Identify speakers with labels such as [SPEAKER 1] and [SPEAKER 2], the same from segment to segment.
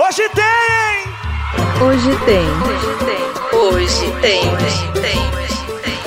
[SPEAKER 1] Hoje tem!
[SPEAKER 2] Hoje tem. Hoje tem. Hoje tem. Hoje tem. Hoje tem.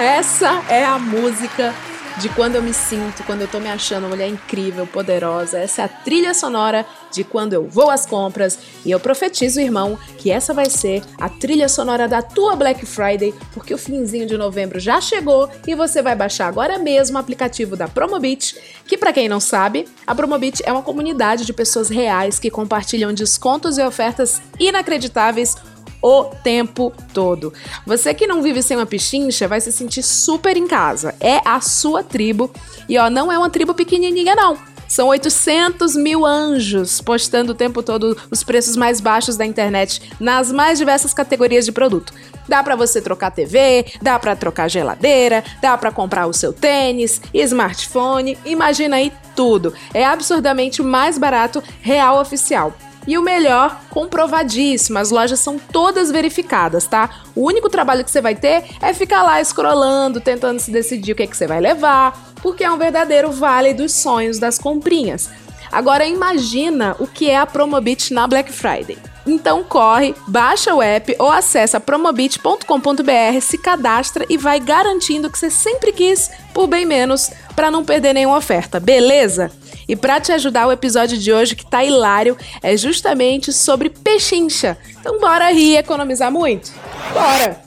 [SPEAKER 3] Essa é a música de quando eu me sinto, quando eu tô me achando mulher incrível, poderosa. Essa é a trilha sonora de quando eu vou às compras. E eu profetizo, irmão, que essa vai ser a trilha sonora da tua Black Friday, porque o finzinho de novembro já chegou e você vai baixar agora mesmo o aplicativo da Promobit, que para quem não sabe, a Promobit é uma comunidade de pessoas reais que compartilham descontos e ofertas inacreditáveis o tempo todo. Você que não vive sem uma pichincha vai se sentir super em casa. É a sua tribo. E ó, não é uma tribo pequenininha, não. São 800 mil anjos postando o tempo todo os preços mais baixos da internet nas mais diversas categorias de produto. Dá para você trocar TV, dá para trocar geladeira, dá para comprar o seu tênis, smartphone, imagina aí tudo. É absurdamente mais barato real oficial. E o melhor, comprovadíssimo, as lojas são todas verificadas, tá? O único trabalho que você vai ter é ficar lá escrolando, tentando se decidir o que, é que você vai levar, porque é um verdadeiro vale dos sonhos das comprinhas. Agora imagina o que é a Promobit na Black Friday. Então corre, baixa o app ou acessa promobit.com.br, se cadastra e vai garantindo que você sempre quis por bem menos para não perder nenhuma oferta, beleza? E para te ajudar, o episódio de hoje, que tá hilário, é justamente sobre pechincha. Então bora rir e economizar muito? Bora!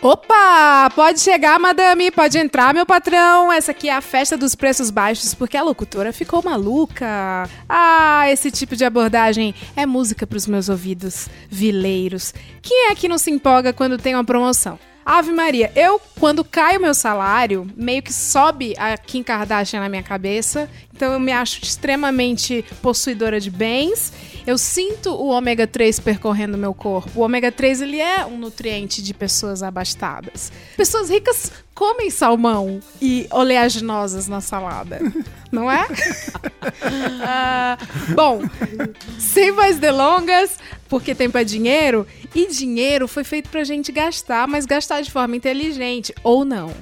[SPEAKER 3] Opa! Pode chegar, madame, pode entrar, meu patrão. Essa aqui é a festa dos preços baixos, porque a locutora ficou maluca. Ah, esse tipo de abordagem é música pros meus ouvidos vileiros. Quem é que não se empolga quando tem uma promoção? Ave Maria, eu, quando cai o meu salário, meio que sobe a Kim Kardashian na minha cabeça. Então eu me acho extremamente possuidora de bens. Eu sinto o ômega 3 percorrendo meu corpo. O ômega 3 ele é um nutriente de pessoas abastadas. Pessoas ricas comem salmão e oleaginosas na salada, não é? Ah, bom, sem mais delongas, porque tempo é dinheiro e dinheiro foi feito pra gente gastar, mas gastar de forma inteligente ou não,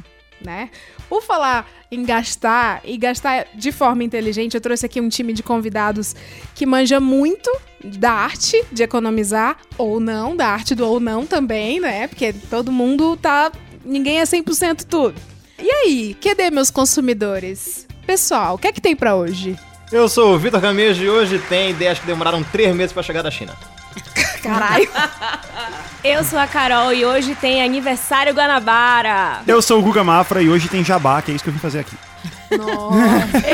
[SPEAKER 3] né? Por falar em gastar e gastar de forma inteligente, eu trouxe aqui um time de convidados que manja muito da arte de economizar ou não, da arte do ou não também, né? Porque todo mundo tá. Ninguém é 100% tudo. E aí, cadê meus consumidores? Pessoal, o que é que tem pra hoje?
[SPEAKER 4] Eu sou o Vitor Camejo e hoje tem ideias que demoraram três meses pra chegar da China.
[SPEAKER 3] Caralho.
[SPEAKER 5] Eu sou a Carol e hoje tem aniversário Guanabara.
[SPEAKER 6] Eu sou o Guga Mafra e hoje tem jabá, que é isso que eu vim fazer aqui.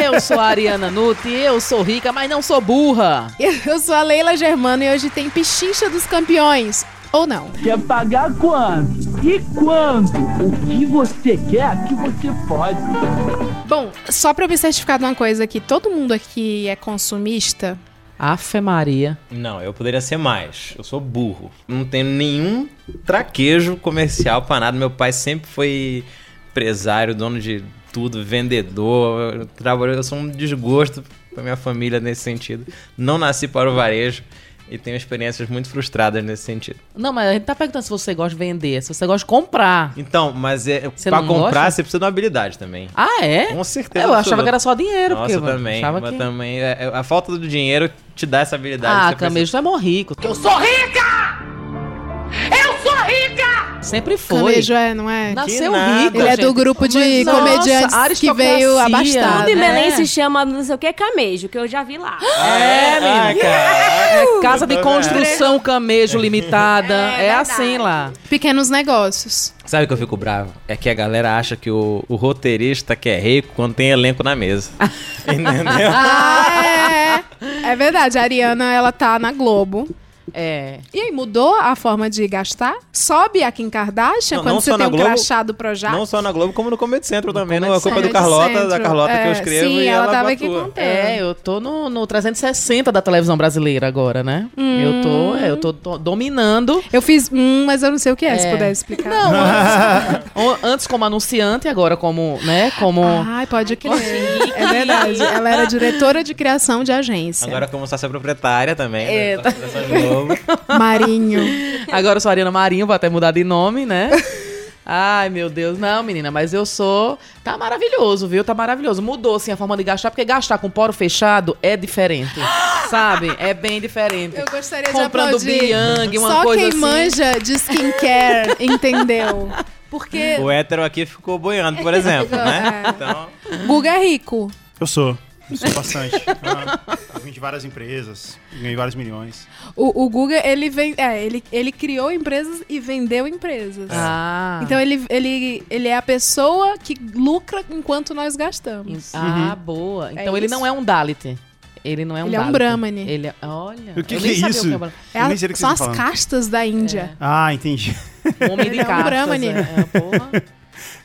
[SPEAKER 7] Eu sou a Ariana Nutti, eu sou rica, mas não sou burra.
[SPEAKER 3] Eu sou a Leila Germano e hoje tem Pichincha dos Campeões. Ou não.
[SPEAKER 8] Quer pagar quanto? E quando? O que você quer, que você pode.
[SPEAKER 3] Bom, só pra eu me certificar de uma coisa aqui, todo mundo aqui é consumista?
[SPEAKER 7] Afe Maria.
[SPEAKER 4] Não, eu poderia ser mais. Eu sou burro. Não tenho nenhum traquejo comercial pra nada. Meu pai sempre foi empresário, dono de tudo, vendedor. Eu, trabalho, eu sou um desgosto pra minha família nesse sentido. Não nasci para o varejo e tenho experiências muito frustradas nesse sentido.
[SPEAKER 7] Não, mas a gente tá perguntando se você gosta de vender, se você gosta de comprar.
[SPEAKER 4] Então, mas é,
[SPEAKER 7] Você
[SPEAKER 4] pra comprar
[SPEAKER 7] gosta?
[SPEAKER 4] você precisa de uma habilidade também.
[SPEAKER 7] Ah, é?
[SPEAKER 4] Com certeza.
[SPEAKER 7] Eu achava
[SPEAKER 4] absoluta.
[SPEAKER 7] que era só dinheiro.
[SPEAKER 4] Nossa,
[SPEAKER 7] porque,
[SPEAKER 4] eu também.
[SPEAKER 7] Achava
[SPEAKER 4] Mas
[SPEAKER 7] que...
[SPEAKER 4] também é- é- a falta do dinheiro te dá essa habilidade.
[SPEAKER 7] Ah,
[SPEAKER 4] Você precisa-
[SPEAKER 7] Camejo, tu é mó rico.
[SPEAKER 8] Eu sou rica! Eu sou rica!
[SPEAKER 7] Sempre foi.
[SPEAKER 3] Camejo é, não é?
[SPEAKER 7] Nasceu
[SPEAKER 4] Que nada.
[SPEAKER 7] rico.
[SPEAKER 3] Ele é do grupo de
[SPEAKER 7] Mas, nossa,
[SPEAKER 3] comediantes que
[SPEAKER 7] aristocracia.
[SPEAKER 3] veio abastado.
[SPEAKER 5] Tudo em
[SPEAKER 7] É.
[SPEAKER 5] Belém se chama não sei o que camejo, que eu já vi lá.
[SPEAKER 7] É,
[SPEAKER 4] Ah,
[SPEAKER 7] menino.
[SPEAKER 4] cara.
[SPEAKER 7] É casa de construção Camejo Limitada.
[SPEAKER 5] É
[SPEAKER 7] É, assim lá.
[SPEAKER 3] Pequenos negócios.
[SPEAKER 4] Sabe o que eu fico bravo? É que a galera acha que o, o roteirista que é rico quando tem elenco na mesa. Entendeu?
[SPEAKER 3] Ah, é. É verdade. A Ariana, ela tá na Globo.
[SPEAKER 7] É.
[SPEAKER 3] E aí, mudou a forma de gastar? Sobe a Kim Kardashian
[SPEAKER 4] Não,
[SPEAKER 3] quando
[SPEAKER 4] não
[SPEAKER 3] você tem um
[SPEAKER 4] Globo,
[SPEAKER 3] crachá do Projac?
[SPEAKER 4] Não só na Globo, como no Comedy Central também. Não, a
[SPEAKER 7] Comedy
[SPEAKER 4] culpa é do Carlota, da. Carlota que
[SPEAKER 3] É,
[SPEAKER 4] eu escrevo
[SPEAKER 3] sim,
[SPEAKER 4] e
[SPEAKER 3] ela
[SPEAKER 4] ela,
[SPEAKER 3] tava aqui contando.
[SPEAKER 7] É, eu tô no, no 360 da televisão brasileira agora, né? Eu tô, é, eu tô, tô dominando.
[SPEAKER 3] Eu fiz um, mas eu não sei o que é, se
[SPEAKER 7] É.
[SPEAKER 3] puder explicar.
[SPEAKER 7] Não, antes, o- antes como anunciante, agora como, né, como...
[SPEAKER 3] Ai, pode crer. É verdade. Ela era diretora de criação de agência.
[SPEAKER 4] Agora como sócia proprietária também.
[SPEAKER 7] É,
[SPEAKER 4] né? da
[SPEAKER 3] Marinho.
[SPEAKER 7] Agora eu sou a Ariana Marinho, vou até mudar de nome, né? Ai, meu Deus. Não, menina, mas eu sou. Tá maravilhoso, viu? Tá maravilhoso. Mudou, assim, a forma de gastar, porque gastar com poro fechado é diferente. sabe? É bem diferente.
[SPEAKER 9] Eu gostaria de
[SPEAKER 7] Comprando. Biang, uma
[SPEAKER 9] Só
[SPEAKER 7] coisa
[SPEAKER 9] quem
[SPEAKER 7] assim.
[SPEAKER 9] manja de skincare entendeu. Porque
[SPEAKER 4] O hétero aqui ficou boiando, por exemplo, né?
[SPEAKER 9] É.
[SPEAKER 4] Então,
[SPEAKER 9] Guga é rico.
[SPEAKER 6] Eu sou. Eu sou bastante. Ah, eu vim de várias empresas, ganhei vários milhões.
[SPEAKER 9] O, o Guga, ele, vem, é, ele, ele criou empresas e vendeu empresas.
[SPEAKER 7] Ah.
[SPEAKER 9] Então ele, ele, ele é a pessoa que lucra enquanto nós gastamos.
[SPEAKER 7] Ah, boa. Então ele
[SPEAKER 9] isso.
[SPEAKER 7] não é um Dalit. Ele não é um
[SPEAKER 9] Ele é um
[SPEAKER 7] Dalit.
[SPEAKER 9] Brahmane.
[SPEAKER 7] Ele é. Olha.
[SPEAKER 6] O que que é isso?
[SPEAKER 7] que é.
[SPEAKER 9] É a-
[SPEAKER 6] que
[SPEAKER 9] são
[SPEAKER 6] você
[SPEAKER 9] as
[SPEAKER 6] tá falando.
[SPEAKER 9] castas da Índia.
[SPEAKER 6] Ah, entendi.
[SPEAKER 7] Um homem de
[SPEAKER 9] Ele é um
[SPEAKER 7] castas.
[SPEAKER 9] Brahmane.
[SPEAKER 7] É, é, porra.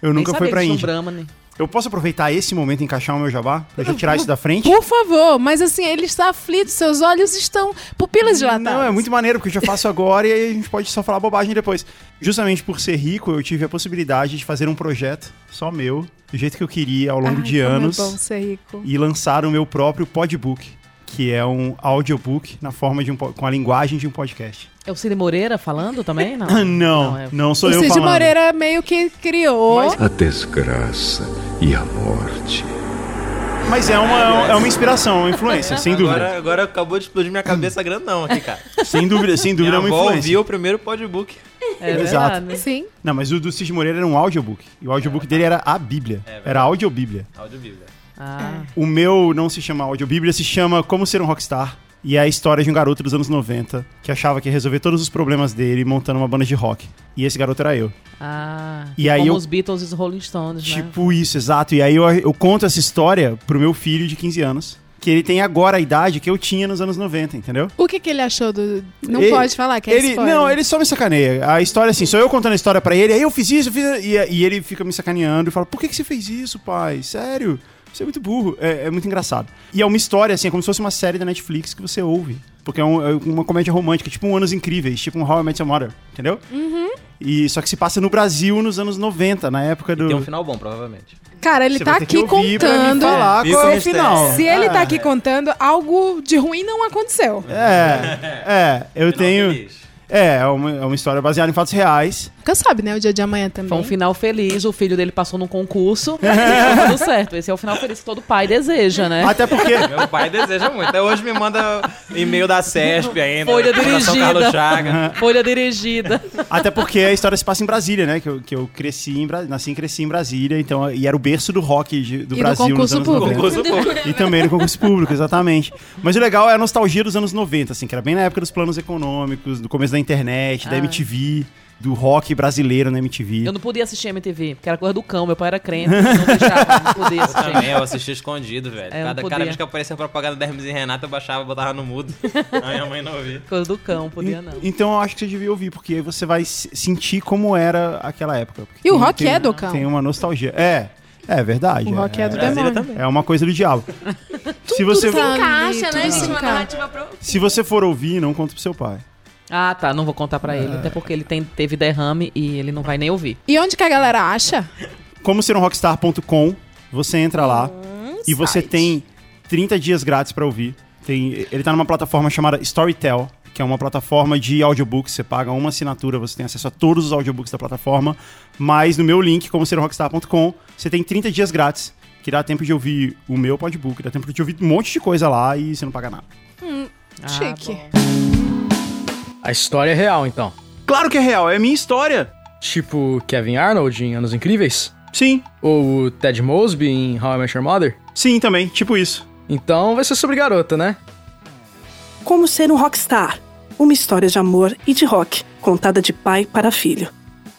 [SPEAKER 6] Eu nunca fui pra
[SPEAKER 7] tinha um
[SPEAKER 6] Índia. Eu posso aproveitar esse momento e encaixar o meu jabá? Pra já tirar isso da frente?
[SPEAKER 9] Por favor, mas assim, ele está aflito, seus olhos estão pupilas dilatadas.
[SPEAKER 6] Não, é muito maneiro, porque eu já faço agora e a gente pode só falar bobagem depois. Justamente por ser rico, eu tive a possibilidade de fazer um projeto só meu, do jeito que eu queria, ao longo
[SPEAKER 9] Ai,
[SPEAKER 6] de
[SPEAKER 9] como
[SPEAKER 6] anos,
[SPEAKER 9] É bom ser rico.
[SPEAKER 6] e lançar o meu próprio podbook, que é um audiobook na forma de um com a linguagem de um podcast.
[SPEAKER 7] É o Cid Moreira falando também? Não.
[SPEAKER 6] Não,
[SPEAKER 7] é-
[SPEAKER 6] não sou
[SPEAKER 9] o
[SPEAKER 6] eu
[SPEAKER 9] Cid
[SPEAKER 6] falando.
[SPEAKER 9] Moreira meio que criou.
[SPEAKER 1] A desgraça e a morte.
[SPEAKER 6] Mas é uma, é uma inspiração, uma influência, sem dúvida.
[SPEAKER 4] agora, agora acabou de explodir minha cabeça grandão aqui, cara.
[SPEAKER 6] Sem dúvida, sem dúvida é
[SPEAKER 4] Minha
[SPEAKER 6] uma
[SPEAKER 4] avó
[SPEAKER 6] influência.
[SPEAKER 4] ouviu o primeiro podbook.
[SPEAKER 7] É
[SPEAKER 6] Exato.
[SPEAKER 9] Sim.
[SPEAKER 6] Não, mas o do Cid Moreira era um audiobook. E o audiobook dele era a Bíblia.
[SPEAKER 4] É
[SPEAKER 6] era a audiobíblia.
[SPEAKER 4] Audiobíblia.
[SPEAKER 7] Ah.
[SPEAKER 6] O meu não se chama audiobíblia, se chama Como Ser um Rockstar. E é a história de um garoto dos anos 90 que achava que ia resolver todos os problemas dele montando uma banda de rock. E esse garoto era eu.
[SPEAKER 7] Ah.
[SPEAKER 6] E aí
[SPEAKER 7] Como
[SPEAKER 6] eu-
[SPEAKER 7] os Beatles e os Rolling Stones, né?
[SPEAKER 6] Tipo isso, exato. E aí eu, eu conto essa história pro meu filho de 15 anos. Que ele tem agora a idade que eu tinha nos anos 90, entendeu?
[SPEAKER 9] O que, que ele achou do. Não
[SPEAKER 6] Ele-
[SPEAKER 9] pode falar, que é
[SPEAKER 6] ele,
[SPEAKER 9] spoiler.
[SPEAKER 6] não, ele só me sacaneia. A história, assim, sou eu contando a história pra ele, aí eu fiz isso, eu fiz. E, e ele fica me sacaneando e fala: Por que, que você fez isso, pai? Sério? Você é muito burro. É, é muito engraçado. E é uma história, assim, é como se fosse uma série da Netflix que você ouve. Porque é, um- é uma comédia romântica, tipo um Anos Incríveis, tipo um How I Met Your Mother, entendeu?
[SPEAKER 9] Uhum.
[SPEAKER 6] E só que se passa no Brasil nos anos 90, na época do.
[SPEAKER 4] Tem um final bom, provavelmente.
[SPEAKER 9] Cara, ele
[SPEAKER 6] Você
[SPEAKER 9] tá aqui contando.
[SPEAKER 6] falar qual é o
[SPEAKER 4] mistério.
[SPEAKER 6] final.
[SPEAKER 9] Se ele tá
[SPEAKER 6] Ah,
[SPEAKER 9] aqui contando, algo de ruim não aconteceu.
[SPEAKER 6] É, é, eu
[SPEAKER 4] Final
[SPEAKER 6] tenho.
[SPEAKER 4] feliz.
[SPEAKER 6] É, é uma, é uma história baseada em fatos reais.
[SPEAKER 9] Nunca sabe, né? O dia de amanhã também.
[SPEAKER 7] Foi um final feliz, o filho dele passou num concurso e tá tudo certo. Esse é o final feliz que todo pai deseja, né?
[SPEAKER 6] Até porque.
[SPEAKER 4] Meu pai deseja muito. Até hoje me manda e-mail da CESP ainda.
[SPEAKER 7] Folha dirigida.
[SPEAKER 4] Chaga.
[SPEAKER 7] Folha dirigida.
[SPEAKER 6] Até porque a história se passa em Brasília, né? Que eu, que eu cresci em Bra... nasci e cresci em Brasília, então e era o berço do rock de- do
[SPEAKER 9] do
[SPEAKER 6] Brasil nos
[SPEAKER 9] concurso
[SPEAKER 6] anos
[SPEAKER 9] público.
[SPEAKER 6] 90.
[SPEAKER 4] Concurso público.
[SPEAKER 6] E também no concurso público, exatamente. Mas o legal é a nostalgia dos anos 90, assim, que era bem na época dos planos econômicos, do começo da internet, da
[SPEAKER 7] Ah.
[SPEAKER 6] MTV, do rock brasileiro na MTV.
[SPEAKER 7] Eu não podia assistir MTV, porque era coisa do cão. Meu pai era crente, não deixava, não podia
[SPEAKER 4] Eu
[SPEAKER 7] assistir.
[SPEAKER 4] também, eu assisti escondido, velho.
[SPEAKER 7] É, eu
[SPEAKER 4] cada, cada vez que aparecia a propaganda da Hermes e Renato, eu baixava e botava no mudo. A minha mãe não ouvia.
[SPEAKER 7] Coisa do cão, podia não.
[SPEAKER 6] Então eu acho que você devia ouvir, porque aí você vai se- sentir como era aquela época.
[SPEAKER 9] E o rock
[SPEAKER 6] tem-
[SPEAKER 9] é do cão.
[SPEAKER 6] Tem uma nostalgia. É, é verdade.
[SPEAKER 9] O rock é do
[SPEAKER 4] Brasília
[SPEAKER 9] demônio.
[SPEAKER 4] também.
[SPEAKER 6] É uma coisa do diabo. se você
[SPEAKER 9] tá
[SPEAKER 5] Encaixa, né,
[SPEAKER 9] se
[SPEAKER 6] se você for ouvir, não conta pro seu pai.
[SPEAKER 7] Ah, tá. Não vou contar pra ele, até porque ele tem, teve derrame e ele não vai nem ouvir.
[SPEAKER 9] E onde que a galera acha?
[SPEAKER 6] Como ser um rockstar.com, você entra lá e você
[SPEAKER 9] site.
[SPEAKER 6] tem 30 dias grátis pra ouvir. Tem, ele tá numa plataforma chamada Storytel, que é uma plataforma de audiobooks. Você paga uma assinatura, você tem acesso a todos os audiobooks da plataforma. Mas no meu link, como ser um rockstar.com, você tem 30 dias grátis, que dá tempo de ouvir o meu podbook, dá tempo de ouvir um monte de coisa lá e você não paga nada.
[SPEAKER 7] Ah,
[SPEAKER 9] Chique.
[SPEAKER 7] bom.
[SPEAKER 10] A história é real, então.
[SPEAKER 6] Claro que é real, é minha história.
[SPEAKER 10] Tipo Kevin Arnold em Anos Incríveis?
[SPEAKER 6] Sim,
[SPEAKER 10] Ou o Ted Mosby em How I Met Your Mother?
[SPEAKER 6] sim também, tipo isso.
[SPEAKER 10] Então vai ser sobre garota, né?
[SPEAKER 11] Como ser um rockstar. Uma história de amor e de rock, contada de pai para filho.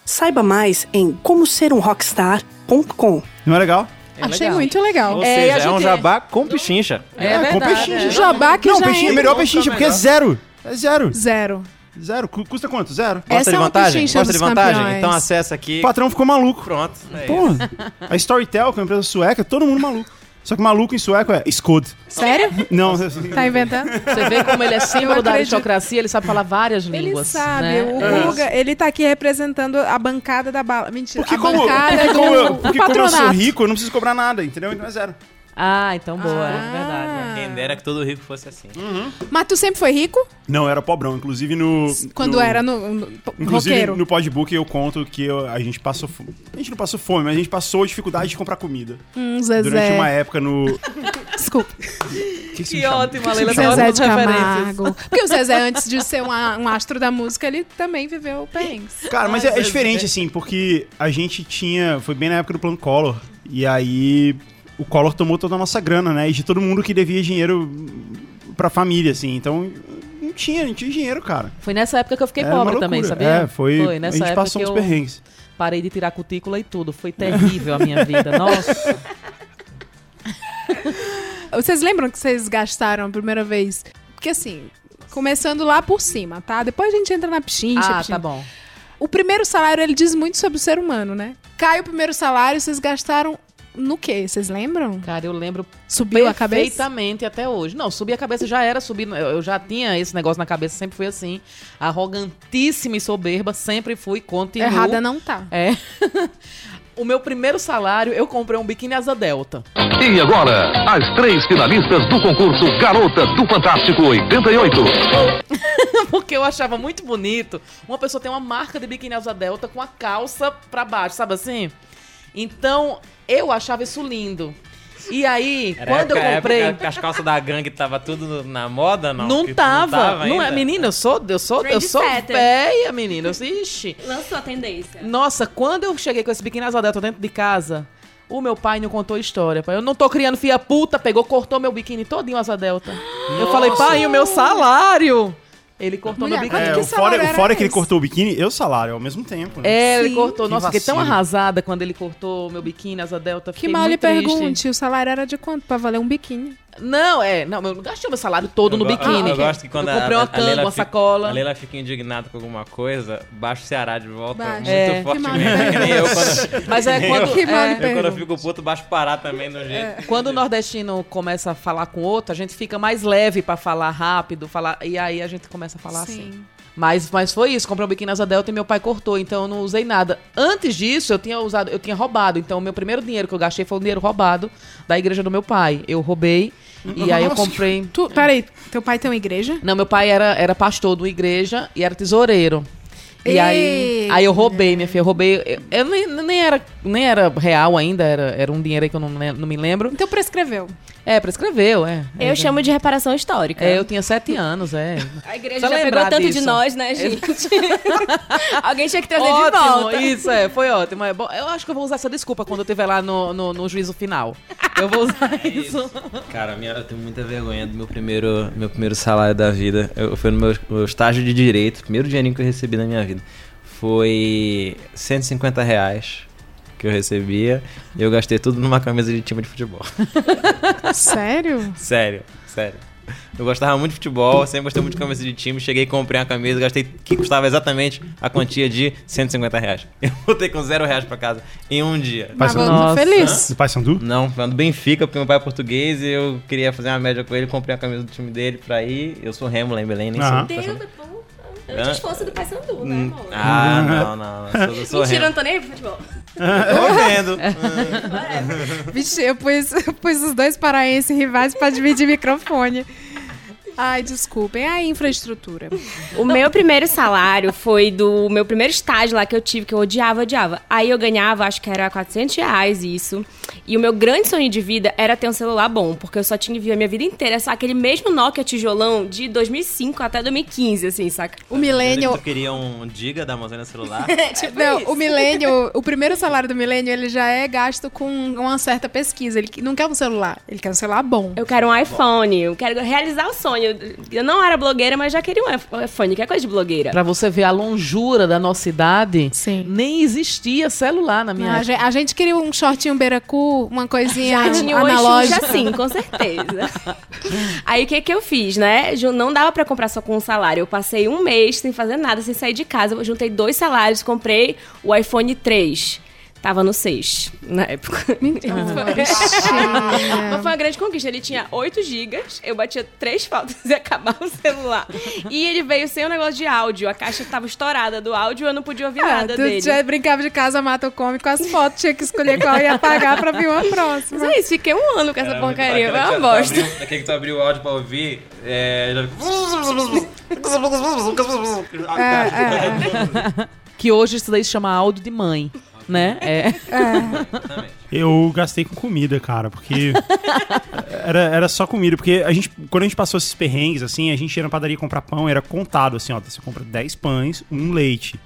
[SPEAKER 11] Saiba mais em comoserumrockstar.com.
[SPEAKER 6] Não é legal?
[SPEAKER 7] É
[SPEAKER 9] Achei
[SPEAKER 7] legal.
[SPEAKER 9] muito legal.
[SPEAKER 4] Ou
[SPEAKER 7] É,
[SPEAKER 4] seja,
[SPEAKER 7] a
[SPEAKER 4] é um
[SPEAKER 7] gente-
[SPEAKER 4] jabá com pichincha.
[SPEAKER 7] É,
[SPEAKER 6] com
[SPEAKER 7] verdade.
[SPEAKER 6] peixinho.
[SPEAKER 7] é.
[SPEAKER 9] Jabá que
[SPEAKER 6] Não,
[SPEAKER 9] já
[SPEAKER 6] peixinho é melhor peixinho, porque é zero. É zero.
[SPEAKER 9] Zero.
[SPEAKER 6] Zero. Cu- Custa quanto? Zero.
[SPEAKER 9] Essa
[SPEAKER 4] Gosta de
[SPEAKER 9] é uma
[SPEAKER 4] vantagem? Gosta de
[SPEAKER 9] dos
[SPEAKER 4] vantagem?
[SPEAKER 9] campeões.
[SPEAKER 4] Então acessa
[SPEAKER 6] O
[SPEAKER 4] aqui.
[SPEAKER 6] patrão ficou maluco.
[SPEAKER 4] Pronto. É isso.
[SPEAKER 6] Porra. A Storytel, que é uma empresa sueca, todo mundo maluco. Só que maluco em sueco é Skod.
[SPEAKER 9] Sério?
[SPEAKER 6] Não,
[SPEAKER 9] Tá inventando?
[SPEAKER 7] Você vê como ele é símbolo da
[SPEAKER 9] acredito.
[SPEAKER 7] aristocracia, ele sabe falar várias
[SPEAKER 9] Ele
[SPEAKER 7] línguas.
[SPEAKER 9] sabe,
[SPEAKER 7] né?
[SPEAKER 9] o
[SPEAKER 7] É.
[SPEAKER 9] Guga, ele tá aqui representando a bancada da bala. Mentira,
[SPEAKER 6] porque
[SPEAKER 9] a
[SPEAKER 6] como,
[SPEAKER 9] bancada
[SPEAKER 6] porque
[SPEAKER 9] do
[SPEAKER 6] como eu, porque como eu sou
[SPEAKER 9] patronato.
[SPEAKER 6] rico, eu não preciso cobrar nada, entendeu? Então é zero.
[SPEAKER 7] Ah, então boa,
[SPEAKER 9] Ah.
[SPEAKER 7] é verdade.
[SPEAKER 4] Quem dera que todo rico fosse assim.
[SPEAKER 9] Mas tu sempre foi rico?
[SPEAKER 6] Não, era pobrão. Inclusive no.
[SPEAKER 9] Quando
[SPEAKER 6] no-
[SPEAKER 9] era no, no
[SPEAKER 6] Inclusive,
[SPEAKER 9] roqueiro?
[SPEAKER 6] no podbook eu conto que eu- a gente passou. A gente não passou fome, mas a gente passou dificuldade de comprar comida.
[SPEAKER 9] Hum, Zezé.
[SPEAKER 6] Durante uma época no.
[SPEAKER 9] Desculpa.
[SPEAKER 6] Que, que,
[SPEAKER 7] Que ótimo, a Leila
[SPEAKER 9] Zezé
[SPEAKER 7] tem
[SPEAKER 9] de. Camargo. Porque o Zezé, antes de ser um, um astro da música, ele também viveu perrengues.
[SPEAKER 6] Cara, mas
[SPEAKER 7] Ai,
[SPEAKER 6] é, é diferente, assim, porque a gente tinha. Foi bem na época do plano Collor. E aí o Collor tomou toda a nossa grana, né? E de todo mundo que devia dinheiro pra família, assim. Então não tinha, não tinha dinheiro, cara.
[SPEAKER 7] Foi nessa época que eu fiquei
[SPEAKER 6] Era uma
[SPEAKER 7] pobre também, sabia?
[SPEAKER 6] É, foi. a
[SPEAKER 7] nessa
[SPEAKER 6] gente
[SPEAKER 7] época
[SPEAKER 6] passou
[SPEAKER 7] que
[SPEAKER 6] uns
[SPEAKER 7] eu
[SPEAKER 6] perrengues.
[SPEAKER 7] parei de tirar cutícula e tudo. Foi terrível a minha vida. Nossa.
[SPEAKER 9] Vocês lembram que vocês gastaram a primeira vez? Porque assim, começando lá por cima, tá? Depois a gente entra na pichincha.
[SPEAKER 7] Ah,
[SPEAKER 9] pichincha.
[SPEAKER 7] tá bom.
[SPEAKER 9] O primeiro salário, ele diz muito sobre o ser humano, né? Cai o primeiro salário, vocês gastaram no quê? Vocês lembram?
[SPEAKER 7] Cara, eu lembro
[SPEAKER 9] Subiu a cabeça?
[SPEAKER 7] perfeitamente até hoje. Não, subir a cabeça já era subir. Eu eu já tinha esse negócio na cabeça, sempre fui assim. Arrogantíssima e soberba, sempre fui, continuo.
[SPEAKER 9] Errada não tá.
[SPEAKER 7] É. o meu primeiro salário, eu comprei um biquíni asa delta.
[SPEAKER 12] E agora, as três finalistas do concurso Garota do Fantástico 88.
[SPEAKER 7] Porque eu achava muito bonito uma pessoa ter uma marca de biquíni asa delta com a calça pra baixo, sabe assim? Então, eu achava isso lindo. E aí,
[SPEAKER 4] Era
[SPEAKER 7] quando eu
[SPEAKER 4] época-
[SPEAKER 7] comprei.
[SPEAKER 4] época as calças da gangue tava tudo na moda, não?
[SPEAKER 7] Não
[SPEAKER 4] Que
[SPEAKER 7] tava. Não, é, menina, eu sou, eu sou, eu sou
[SPEAKER 5] Trendsetter.
[SPEAKER 7] velha, menina. Eu- Ixi.
[SPEAKER 5] Lançou a tendência.
[SPEAKER 7] Nossa, quando eu cheguei com esse biquíni asa delta dentro de casa, o meu pai não contou a história. pai. Eu não tô criando filha puta, pegou, cortou meu biquíni todinho asa delta. Eu falei, pai, e o meu salário? Ele cortou
[SPEAKER 9] Mulher,
[SPEAKER 7] meu biquíni.
[SPEAKER 6] É,
[SPEAKER 9] que
[SPEAKER 6] o fora, o fora que ele cortou o biquíni e o salário ao mesmo tempo. Né?
[SPEAKER 7] É, ele
[SPEAKER 9] Sim.
[SPEAKER 7] cortou.
[SPEAKER 6] Que
[SPEAKER 7] Nossa, fiquei tão arrasada quando ele cortou meu biquíni, asa delta.
[SPEAKER 9] Que mal lhe
[SPEAKER 7] triste.
[SPEAKER 9] pergunte, o salário era de quanto pra valer um biquíni?
[SPEAKER 7] Não, é. Não, eu não gastei meu salário todo
[SPEAKER 4] Eu
[SPEAKER 7] no biquíni.
[SPEAKER 4] Eu gosto que quando
[SPEAKER 7] eu comprei
[SPEAKER 4] a,
[SPEAKER 7] uma
[SPEAKER 4] a Leila
[SPEAKER 7] cama, uma
[SPEAKER 4] fica-
[SPEAKER 7] sacola.
[SPEAKER 4] A Leila fica indignada com alguma coisa, baixa o Ceará de volta
[SPEAKER 9] Baixa.
[SPEAKER 4] muito
[SPEAKER 7] É.
[SPEAKER 4] Fortemente. Que nem eu quando,
[SPEAKER 7] Mas é quando.
[SPEAKER 9] Que mal
[SPEAKER 7] é,
[SPEAKER 4] eu, quando eu fico puto, baixo Pará também do jeito.
[SPEAKER 7] Quando o nordestino começa a falar com outro, a gente fica mais leve pra falar rápido, falar e aí a gente começa a falar assim. Mas, mas foi isso, comprei um biquíni asa delta e meu pai cortou, então eu não usei nada. Antes disso, eu tinha usado, eu tinha roubado, então o meu primeiro dinheiro que eu gastei foi o dinheiro roubado da igreja do meu pai. Eu roubei e aí eu
[SPEAKER 6] Nossa.
[SPEAKER 7] comprei.
[SPEAKER 9] Tu, peraí, teu pai tem uma igreja?
[SPEAKER 7] Não, meu pai era, era pastor de uma igreja e era tesoureiro. E aí,
[SPEAKER 9] Ei,
[SPEAKER 7] aí eu roubei, minha filha, eu roubei. Eu, eu nem, nem, era, nem era real ainda, era, era um dinheiro aí que eu não, não me lembro.
[SPEAKER 9] Então prescreveu.
[SPEAKER 7] É, prescreveu, é.
[SPEAKER 5] Eu
[SPEAKER 7] é,
[SPEAKER 5] chamo de reparação histórica.
[SPEAKER 7] É, eu tinha sete anos, é.
[SPEAKER 5] A igreja
[SPEAKER 7] Precisa
[SPEAKER 5] já pegou tanto
[SPEAKER 7] disso.
[SPEAKER 5] de nós, né, gente? Alguém tinha que trazer de
[SPEAKER 7] ótimo,
[SPEAKER 5] volta.
[SPEAKER 7] isso é, foi ótimo. É bom, eu acho que eu vou usar essa desculpa quando eu estiver lá no, no, no juízo final. Eu vou usar isso.
[SPEAKER 4] Cara, minha, eu tenho muita vergonha do meu primeiro, meu primeiro salário da vida. Eu, foi no meu, meu estágio de direito, primeiro dinheirinho que eu recebi na minha vida. Foi 150 reais que eu recebia e eu gastei tudo numa camisa de time de futebol.
[SPEAKER 9] Sério?
[SPEAKER 4] sério, sério. Eu gostava muito de futebol, sempre gostei muito de camisa de time. Cheguei e comprei uma camisa, gastei que custava exatamente a quantia de 150 reais. Eu voltei com zero reais pra casa em um dia.
[SPEAKER 9] Mas
[SPEAKER 6] Sandu?
[SPEAKER 9] feliz.
[SPEAKER 6] Do Pai Sandu?
[SPEAKER 4] Não, falando do Benfica, porque meu pai é português e eu queria fazer uma média com ele, comprei a camisa do time dele pra ir. Eu sou Remo lá em Belém, nem
[SPEAKER 6] Aham.
[SPEAKER 4] sou.
[SPEAKER 5] Deus,
[SPEAKER 4] sou-
[SPEAKER 5] antes fosse do Paysandu, né,
[SPEAKER 4] Hum,
[SPEAKER 5] amor?
[SPEAKER 4] Ah, não, não, não. Sou, eu sou
[SPEAKER 5] Mentira, eu não tô nem aí pro futebol.
[SPEAKER 4] Tô vendo.
[SPEAKER 9] Vixe, eu pus, eu pus os dois paraenses rivais pra dividir microfone. Ai, desculpem. A infraestrutura.
[SPEAKER 5] O meu primeiro salário foi do meu primeiro estágio lá que eu tive, que eu odiava, odiava. Aí eu ganhava, acho que era 400 reais isso. E o meu grande sonho de vida era ter um celular bom, porque eu só tinha vivido a minha vida inteira só aquele mesmo Nokia tijolão de 2005 até 2015, assim, saca?
[SPEAKER 9] O milênio...
[SPEAKER 4] Tu queria um giga da Amazônia celular?
[SPEAKER 5] tipo
[SPEAKER 9] Não,
[SPEAKER 5] isso.
[SPEAKER 9] o milênio, o primeiro salário do milênio, ele já é gasto com uma certa pesquisa. Ele não quer um celular, ele quer um celular bom.
[SPEAKER 5] Eu quero um iPhone, eu quero realizar o sonho. Eu não era blogueira, mas já queria um iPhone, que é coisa de blogueira.
[SPEAKER 7] Pra você ver a longura da nossa idade,
[SPEAKER 9] Sim.
[SPEAKER 7] nem existia celular na minha
[SPEAKER 9] gente, a gente queria um shortinho uma coisinha
[SPEAKER 5] Já tinha
[SPEAKER 9] analógica.
[SPEAKER 5] Sim, com certeza. Aí o que que eu fiz, né? Não dava pra comprar só com um salário. Eu passei um mês sem fazer nada, sem sair de casa. Eu juntei dois salários, comprei o iPhone 3. Tava no 6, na época.
[SPEAKER 3] Mentira.
[SPEAKER 5] Mas foi uma grande conquista. Ele tinha 8 gigas, eu batia três fotos e acabava o celular. E ele veio sem um negócio de áudio. A caixa tava estourada do áudio e eu não podia ouvir
[SPEAKER 3] Ah,
[SPEAKER 5] nada
[SPEAKER 3] tu
[SPEAKER 5] dele.
[SPEAKER 3] já brincava de casa, mata ou come com as fotos, tinha que escolher qual ia pagar pra vir uma próxima.
[SPEAKER 5] Mas é isso, fiquei um ano com essa porcaria. Foi uma bosta.
[SPEAKER 4] Daquele que tu abriu o áudio pra ouvir, é. já-
[SPEAKER 7] Que hoje isso daí se chama áudio de mãe, né? É.
[SPEAKER 6] Eu gastei com comida, cara, porque era, era só comida, porque a gente, quando a gente passou esses perrengues, assim, a gente ia na padaria comprar pão, era contado, assim, ó, você compra 10 pães, um leite,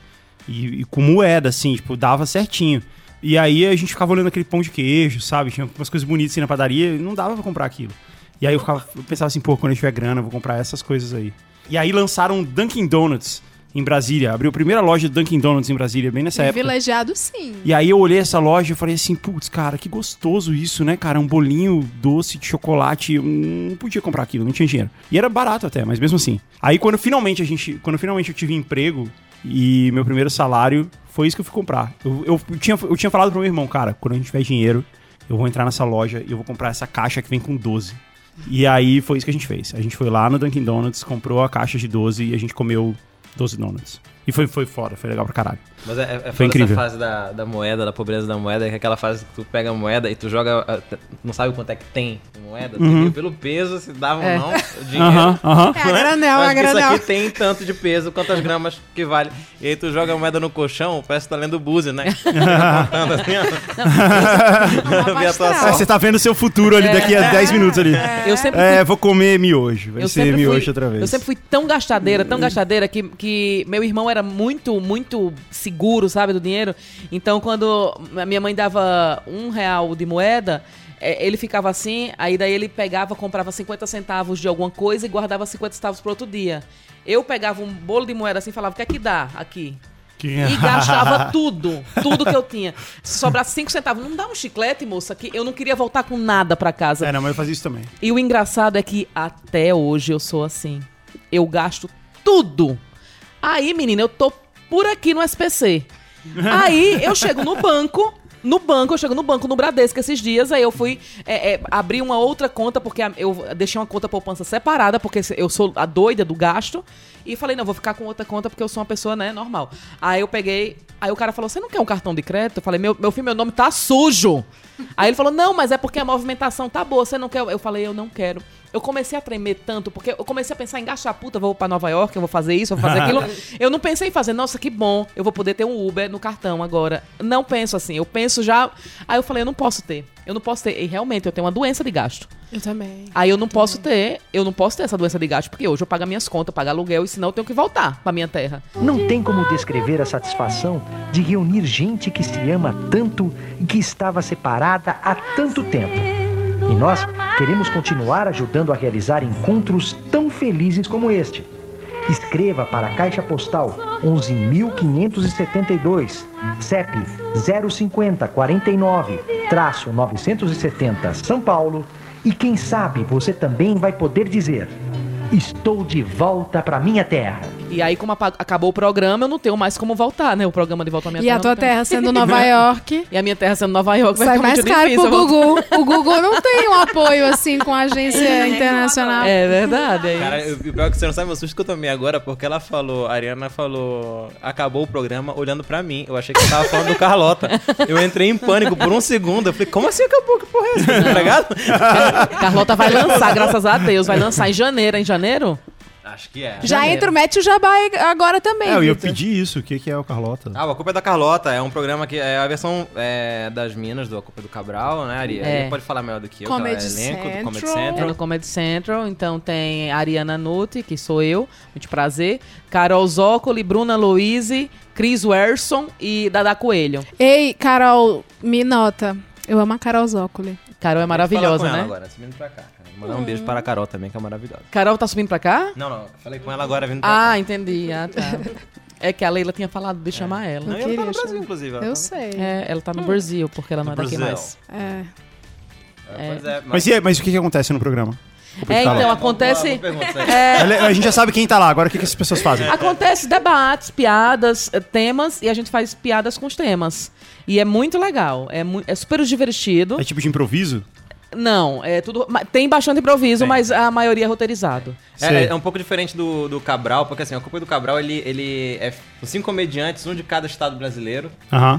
[SPEAKER 6] e, e com moeda, assim, tipo, dava certinho. E aí a gente ficava olhando aquele pão de queijo, sabe, tinha umas coisas bonitas assim na padaria, não dava pra comprar aquilo. E aí eu, ficava, eu pensava assim, pô, quando eu tiver grana, eu vou comprar essas coisas aí. E aí lançaram Dunkin' Donuts em Brasília, abriu a primeira loja de Dunkin' Donuts em Brasília, bem nessa época.
[SPEAKER 3] Privilegiado, sim.
[SPEAKER 6] E aí eu olhei essa loja e falei assim, putz, cara, que gostoso isso, né, cara? Um bolinho doce de chocolate. Eu não podia comprar aquilo, não tinha dinheiro. E era barato até, mas mesmo assim. Aí quando finalmente a gente. Quando finalmente eu tive emprego e meu primeiro salário, foi isso que eu fui comprar. Eu, eu, tinha, eu tinha falado pro meu irmão, cara, quando a gente tiver dinheiro, eu vou entrar nessa loja e eu vou comprar essa caixa que vem com 12. E aí foi isso que a gente fez. A gente foi lá no Dunkin' Donuts, comprou a caixa de 12 e a gente comeu 12 donuts. E foi, foi foda, foi legal pra caralho.
[SPEAKER 4] Mas é, é
[SPEAKER 6] Foi
[SPEAKER 4] foda
[SPEAKER 6] incrível.
[SPEAKER 4] essa fase da, da moeda, da pobreza da moeda, que é aquela fase que tu pega a moeda e tu joga. Não sabe quanto é que tem moeda,
[SPEAKER 6] Uhum.
[SPEAKER 4] Pelo peso, se dava ou
[SPEAKER 7] É.
[SPEAKER 4] não, o dinheiro.
[SPEAKER 6] Aham, aham.
[SPEAKER 3] É a granel,
[SPEAKER 4] Eu
[SPEAKER 3] a
[SPEAKER 4] que Isso
[SPEAKER 3] granel.
[SPEAKER 4] aqui tem tanto de peso, quantas gramas que vale. E aí tu joga a moeda no colchão, parece que tá lendo o Búzio, né? Contando assim, ó.
[SPEAKER 6] É, você tá vendo seu futuro ali daqui a 10 minutos ali.
[SPEAKER 7] Eu sempre
[SPEAKER 6] É, vou comer miojo. Vai
[SPEAKER 7] eu
[SPEAKER 6] ser miojo
[SPEAKER 7] fui,
[SPEAKER 6] outra vez.
[SPEAKER 7] Eu sempre fui tão gastadeira, tão gastadeira, que, que meu irmão era muito, muito seguro, sabe, do dinheiro. Então, quando a minha mãe dava um real de moeda, é, ele ficava assim, aí daí ele pegava, comprava 50 centavos de alguma coisa e guardava 50 centavos pro outro dia. Eu pegava um bolo de moeda assim e falava, o que é que dá aqui? E gastava tudo, tudo que eu tinha. Se sobrasse 5 centavos, não dá um chiclete, moça, que eu não queria voltar com nada pra casa.
[SPEAKER 6] É, não, mas eu fazia isso também.
[SPEAKER 7] E o engraçado é que até hoje eu sou assim. Eu gasto tudo. Aí, menina, eu tô por aqui no SPC. Aí eu chego no banco. No banco, eu chego no banco no Bradesco esses dias, aí eu fui é, é, abrir uma outra conta, porque eu deixei uma conta poupança separada, porque eu sou a doida do gasto. E falei, não, vou ficar com outra conta porque eu sou uma pessoa, né, normal. Aí eu peguei, aí o cara falou, você não quer um cartão de crédito? Eu falei, meu, meu filho, meu nome tá sujo. Aí ele falou, não, mas é porque a movimentação tá boa, você não quer? Eu falei, eu não quero. Eu comecei a tremer tanto, porque eu comecei a pensar em gastar, puta, eu vou pra Nova York, eu vou fazer isso, eu vou fazer aquilo. eu não pensei em fazer, nossa, que bom, eu vou poder ter um Uber no cartão agora. Não penso assim, eu penso já. Aí eu falei, eu não posso ter. Eu não posso ter. E realmente, eu tenho uma doença de gasto.
[SPEAKER 3] Eu também.
[SPEAKER 7] Aí eu não posso ter, eu não posso ter essa doença de gasto, porque hoje eu pago minhas contas, pago aluguel, e senão eu tenho que voltar pra minha terra.
[SPEAKER 13] Não tem como descrever a satisfação de reunir gente que se ama tanto e que estava separada há tanto tempo. E nós queremos continuar ajudando a realizar encontros tão felizes como este. Escreva para a Caixa Postal 11.572, CEP 050 49 970 São Paulo. E quem sabe você também vai poder dizer: Estou de volta para minha terra.
[SPEAKER 7] E aí, como acabou o programa, eu não tenho mais como voltar, né? O programa de volta à minha
[SPEAKER 3] E
[SPEAKER 7] terra.
[SPEAKER 3] a tua terra sendo Nova York.
[SPEAKER 7] E a minha terra sendo Nova York vai
[SPEAKER 3] Sai
[SPEAKER 7] ficar
[SPEAKER 3] mais
[SPEAKER 7] muito
[SPEAKER 3] caro
[SPEAKER 7] difícil.
[SPEAKER 3] pro Google. O Google não tem um apoio assim com a agência internacional.
[SPEAKER 7] É verdade, é
[SPEAKER 4] Cara, o pior é que você não sabe o susto que eu tomei agora, porque ela falou, a Ariana falou, acabou o programa olhando pra mim. Eu achei que ela tava falando do Carlota. Eu entrei em pânico por um segundo. Eu falei, como assim acabou? Que porra é essa? Tá ligado?
[SPEAKER 7] Carlota vai lançar, graças a Deus. Vai lançar em janeiro, em janeiro?
[SPEAKER 4] Acho que é.
[SPEAKER 3] Já
[SPEAKER 7] Janeiro.
[SPEAKER 3] entra o Mete o Jabá agora também.
[SPEAKER 6] É, eu ia pedir isso. O que, que é o Carlota?
[SPEAKER 4] Ah, a culpa é da Carlota. É um programa que é a versão é, das minas do A Culpa é do Cabral, né, Ari?
[SPEAKER 7] É.
[SPEAKER 4] Ari pode falar melhor do que eu,
[SPEAKER 3] Comedy
[SPEAKER 4] que ela é elenco do Comedy
[SPEAKER 3] Central.
[SPEAKER 7] É
[SPEAKER 4] Central.
[SPEAKER 7] no Comedy Central, então tem Ariana Nutti, que sou eu, muito prazer, Carol Zócoli, Bruna Louise, Chris Werson e Dada Coelho.
[SPEAKER 3] Ei, Carol, me nota. Eu amo a Carol Zócoli.
[SPEAKER 7] Carol é maravilhosa, né?
[SPEAKER 4] agora, subindo pra cá. Cara. Mandar um beijo para a Carol também, que é maravilhosa.
[SPEAKER 7] Carol tá subindo pra cá?
[SPEAKER 4] Não, não. Falei com ela agora vindo pra
[SPEAKER 7] Ah, entendi. Ah, tá. É que a Leila tinha falado de chamar ela.
[SPEAKER 4] Não, ela tá no Brasil, inclusive.
[SPEAKER 3] Eu
[SPEAKER 4] tá-
[SPEAKER 3] sei.
[SPEAKER 7] É, ela tá no Brasil, porque ela não é daqui
[SPEAKER 4] Brasil.
[SPEAKER 7] mais.
[SPEAKER 3] É.
[SPEAKER 4] É, Pois é,
[SPEAKER 6] Mas, e aí, mas o que, que acontece no programa?
[SPEAKER 7] É, então acontece. É,
[SPEAKER 6] A gente já sabe quem tá lá, agora o que, que as pessoas fazem?
[SPEAKER 7] Acontece debates, piadas, eh, temas, e a gente faz piadas com os temas. E é muito legal. É, mu- é super divertido.
[SPEAKER 6] É tipo de improviso?
[SPEAKER 7] Não, é tudo. Tem bastante improviso,
[SPEAKER 4] Tem.
[SPEAKER 7] mas a maioria é roteirizado.
[SPEAKER 4] É, é um pouco diferente do, do Cabral, porque assim, o Copa do Cabral, ele, ele é os cinco comediantes, um de cada estado brasileiro.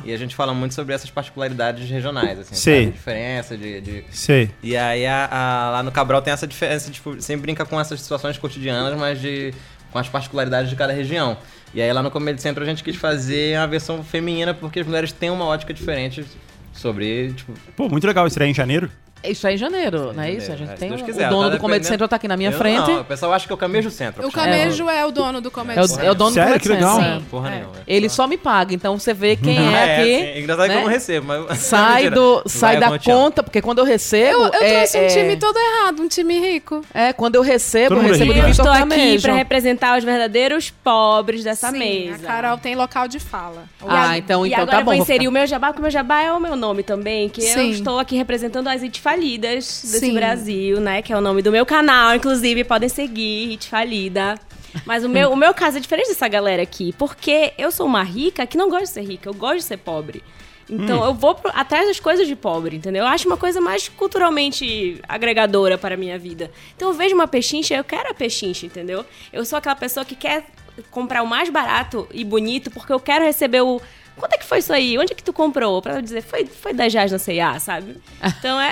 [SPEAKER 4] E a gente fala muito sobre essas particularidades regionais, assim,
[SPEAKER 6] Sei.
[SPEAKER 4] sabe? diferença de, de-
[SPEAKER 6] Sei.
[SPEAKER 4] E aí a- a- lá no Cabral tem essa diferença, tipo, sempre brinca com essas situações cotidianas, mas de com as particularidades de cada região. E aí lá no Comedy Central a gente quis fazer a versão feminina, porque as mulheres têm uma ótica diferente sobre, tipo,
[SPEAKER 6] Pô, muito legal. Estreia em janeiro?
[SPEAKER 7] Isso é em janeiro, não é isso? A gente
[SPEAKER 4] se
[SPEAKER 7] tem um-
[SPEAKER 4] quiser,
[SPEAKER 7] o dono
[SPEAKER 4] tá
[SPEAKER 7] do
[SPEAKER 4] dependendo-
[SPEAKER 7] Central tá aqui na minha
[SPEAKER 4] Eu
[SPEAKER 7] frente.
[SPEAKER 4] Não, o pessoal acha que é o Camejo Central.
[SPEAKER 9] O Camejo é, o dono do Comedy
[SPEAKER 7] É o,
[SPEAKER 9] Central.
[SPEAKER 7] é o dono
[SPEAKER 6] Sério?
[SPEAKER 7] do
[SPEAKER 6] legal.
[SPEAKER 7] Central.
[SPEAKER 4] Sim, porra nenhuma.
[SPEAKER 7] Ele só me paga, então você vê quem é aqui.
[SPEAKER 4] é. Engraçado que eu
[SPEAKER 7] né?
[SPEAKER 4] não recebo, mas...
[SPEAKER 7] Sai, do, sai da conta, porque quando eu recebo.
[SPEAKER 9] Eu, eu
[SPEAKER 7] é,
[SPEAKER 9] trouxe um
[SPEAKER 7] é-
[SPEAKER 9] time todo errado, um time rico.
[SPEAKER 7] É, quando eu recebo, eu
[SPEAKER 6] é
[SPEAKER 7] recebo
[SPEAKER 6] né?
[SPEAKER 5] Eu estou aqui pra representar os verdadeiros pobres dessa mesa.
[SPEAKER 9] a Carol tem local de fala.
[SPEAKER 7] Ah, então,
[SPEAKER 5] e
[SPEAKER 7] então
[SPEAKER 5] agora
[SPEAKER 7] tá bom.
[SPEAKER 5] eu vou inserir o meu jabá, porque o meu jabá é o meu nome também, que eu estou aqui representando as It Falidas desse
[SPEAKER 9] Sim.
[SPEAKER 5] Brasil, né? Que é o nome do meu canal, inclusive, podem seguir, It Falida. Mas o meu, o meu caso é diferente dessa galera aqui, porque eu sou uma rica que não gosta de ser rica, eu gosto de ser pobre. Então eu vou pro- atrás das coisas de pobre, entendeu? Eu acho uma coisa mais culturalmente agregadora para a minha vida. Então eu vejo uma pechincha, eu quero a pechincha, entendeu? Eu sou aquela pessoa que quer comprar o mais barato e bonito porque eu quero receber o. Quanto é que foi isso aí? Onde é que tu comprou? Pra dizer, foi, foi 10 reais na C&A, sabe? Então é,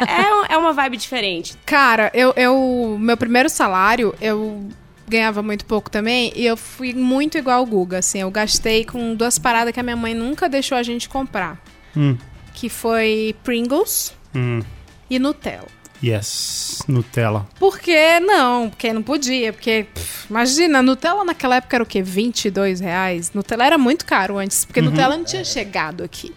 [SPEAKER 5] é, é uma vibe diferente.
[SPEAKER 9] Cara, eu, eu. Meu primeiro salário, eu ganhava muito pouco também. E eu fui muito igual o Guga, assim. Eu gastei com duas paradas que a minha mãe nunca deixou a gente comprar.
[SPEAKER 6] Hum.
[SPEAKER 9] Que foi Pringles
[SPEAKER 6] Hum.
[SPEAKER 9] e Nutella.
[SPEAKER 6] Yes. Nutella.
[SPEAKER 9] Por que não? Porque não podia. Porque, pff, imagina, Nutella naquela época era o quê? 22 reais? Nutella era muito caro antes, porque Nutella não tinha chegado aqui.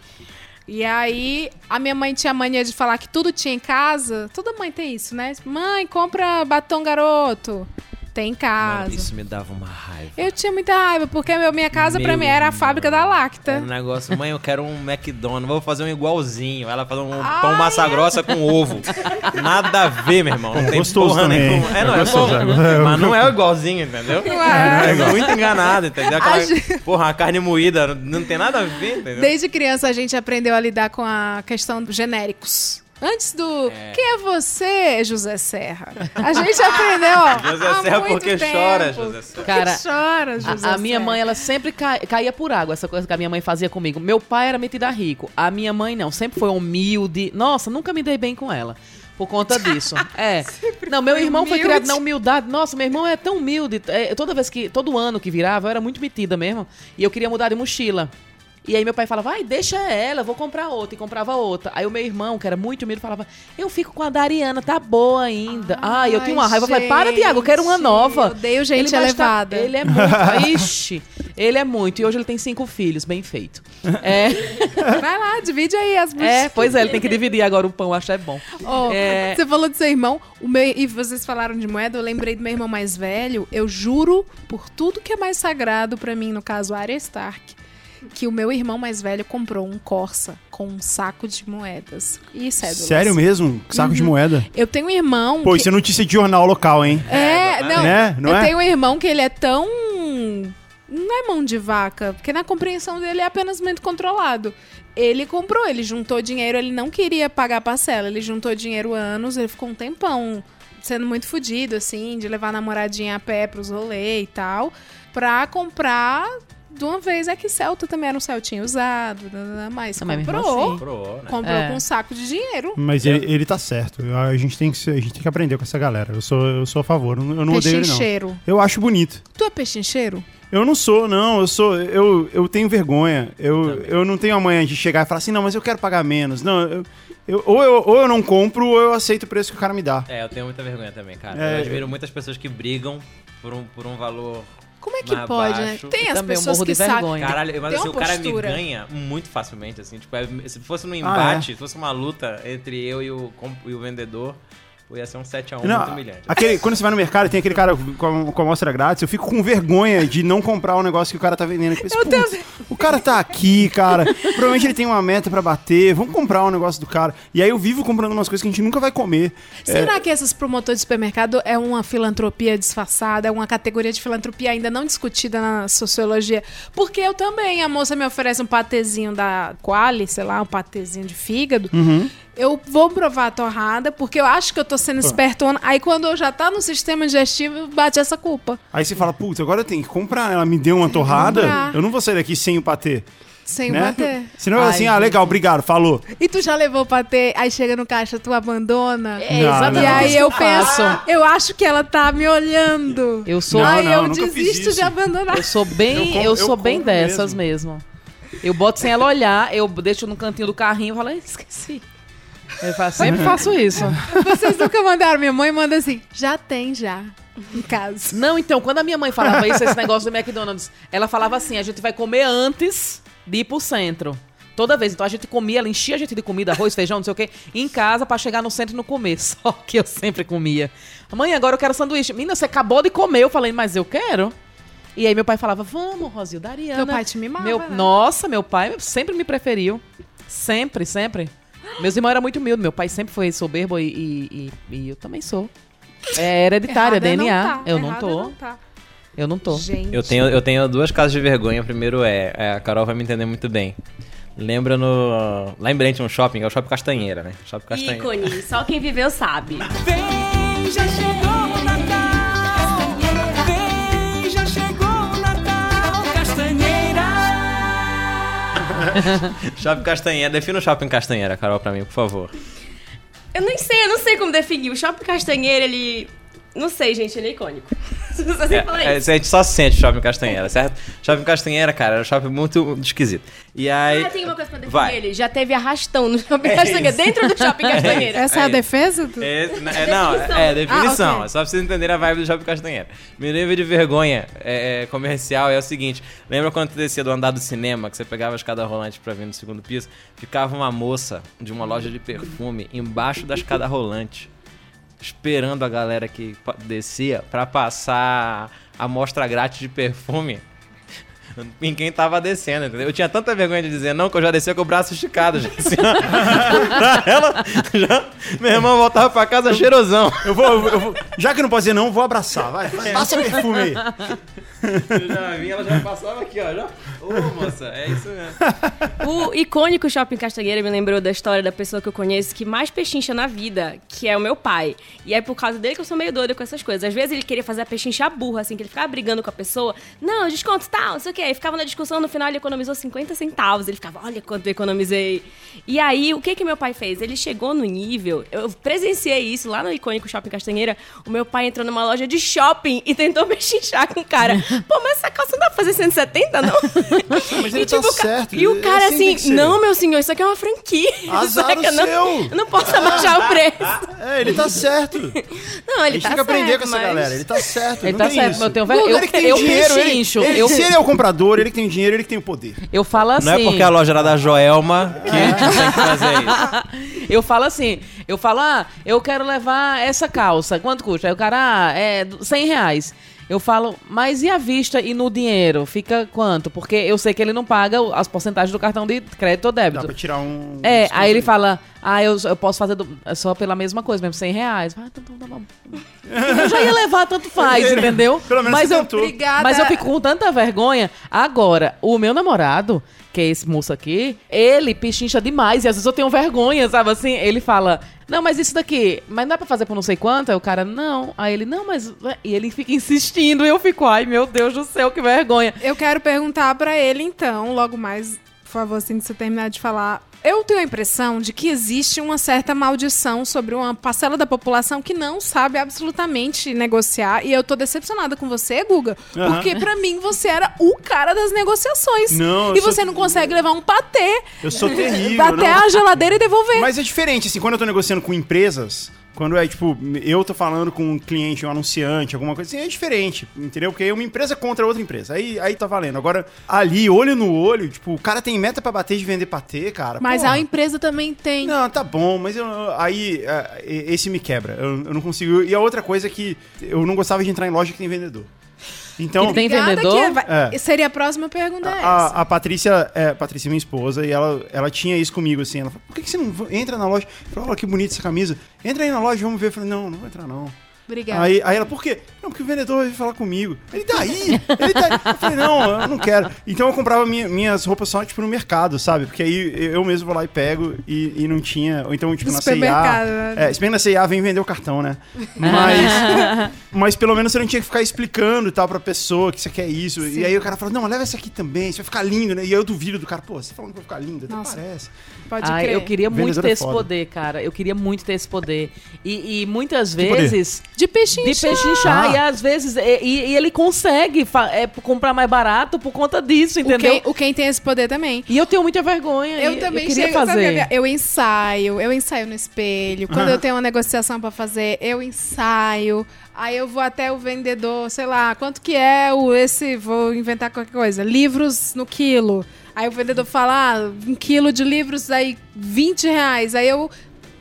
[SPEAKER 9] E aí, a minha mãe tinha mania de falar que tudo tinha em casa. Toda mãe tem isso, né? Mãe, compra batom garoto. Tem em casa.
[SPEAKER 4] Mano, isso me dava uma raiva.
[SPEAKER 9] Eu tinha muita raiva, porque meu, minha casa pra
[SPEAKER 4] Meu
[SPEAKER 9] mim era a fábrica da Lacta.
[SPEAKER 4] Era um negócio, mãe, eu quero um McDonald's, vou fazer um igualzinho. Ela fazer um pão massa grossa com ovo. Nada a ver, meu irmão. Não
[SPEAKER 6] Bom,
[SPEAKER 4] tem
[SPEAKER 6] gostoso
[SPEAKER 4] porra
[SPEAKER 6] também.
[SPEAKER 4] nenhuma. É, não,
[SPEAKER 6] É
[SPEAKER 4] é,
[SPEAKER 6] gostoso,
[SPEAKER 4] bom,
[SPEAKER 6] é.
[SPEAKER 4] Mas não é igualzinho, entendeu?
[SPEAKER 9] Não é.
[SPEAKER 4] É muito enganado, entendeu? Aquela,
[SPEAKER 9] A gente-
[SPEAKER 4] Porra, a carne moída não tem nada a ver, entendeu?
[SPEAKER 9] Desde criança a gente aprendeu a lidar com a questão dos genéricos. Antes do quem é você, José Serra? A gente aprendeu. ó,
[SPEAKER 4] José
[SPEAKER 9] há
[SPEAKER 4] Serra
[SPEAKER 9] muito
[SPEAKER 4] porque
[SPEAKER 9] tempo.
[SPEAKER 4] chora, José Serra.
[SPEAKER 7] Cara,
[SPEAKER 9] chora, José
[SPEAKER 7] A, a minha mãe, ela sempre cai- caía por água, essa coisa que a minha mãe fazia comigo. Meu pai era metido a rico. A minha mãe não, sempre foi humilde. Nossa, nunca me dei bem com ela. Por conta disso. É. Não, meu
[SPEAKER 9] foi
[SPEAKER 7] irmão foi
[SPEAKER 9] humilde.
[SPEAKER 7] criado na humildade. Nossa, meu irmão é tão humilde. É, toda vez que. Todo ano que virava, eu era muito metida mesmo. E eu queria mudar de mochila. E aí meu pai falava, vai, deixa ela, eu vou comprar outra. E comprava outra. Aí o meu irmão, que era muito humilde, falava, eu fico com a Dariana, tá boa ainda. Ai, eu tinha uma raiva. Eu falei, para, Tiago, eu quero uma
[SPEAKER 9] gente,
[SPEAKER 7] nova.
[SPEAKER 9] odeio gente
[SPEAKER 7] estar-
[SPEAKER 9] elevada.
[SPEAKER 7] Ele é muito. Ixi, ele é muito. E hoje ele tem cinco filhos, bem feito. É,
[SPEAKER 9] Vai lá, divide aí as
[SPEAKER 7] é pois é, ele tem que dividir agora o pão, acho é bom.
[SPEAKER 9] Ó,
[SPEAKER 7] É.
[SPEAKER 9] Você falou do seu irmão, o meu, e vocês falaram de moeda, eu lembrei do meu irmão mais velho. Eu juro por tudo que é mais sagrado pra mim, no caso Arya Stark, que o meu irmão mais velho comprou um Corsa com um saco de moedas e cédulas.
[SPEAKER 6] Sério mesmo? Saco de
[SPEAKER 9] Uhum.
[SPEAKER 6] moeda?
[SPEAKER 9] Eu tenho um irmão.
[SPEAKER 6] Pô,
[SPEAKER 9] que-
[SPEAKER 6] isso é notícia de jornal local, hein?
[SPEAKER 9] É, não.
[SPEAKER 6] Né? Não
[SPEAKER 9] eu
[SPEAKER 6] é?
[SPEAKER 9] tenho um irmão que ele é tão. Não é mão de vaca, porque na compreensão dele é apenas muito controlado. Ele comprou, ele juntou dinheiro, ele não queria pagar parcela, ele juntou dinheiro anos, ele ficou um tempão sendo muito fudido, assim, de levar a namoradinha a pé pros rolês e tal, pra comprar de uma vez. É que Celta também era um Celtinho usado, mas
[SPEAKER 7] Mas mesmo
[SPEAKER 9] comprou.
[SPEAKER 7] assim.
[SPEAKER 4] Comprou, né?
[SPEAKER 9] Comprou
[SPEAKER 7] É.
[SPEAKER 9] com um saco de dinheiro.
[SPEAKER 6] Mas ele, ele tá certo. A gente, tem que, ser- a gente tem que aprender com essa galera. Eu sou, eu sou a favor. Eu não eu odeio ele, não. Eu acho bonito.
[SPEAKER 9] Tu é pechincheiro?
[SPEAKER 6] Eu não sou, não. Eu sou. Eu, eu tenho vergonha. Eu, eu não tenho amanhã de chegar e falar assim, não, mas eu quero pagar menos. Não, eu, eu- ou, eu, ou eu não compro, ou eu aceito o preço que o cara me dá.
[SPEAKER 4] É, eu tenho muita vergonha também, cara.
[SPEAKER 6] É,
[SPEAKER 4] eu admiro muitas pessoas que brigam por um, por um valor.
[SPEAKER 9] Como é que pode, né?
[SPEAKER 4] baixo.
[SPEAKER 9] Tem as
[SPEAKER 7] Também
[SPEAKER 9] pessoas que sabem.
[SPEAKER 4] Caralho, mas
[SPEAKER 9] Tem
[SPEAKER 4] assim, o cara me ganha muito facilmente, assim. Tipo, é- se fosse num
[SPEAKER 6] Ah,
[SPEAKER 4] embate, se fosse uma luta entre eu e o, e o vendedor, ia ser um 7x1
[SPEAKER 6] Não,
[SPEAKER 4] muito humilhante.
[SPEAKER 6] aquele, quando você vai no mercado e tem aquele cara com a, com amostra grátis, eu fico com vergonha de não comprar o negócio que o cara tá vendendo. Eu penso, "Putz, O cara tá aqui, cara. Provavelmente ele tem uma meta pra bater. Vamos comprar o negócio do cara. E aí eu vivo comprando umas coisas que a gente nunca vai comer. É,
[SPEAKER 9] Será que esses promotores de supermercado é uma filantropia disfarçada, é uma categoria de filantropia ainda não discutida na sociologia? Porque eu também, a moça me oferece um patezinho da Quali, sei lá, um patezinho de fígado.
[SPEAKER 6] Uhum.
[SPEAKER 9] Eu vou provar a torrada, porque eu acho que eu tô sendo espertona. Aí quando eu já tá no sistema digestivo, bate essa culpa.
[SPEAKER 6] Aí você fala, putz, agora eu tenho que comprar. Ela me deu uma torrada.
[SPEAKER 9] comprar.
[SPEAKER 6] Eu não vou sair daqui sem o patê.
[SPEAKER 9] Sem
[SPEAKER 6] né?
[SPEAKER 9] bater.
[SPEAKER 6] Senão é
[SPEAKER 7] Ai,
[SPEAKER 6] assim, ah, legal, obrigado, falou.
[SPEAKER 9] E tu já levou o patê, aí chega no caixa, tu abandona.
[SPEAKER 7] É
[SPEAKER 6] Não,
[SPEAKER 7] exatamente.
[SPEAKER 9] E aí eu penso, eu acho que ela tá me olhando.
[SPEAKER 7] Eu sou,
[SPEAKER 6] Não,
[SPEAKER 9] aí
[SPEAKER 6] não,
[SPEAKER 9] eu desisto de abandonar.
[SPEAKER 7] eu sou bem,
[SPEAKER 6] Eu
[SPEAKER 7] eu, sou
[SPEAKER 6] eu
[SPEAKER 7] bem dessas mesmo. Eu boto sem ela olhar, eu deixo no cantinho do carrinho e falo, "Ai, esqueci. Eu faço- sempre faço isso.
[SPEAKER 9] Vocês nunca mandaram, minha mãe manda assim, já tem já, em casa.
[SPEAKER 7] Não, então, quando a minha mãe falava isso, esse negócio do McDonald's, ela falava assim: a gente vai comer antes de ir pro centro. Toda vez. Então a gente comia, ela enchia a gente de comida, arroz, feijão, não sei o quê, em casa pra chegar no centro e não comer. Só que eu sempre comia. Mãe, agora eu quero sanduíche. Menina, você acabou de comer. Eu falei, mas eu quero. E aí meu pai falava, vamos, Rosilda, Ariana.
[SPEAKER 9] Teu pai te mimava,
[SPEAKER 7] Meu,
[SPEAKER 9] né?
[SPEAKER 7] Nossa, meu pai sempre me preferiu. Sempre, sempre. Meus irmãos eram muito humildes. Meu pai sempre foi soberbo e, e, e- e eu também sou. É hereditária,
[SPEAKER 9] Errada
[SPEAKER 7] DNA.
[SPEAKER 9] não tá,
[SPEAKER 7] eu não tô.
[SPEAKER 9] não tá.
[SPEAKER 7] Eu não tô.
[SPEAKER 9] Gente.
[SPEAKER 4] Eu tenho, eu tenho duas casas de vergonha. Primeiro é, é, a Carol vai me entender muito bem. Lembra no. Lá em Brent, um shopping, é o Shopping Castanheira, né? Shopping Castanheira.
[SPEAKER 5] Ícone, só quem viveu sabe.
[SPEAKER 14] Vem, já chegou
[SPEAKER 4] Shopping Castanheira. Defina o Shopping Castanheira, Carol, pra mim, por favor.
[SPEAKER 5] Eu nem sei, eu não sei como definir. O Shopping Castanheira, ele. Não sei, gente, ele é icônico.
[SPEAKER 4] É, é, a gente só sente Shopping Castanheira, certo? Shopping Castanheira, cara, era um shopping muito esquisito. E aí.
[SPEAKER 5] Ah, tem uma coisa pra definir
[SPEAKER 4] Vai.
[SPEAKER 5] ele. Já teve arrastão no Shopping
[SPEAKER 4] É
[SPEAKER 5] Castanheira,
[SPEAKER 4] isso.
[SPEAKER 5] dentro do Shopping Castanheira.
[SPEAKER 9] Essa é a defesa? Tu?
[SPEAKER 4] É, é, não, é definição.
[SPEAKER 9] Ah, ok.
[SPEAKER 4] É só pra vocês entenderem a vibe do Shopping Castanheira. Meu nível de vergonha é, é, comercial é o seguinte: lembra quando tu descia do andar do cinema, que você pegava a escada rolante pra vir no segundo piso? Ficava uma moça de uma loja de perfume embaixo da escada rolante, esperando a galera que descia pra passar a amostra grátis de perfume. Em quem tava descendo, entendeu? Eu tinha tanta vergonha de dizer não que eu já descia com o braço esticado, já, assim, ó. pra ela, já, meu irmão voltava pra casa cheirosão.
[SPEAKER 6] Eu vou, eu vou- eu vou- já que não pode dizer não, vou abraçar. Vai, vai, passa perfume aí.
[SPEAKER 4] Eu já vinha, ela já passava aqui, ó. Já. Ô, moça, é isso mesmo.
[SPEAKER 5] O icônico Shopping Castanheira me lembrou da história da pessoa que eu conheço que mais pechincha na vida, que é o meu pai. E é por causa dele que eu sou meio doida com essas coisas. Às vezes ele queria fazer a pechincha burra, assim, que ele ficava brigando com a pessoa. Não, desconto tal, não sei o quê. Aí ficava na discussão, no final ele economizou 50 centavos. Ele ficava, olha quanto eu economizei. E aí, o que que meu pai fez? Ele chegou no nível, eu presenciei isso lá no icônico Shopping Castanheira. O meu pai entrou numa loja de shopping e tentou pechinchar com o cara. Pô, mas essa calça não dá pra fazer 170, não?
[SPEAKER 6] Mas ele tá
[SPEAKER 5] o ca-
[SPEAKER 6] certo,
[SPEAKER 5] E o
[SPEAKER 6] é
[SPEAKER 5] cara
[SPEAKER 6] assim
[SPEAKER 5] assim, não, meu senhor, isso aqui é uma franquia.
[SPEAKER 6] Azar
[SPEAKER 5] Saca?
[SPEAKER 6] o
[SPEAKER 5] não,
[SPEAKER 6] seu.
[SPEAKER 5] eu não posso abaixar o preço.
[SPEAKER 6] É, ele tá certo.
[SPEAKER 5] Não,
[SPEAKER 6] A
[SPEAKER 5] ele
[SPEAKER 6] gente
[SPEAKER 5] tá
[SPEAKER 6] tem que aprender
[SPEAKER 5] certo,
[SPEAKER 6] com essa
[SPEAKER 5] mas-
[SPEAKER 6] galera. Ele tá certo.
[SPEAKER 7] Ele
[SPEAKER 6] não
[SPEAKER 7] tá
[SPEAKER 6] tem
[SPEAKER 7] certo,
[SPEAKER 6] isso.
[SPEAKER 7] mas eu tenho ver-
[SPEAKER 6] Guga,
[SPEAKER 7] eu-
[SPEAKER 6] que
[SPEAKER 7] eu
[SPEAKER 6] dinheiro, ele-
[SPEAKER 7] pechincho,
[SPEAKER 6] ele-
[SPEAKER 7] eu-
[SPEAKER 6] Se ele é o comprador, ele que tem dinheiro, ele que tem o poder.
[SPEAKER 7] Eu falo assim.
[SPEAKER 4] Não é porque a loja era da Joelma que
[SPEAKER 6] É.
[SPEAKER 4] tem que fazer isso.
[SPEAKER 7] Eu falo assim, eu falo, ah, eu quero levar essa calça, quanto custa? Aí o cara, ah, é 100 reais. Eu falo, mas e a vista e no dinheiro? Fica quanto? Porque eu sei que ele não paga as porcentagens do cartão de crédito ou
[SPEAKER 6] Dá
[SPEAKER 7] débito.
[SPEAKER 6] pra tirar um...
[SPEAKER 7] É, aí ele fala, ah, eu, eu posso fazer do- só pela mesma coisa, mesmo 100 reais. Ah, então, então tá bom. Eu já ia levar, tanto faz, entendeu?
[SPEAKER 6] Pelo menos
[SPEAKER 7] mas eu,
[SPEAKER 6] tentou.
[SPEAKER 9] Obrigada.
[SPEAKER 7] mas eu fico com tanta vergonha. Agora, o meu namorado, que é esse moço aqui, ele pichincha demais. E às vezes eu tenho vergonha, sabe assim? Ele fala, não, mas isso daqui, mas não dá pra fazer por não sei quanto? Aí o cara, não. Aí ele, não, mas... E ele fica insistindo e eu fico, ai meu Deus do céu, que vergonha.
[SPEAKER 9] Eu quero perguntar pra ele, então, logo mais, por favor, assim que você terminar de falar. Eu tenho a impressão de que existe uma certa maldição sobre uma parcela da população que não sabe absolutamente negociar. E eu tô decepcionada com você, Guga,
[SPEAKER 6] Aham.
[SPEAKER 9] porque pra mim você era o cara das negociações.
[SPEAKER 6] Não,
[SPEAKER 9] e
[SPEAKER 6] sou-
[SPEAKER 9] você não consegue levar um patê
[SPEAKER 6] Eu sou terrível.
[SPEAKER 9] até
[SPEAKER 6] não.
[SPEAKER 9] a geladeira e devolver.
[SPEAKER 6] Mas é diferente, assim, quando eu tô negociando com empresas, Quando é, tipo, eu tô falando com um cliente, um anunciante, alguma coisa assim, é diferente, entendeu? Porque aí uma empresa contra outra empresa. Aí, aí tá valendo. Agora, ali, olho no olho, tipo, o cara tem meta pra bater de vender patê, cara.
[SPEAKER 9] Mas
[SPEAKER 6] porra.
[SPEAKER 9] a empresa também tem.
[SPEAKER 6] Não, tá bom, mas eu, aí é, esse me quebra. Eu, eu não consigo. E a outra coisa é que eu não gostava de entrar em loja que tem vendedor. Então,
[SPEAKER 7] Que tem vendedor?
[SPEAKER 9] que vai-
[SPEAKER 6] É.
[SPEAKER 9] Seria a próxima pergunta é essa.
[SPEAKER 6] a, a Patrícia, é, Patrícia, minha esposa, e ela, ela tinha isso comigo, assim. Ela falou, por que, que você não entra na loja? Eu falei, olha que bonita essa camisa. Entra aí na loja, vamos ver. Eu falei, não, não vou entrar, não.
[SPEAKER 9] Obrigada.
[SPEAKER 6] Aí, aí ela, por quê? Não, porque o vendedor veio falar comigo. Ele tá aí! Ele tá aí. Eu falei, não, eu não quero. Então eu comprava minha- minhas roupas só, tipo, no mercado, sabe? Porque aí eu mesmo vou lá e pego e, e não tinha. Ou então, tipo,
[SPEAKER 9] No
[SPEAKER 6] na CIA.
[SPEAKER 9] né?
[SPEAKER 6] É, se bem que na CIA vem vender o cartão, né? Mas, mas pelo menos você não tinha que ficar explicando e tal pra pessoa que você quer isso. E aí o cara fala, não, leva essa aqui também, isso vai ficar lindo, né? E aí eu duvido do cara, pô, você tá falando que vai ficar lindo, até
[SPEAKER 9] Nossa.
[SPEAKER 6] parece.
[SPEAKER 9] Pode
[SPEAKER 7] Ai,
[SPEAKER 9] crer.
[SPEAKER 7] eu queria muito
[SPEAKER 6] Vendedor
[SPEAKER 7] ter
[SPEAKER 6] é
[SPEAKER 7] esse poder, cara. Eu queria muito ter esse poder. E, e muitas
[SPEAKER 6] Que poder?
[SPEAKER 9] De pechinchar.
[SPEAKER 7] De pechinchar.
[SPEAKER 6] Ah.
[SPEAKER 7] E às vezes. E, e- ele consegue é, comprar mais barato por conta disso,
[SPEAKER 9] O
[SPEAKER 7] entendeu?
[SPEAKER 9] quem, o quem tem esse poder também.
[SPEAKER 7] E eu tenho muita vergonha.
[SPEAKER 9] Eu também
[SPEAKER 7] eu queria
[SPEAKER 9] chego, sabe,
[SPEAKER 7] fazer.
[SPEAKER 9] eu ensaio, eu ensaio no espelho. Quando eu tenho uma negociação pra fazer, eu ensaio. Aí eu vou até o vendedor, sei lá, quanto que é o esse, vou inventar qualquer coisa, livros no quilo. Aí o vendedor fala, ah, um quilo de livros, aí 20 reais. Aí eu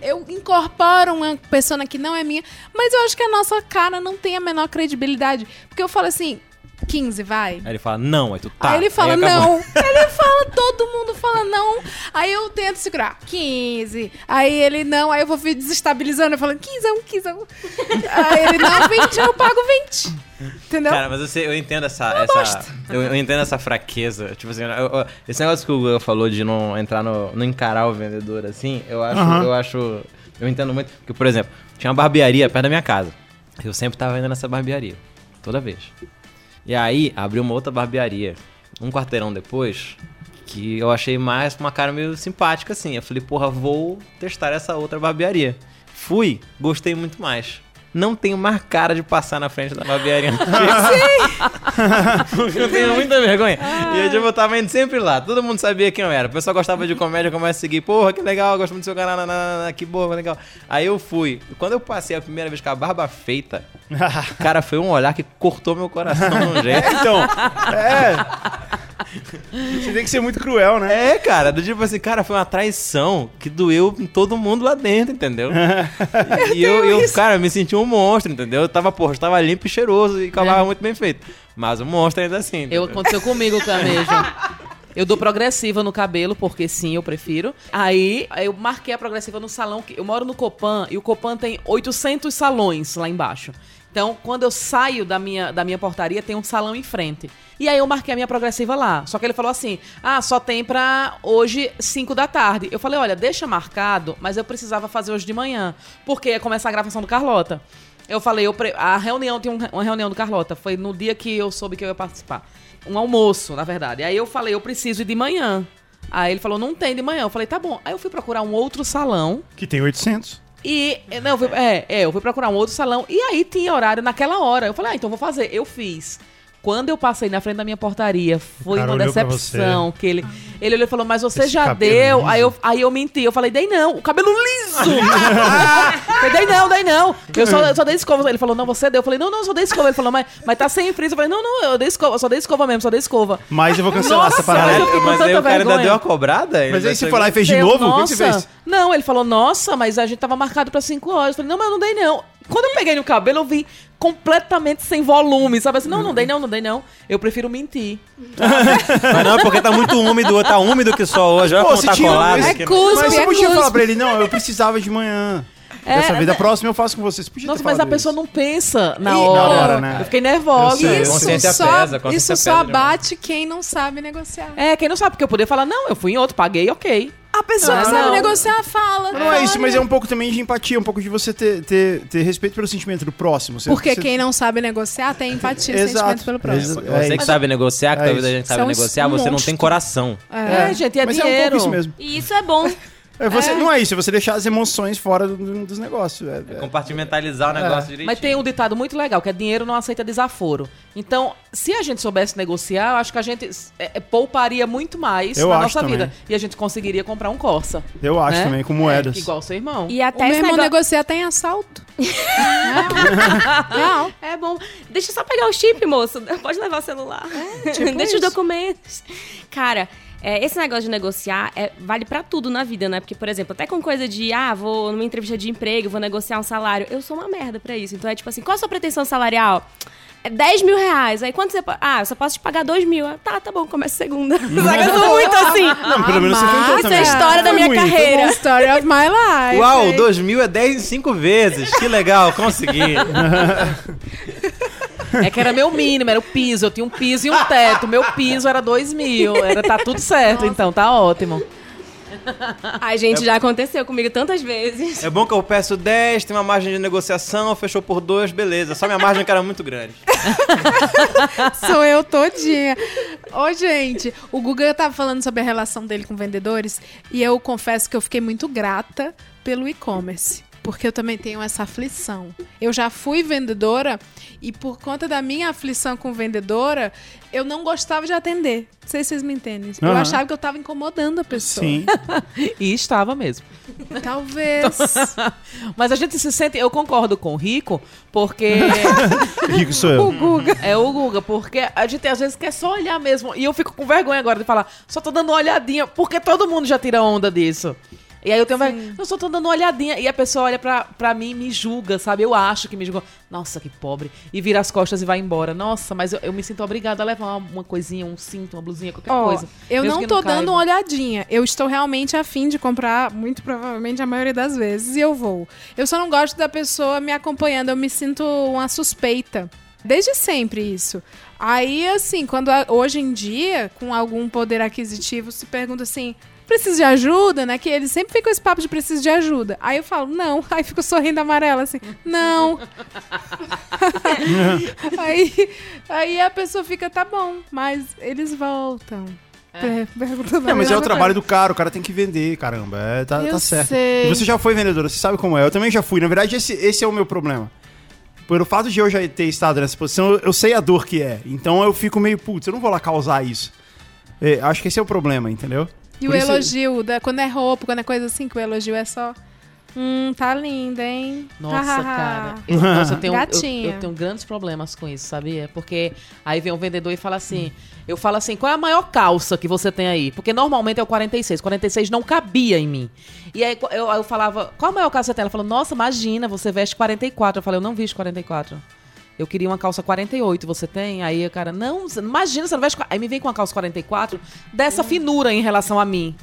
[SPEAKER 9] eu incorporo uma pessoa que não é minha, mas eu acho que a nossa cara não tem a menor credibilidade. Porque eu falo assim, 15, vai.
[SPEAKER 4] Aí ele fala, não, aí tu tá.
[SPEAKER 9] Aí ele fala,
[SPEAKER 4] acabou.
[SPEAKER 9] não. Ele fala, todo mundo fala não. Aí eu tento segurar, 15. Aí ele, não. Aí eu vou vir desestabilizando. Eu falo, 15 é um, 15 é um. Aí ele, não, 20, eu pago 20. Entendeu?
[SPEAKER 4] Cara, mas você, eu entendo essa. essa eu, eu entendo essa fraqueza. Tipo assim, eu- eu- esse negócio que o Guga falou de não entrar no. não encarar o vendedor assim, eu acho.
[SPEAKER 6] Aham.
[SPEAKER 4] Eu acho. Eu entendo muito. Porque, por exemplo, tinha uma barbearia perto da minha casa. Eu sempre tava indo nessa barbearia. Toda vez. E aí, abriu uma outra barbearia. Um quarteirão depois. Que eu achei mais uma cara meio simpática assim. Eu falei, porra, vou testar essa outra barbearia. Fui, gostei muito mais. Não tenho mais cara de passar na frente da barbearia. Porque eu tenho muita vergonha. E eu, tipo, eu tava indo sempre lá. Todo mundo sabia quem eu era. O pessoal gostava de comédia, começa a seguir. Porra, que legal, gosto muito do seu canal. Que boa, legal. Aí eu fui. Quando eu passei a primeira vez com a barba feita, cara, foi um olhar que cortou meu coração de um jeito.
[SPEAKER 6] Então, é. Você tem que ser muito cruel, né?
[SPEAKER 4] É, cara, do tipo assim, cara, foi uma traição que doeu em todo mundo lá dentro, entendeu? e eu, eu, cara, me senti um monstro, entendeu? Eu tava, porra, eu tava limpo e cheiroso e acabava muito bem feito. Mas um monstro ainda assim.
[SPEAKER 7] Eu,
[SPEAKER 4] entendeu?
[SPEAKER 7] aconteceu comigo, Camejo. Eu dou progressiva no cabelo, porque sim, eu prefiro. Aí, eu marquei a progressiva no salão. que Eu moro no Copan e o Copan tem 800 salões lá embaixo. Então, quando eu saio da minha, da minha portaria, tem um salão em frente. E aí eu marquei a minha progressiva lá. Só que ele falou assim: ah, só tem pra hoje 5 da tarde. Eu falei: olha, deixa marcado, mas eu precisava fazer hoje de manhã. Porque ia começar a gravação do Carlota. Eu falei, eu pre- a reunião, tem um- uma reunião do Carlota. Foi no dia que eu soube que eu ia participar. Um almoço, na verdade. Aí eu falei, eu preciso ir de manhã. Aí ele falou, não tem de manhã. Eu falei, tá bom. Aí eu fui procurar um outro salão.
[SPEAKER 6] Que tem 800.
[SPEAKER 7] E. Não, eu fui, é, é, eu fui procurar um outro salão. E aí tinha horário naquela hora. Eu falei, ah, então vou fazer. Eu fiz. Quando eu passei na frente da minha portaria, foi uma decepção. Que ele, ele olhou e falou, mas você
[SPEAKER 6] Esse
[SPEAKER 7] já deu.
[SPEAKER 6] liso.
[SPEAKER 7] Aí eu, aí eu menti. Eu falei, dei não. O cabelo liso. eu dei não, dei não. Eu só, eu só dei escova. Ele falou, não, você deu. Eu falei, não, não, eu só dei escova. Ele falou, mas, mas tá sem frizz. Eu falei, não, não, eu dei escova. Eu só dei escova mesmo, só dei escova.
[SPEAKER 6] Mas eu vou cancelar
[SPEAKER 7] Nossa,
[SPEAKER 6] essa parada.
[SPEAKER 7] mas
[SPEAKER 4] Mas aí o cara ainda deu a cobrada? Ele
[SPEAKER 6] Mas aí você foi lá e fez de novo? O que você
[SPEAKER 7] nossa.
[SPEAKER 6] fez?
[SPEAKER 7] Não, ele falou, nossa, mas a gente tava marcado pra 5 horas. Eu falei, não, mas eu não dei não. Quando eu peguei no cabelo, eu vi completamente sem volume, sabe assim? Não, não dei não, não dei não. Eu prefiro mentir.
[SPEAKER 4] Mas não, porque tá muito úmido, tá úmido que só hoje. Olha
[SPEAKER 6] Pô,
[SPEAKER 4] como tá
[SPEAKER 6] tinha-
[SPEAKER 4] colado.
[SPEAKER 6] mas-
[SPEAKER 4] aqui.
[SPEAKER 9] cuspe,
[SPEAKER 6] Mas
[SPEAKER 9] é
[SPEAKER 6] podia
[SPEAKER 9] cuspe.
[SPEAKER 6] falar pra ele, não, eu precisava de manhã.
[SPEAKER 7] É,
[SPEAKER 6] Dessa vez,
[SPEAKER 7] né?
[SPEAKER 6] próxima eu faço com você. Você podia
[SPEAKER 7] Nossa, mas a pessoa
[SPEAKER 6] isso.
[SPEAKER 7] não pensa na
[SPEAKER 9] E-
[SPEAKER 7] hora.
[SPEAKER 6] Na hora, né?
[SPEAKER 7] Eu fiquei nervosa.
[SPEAKER 6] Eu sei,
[SPEAKER 9] Isso
[SPEAKER 4] consciência
[SPEAKER 9] só,
[SPEAKER 4] pesa, consciência
[SPEAKER 9] isso só abate quem não sabe negociar.
[SPEAKER 7] É, quem não sabe, porque eu poderia falar, não, eu fui em outro, paguei, ok.
[SPEAKER 9] A pessoa que
[SPEAKER 7] Não,
[SPEAKER 9] sabe
[SPEAKER 7] não.
[SPEAKER 9] negociar fala.
[SPEAKER 6] Não é isso, mas é um pouco também de empatia, um pouco de você ter, ter, ter respeito pelo sentimento do próximo. Você-
[SPEAKER 9] Porque
[SPEAKER 6] você-
[SPEAKER 9] quem não sabe negociar tem empatia,
[SPEAKER 6] Exato.
[SPEAKER 9] sentimento pelo próximo.
[SPEAKER 4] Você
[SPEAKER 6] é
[SPEAKER 4] que
[SPEAKER 6] isso.
[SPEAKER 4] sabe negociar, que
[SPEAKER 6] É
[SPEAKER 4] talvez a gente sabe negociar,
[SPEAKER 9] um
[SPEAKER 4] você não tem coração.
[SPEAKER 7] É, gente, é
[SPEAKER 6] Mas é um
[SPEAKER 7] dinheiro.
[SPEAKER 6] pouco isso mesmo.
[SPEAKER 5] E isso é bom.
[SPEAKER 6] É você, Não é isso, é você deixar as emoções fora do- do- dos negócios. É, é.
[SPEAKER 4] Compartimentalizar o negócio direitinho.
[SPEAKER 7] Mas tem um ditado muito legal, que é dinheiro não aceita desaforo. Então, se a gente soubesse negociar, eu acho que a gente é, é, pouparia muito mais
[SPEAKER 6] Eu
[SPEAKER 7] na
[SPEAKER 6] acho
[SPEAKER 7] nossa
[SPEAKER 6] também.
[SPEAKER 7] vida. E a gente conseguiria comprar um Corsa.
[SPEAKER 6] Eu acho
[SPEAKER 7] né?
[SPEAKER 6] também, com moedas.
[SPEAKER 7] É, igual seu irmão.
[SPEAKER 5] E até
[SPEAKER 9] O meu irmão
[SPEAKER 5] negócio...
[SPEAKER 9] negocia até em assalto.
[SPEAKER 5] Real. É bom. Deixa eu só pegar o chip, moço. Pode levar o celular.
[SPEAKER 9] tipo
[SPEAKER 5] Deixa os
[SPEAKER 9] isso.
[SPEAKER 5] documentos. Cara, é, esse negócio de negociar é, vale pra tudo na vida, né? Porque, por exemplo, até com coisa de, ah, vou numa entrevista de emprego, vou negociar um salário. Eu sou uma merda pra isso. Então é tipo assim, qual a sua pretensão salarial? É 10 mil reais. Aí quanto você. Ah, eu só posso te pagar 2 mil. Ah, Tá, tá bom, começa segunda. Sabe? Eu sou muito assim.
[SPEAKER 6] Não, pelo menos você tentou
[SPEAKER 5] Isso é a história da minha
[SPEAKER 6] foi
[SPEAKER 5] carreira.
[SPEAKER 9] Story of my life.
[SPEAKER 4] Uau,
[SPEAKER 9] hein?
[SPEAKER 4] 2 mil é 10 em 5 vezes. Que legal, consegui.
[SPEAKER 7] É que era meu mínimo, era o piso. Eu tinha um piso e um teto. Meu piso era 2 mil. Era, tá tudo certo, então, tá ótimo.
[SPEAKER 5] Ai, gente, já aconteceu comigo tantas vezes.
[SPEAKER 4] É bom que eu peço 10, tem uma margem de negociação, fechou por 2, beleza. Só minha margem que era muito grande.
[SPEAKER 9] Sou eu todinha. Ô, gente, o Guga tava falando sobre a relação dele com vendedores e eu confesso que eu fiquei muito grata pelo e-commerce. Porque eu também tenho essa aflição. Eu já fui vendedora e por conta da minha aflição com vendedora, eu não gostava de atender. Não sei se vocês me entendem. Eu
[SPEAKER 6] Aham.
[SPEAKER 9] achava que eu tava incomodando a pessoa.
[SPEAKER 6] Sim.
[SPEAKER 7] E estava mesmo.
[SPEAKER 9] Talvez.
[SPEAKER 7] Mas a gente se sente. Eu concordo com o Rico, porque.
[SPEAKER 6] Rico sou eu.
[SPEAKER 9] o Guga.
[SPEAKER 7] É o Guga, porque a gente às vezes quer só olhar mesmo. E eu fico com vergonha agora de falar, só tô dando uma olhadinha, porque todo mundo já tira onda disso. E aí eu tenho vergonha, eu só tô dando uma olhadinha. E a pessoa olha pra, pra mim e me julga, sabe? Eu acho que me julga. Nossa, que pobre. E vira as costas e vai embora. Nossa, mas eu, eu me sinto obrigada a levar uma, uma coisinha, um cinto, uma blusinha, qualquer
[SPEAKER 9] Ó,
[SPEAKER 7] coisa.
[SPEAKER 9] eu não tô
[SPEAKER 7] caiba.
[SPEAKER 9] dando uma olhadinha. Eu estou realmente afim de comprar, muito provavelmente a maioria das vezes, e eu vou. Eu só não gosto da pessoa me acompanhando, eu me sinto uma suspeita. Desde sempre isso. Aí, assim, quando a- hoje em dia, com algum poder aquisitivo, se pergunta assim. Precisa de ajuda, né? Que eles sempre ficam com esse papo de preciso de ajuda. Aí eu falo, não. Aí fico sorrindo amarela, assim, não. aí, aí a pessoa fica, tá bom, mas eles voltam. É.
[SPEAKER 6] É, mas é o trabalho do cara, o cara tem que vender, caramba. É, tá,
[SPEAKER 9] Eu
[SPEAKER 6] tá certo.
[SPEAKER 9] sei.
[SPEAKER 6] E você já foi vendedora, você sabe como é. Eu também já fui. Na verdade, esse, esse é o meu problema. Pelo fato de eu já ter estado nessa posição, eu, eu sei a dor que é. Então eu fico meio, putz, eu não vou lá causar isso. É, acho que esse é o problema, entendeu?
[SPEAKER 9] E
[SPEAKER 6] Por
[SPEAKER 9] o
[SPEAKER 6] isso-
[SPEAKER 9] elogio, da, quando é roupa, quando é coisa assim, que o elogio é só. Hum, tá linda, hein?
[SPEAKER 7] Nossa, cara. Eu, nossa, eu tenho, eu, eu tenho grandes problemas com isso, sabia? Porque aí vem um vendedor e fala assim: eu falo assim, qual é a maior calça que você tem aí? Porque normalmente é o 46. 46 não cabia em mim. E aí eu, eu falava, qual a maior calça você tem? Ela falou, nossa, imagina, você veste 44. Eu falei, eu não visto 44. Eu queria uma calça 48, você tem? Aí o cara, não, imagina, você não veste. Aí me vem com uma calça 44 dessa finura em relação a mim.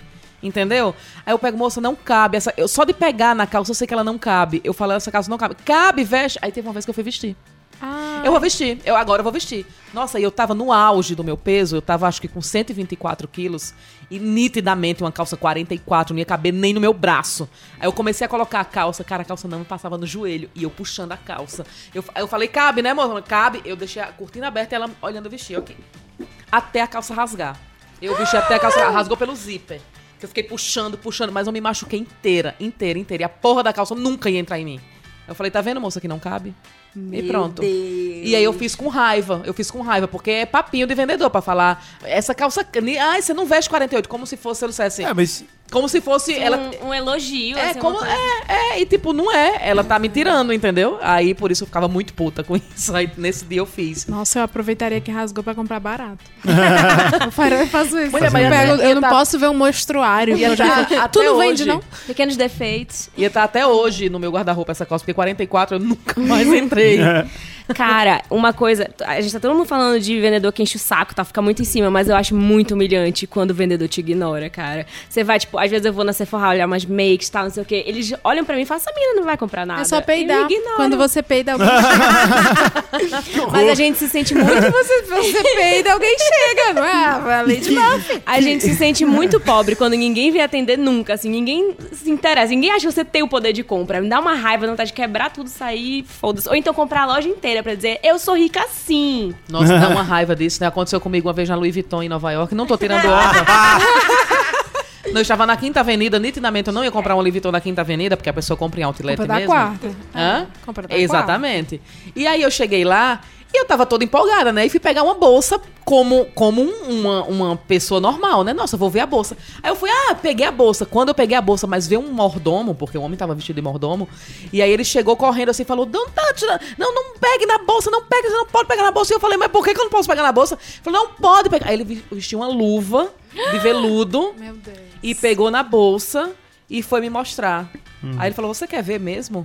[SPEAKER 7] Entendeu? Aí eu pego, moça, não cabe. Essa, eu, só de pegar na calça, eu sei que ela não cabe. Eu falo, essa calça não cabe. Cabe, veste. Aí teve uma vez que eu fui vestir.
[SPEAKER 9] Ah,
[SPEAKER 7] Eu vou vestir. Eu agora eu vou vestir. Nossa, e eu tava no auge do meu peso. Eu tava, acho que com 124 quilos. E nitidamente uma calça 44 não ia caber nem no meu braço. Aí eu comecei a colocar a calça. Cara, a calça não me passava no joelho. E eu puxando a calça. Eu, eu falei, cabe, né, moça? Cabe. Eu deixei a cortina aberta e ela olhando eu vestir. Ok. Até a calça rasgar. Eu vesti até a calça rasgou pelo zíper. Que eu fiquei puxando, puxando, mas eu me machuquei inteira, inteira, inteira. E a porra da calça nunca ia entrar em mim. Eu falei, tá vendo, moça, que não cabe? E pronto. E aí eu fiz com raiva. Eu fiz com raiva, porque é papinho de vendedor pra falar. Essa calça. Ai, você não veste 48, como se fosse, eu dissesse.
[SPEAKER 6] É, mas
[SPEAKER 7] Como se fosse. ela,
[SPEAKER 5] Um, um elogio.
[SPEAKER 7] é,
[SPEAKER 5] assim,
[SPEAKER 7] como,
[SPEAKER 5] coisa-
[SPEAKER 7] é, é, e tipo, não é. Ela tá me tirando, entendeu? Aí por isso eu ficava muito puta com isso. Aí nesse dia eu fiz.
[SPEAKER 9] Nossa, eu aproveitaria que rasgou pra comprar barato. eu faço- eu faço isso.
[SPEAKER 7] Mulher,
[SPEAKER 9] eu, pego- eu não
[SPEAKER 7] tá-
[SPEAKER 9] posso ver um mostruário.
[SPEAKER 7] Ia
[SPEAKER 9] eu já
[SPEAKER 7] tá
[SPEAKER 9] tu não vende,
[SPEAKER 7] hoje.
[SPEAKER 9] não?
[SPEAKER 5] Pequenos defeitos.
[SPEAKER 7] Ia estar até hoje no meu guarda-roupa essa calça, porque 44 eu nunca mais entrei.
[SPEAKER 5] Cara, uma coisa. A gente tá todo mundo falando de vendedor que enche o saco, tá? Fica muito em cima, mas eu acho muito humilhante quando o vendedor te ignora, cara. Você vai, tipo, às vezes eu vou na Sephora olhar umas makes e tal, não sei o quê. Eles olham pra mim e falam, essa menina não vai comprar nada.
[SPEAKER 9] É só peidar. Quando você peida, alguém
[SPEAKER 5] Mas a gente se sente muito.
[SPEAKER 9] você, você peida, alguém chega, não é? A Lady Buffy.
[SPEAKER 5] A gente se sente muito pobre quando ninguém vem atender nunca, assim, ninguém se interessa, ninguém acha que você tem o poder de compra. Me dá uma raiva, vontade de quebrar tudo, sair, foda-se. Ou então comprar a loja inteira pra dizer, eu sou rica sim.
[SPEAKER 7] Nossa, dá uma raiva disso, né? Aconteceu comigo uma vez na Louis Vuitton em Nova York. Não tô tirando onda. Não, eu estava na Quinta Avenida, nitidamente eu não ia comprar um Louis Vuitton na Quinta Avenida, porque a pessoa compra em outlet
[SPEAKER 9] Compra da
[SPEAKER 7] mesmo.
[SPEAKER 9] quarta.
[SPEAKER 7] Hã?
[SPEAKER 9] Compra da
[SPEAKER 7] Exatamente. E aí eu cheguei lá e eu tava toda empolgada, né? E fui pegar uma bolsa como, como um- uma, uma pessoa normal, né? Nossa, vou ver a bolsa. Aí eu fui, ah, peguei a bolsa. Quando eu peguei a bolsa, mas veio um mordomo, porque o homem tava vestido de mordomo, e aí ele chegou correndo assim e falou: Não, tá, não, não pegue na bolsa, não pegue, você não pode pegar na bolsa. E eu falei, mas por que, que eu não posso pegar na bolsa? Ele falou, não pode pegar. Aí ele vestiu uma luva de veludo
[SPEAKER 9] Meu Deus.
[SPEAKER 7] e pegou na bolsa e foi me mostrar.
[SPEAKER 6] Hum.
[SPEAKER 7] Aí ele falou: Você quer ver mesmo?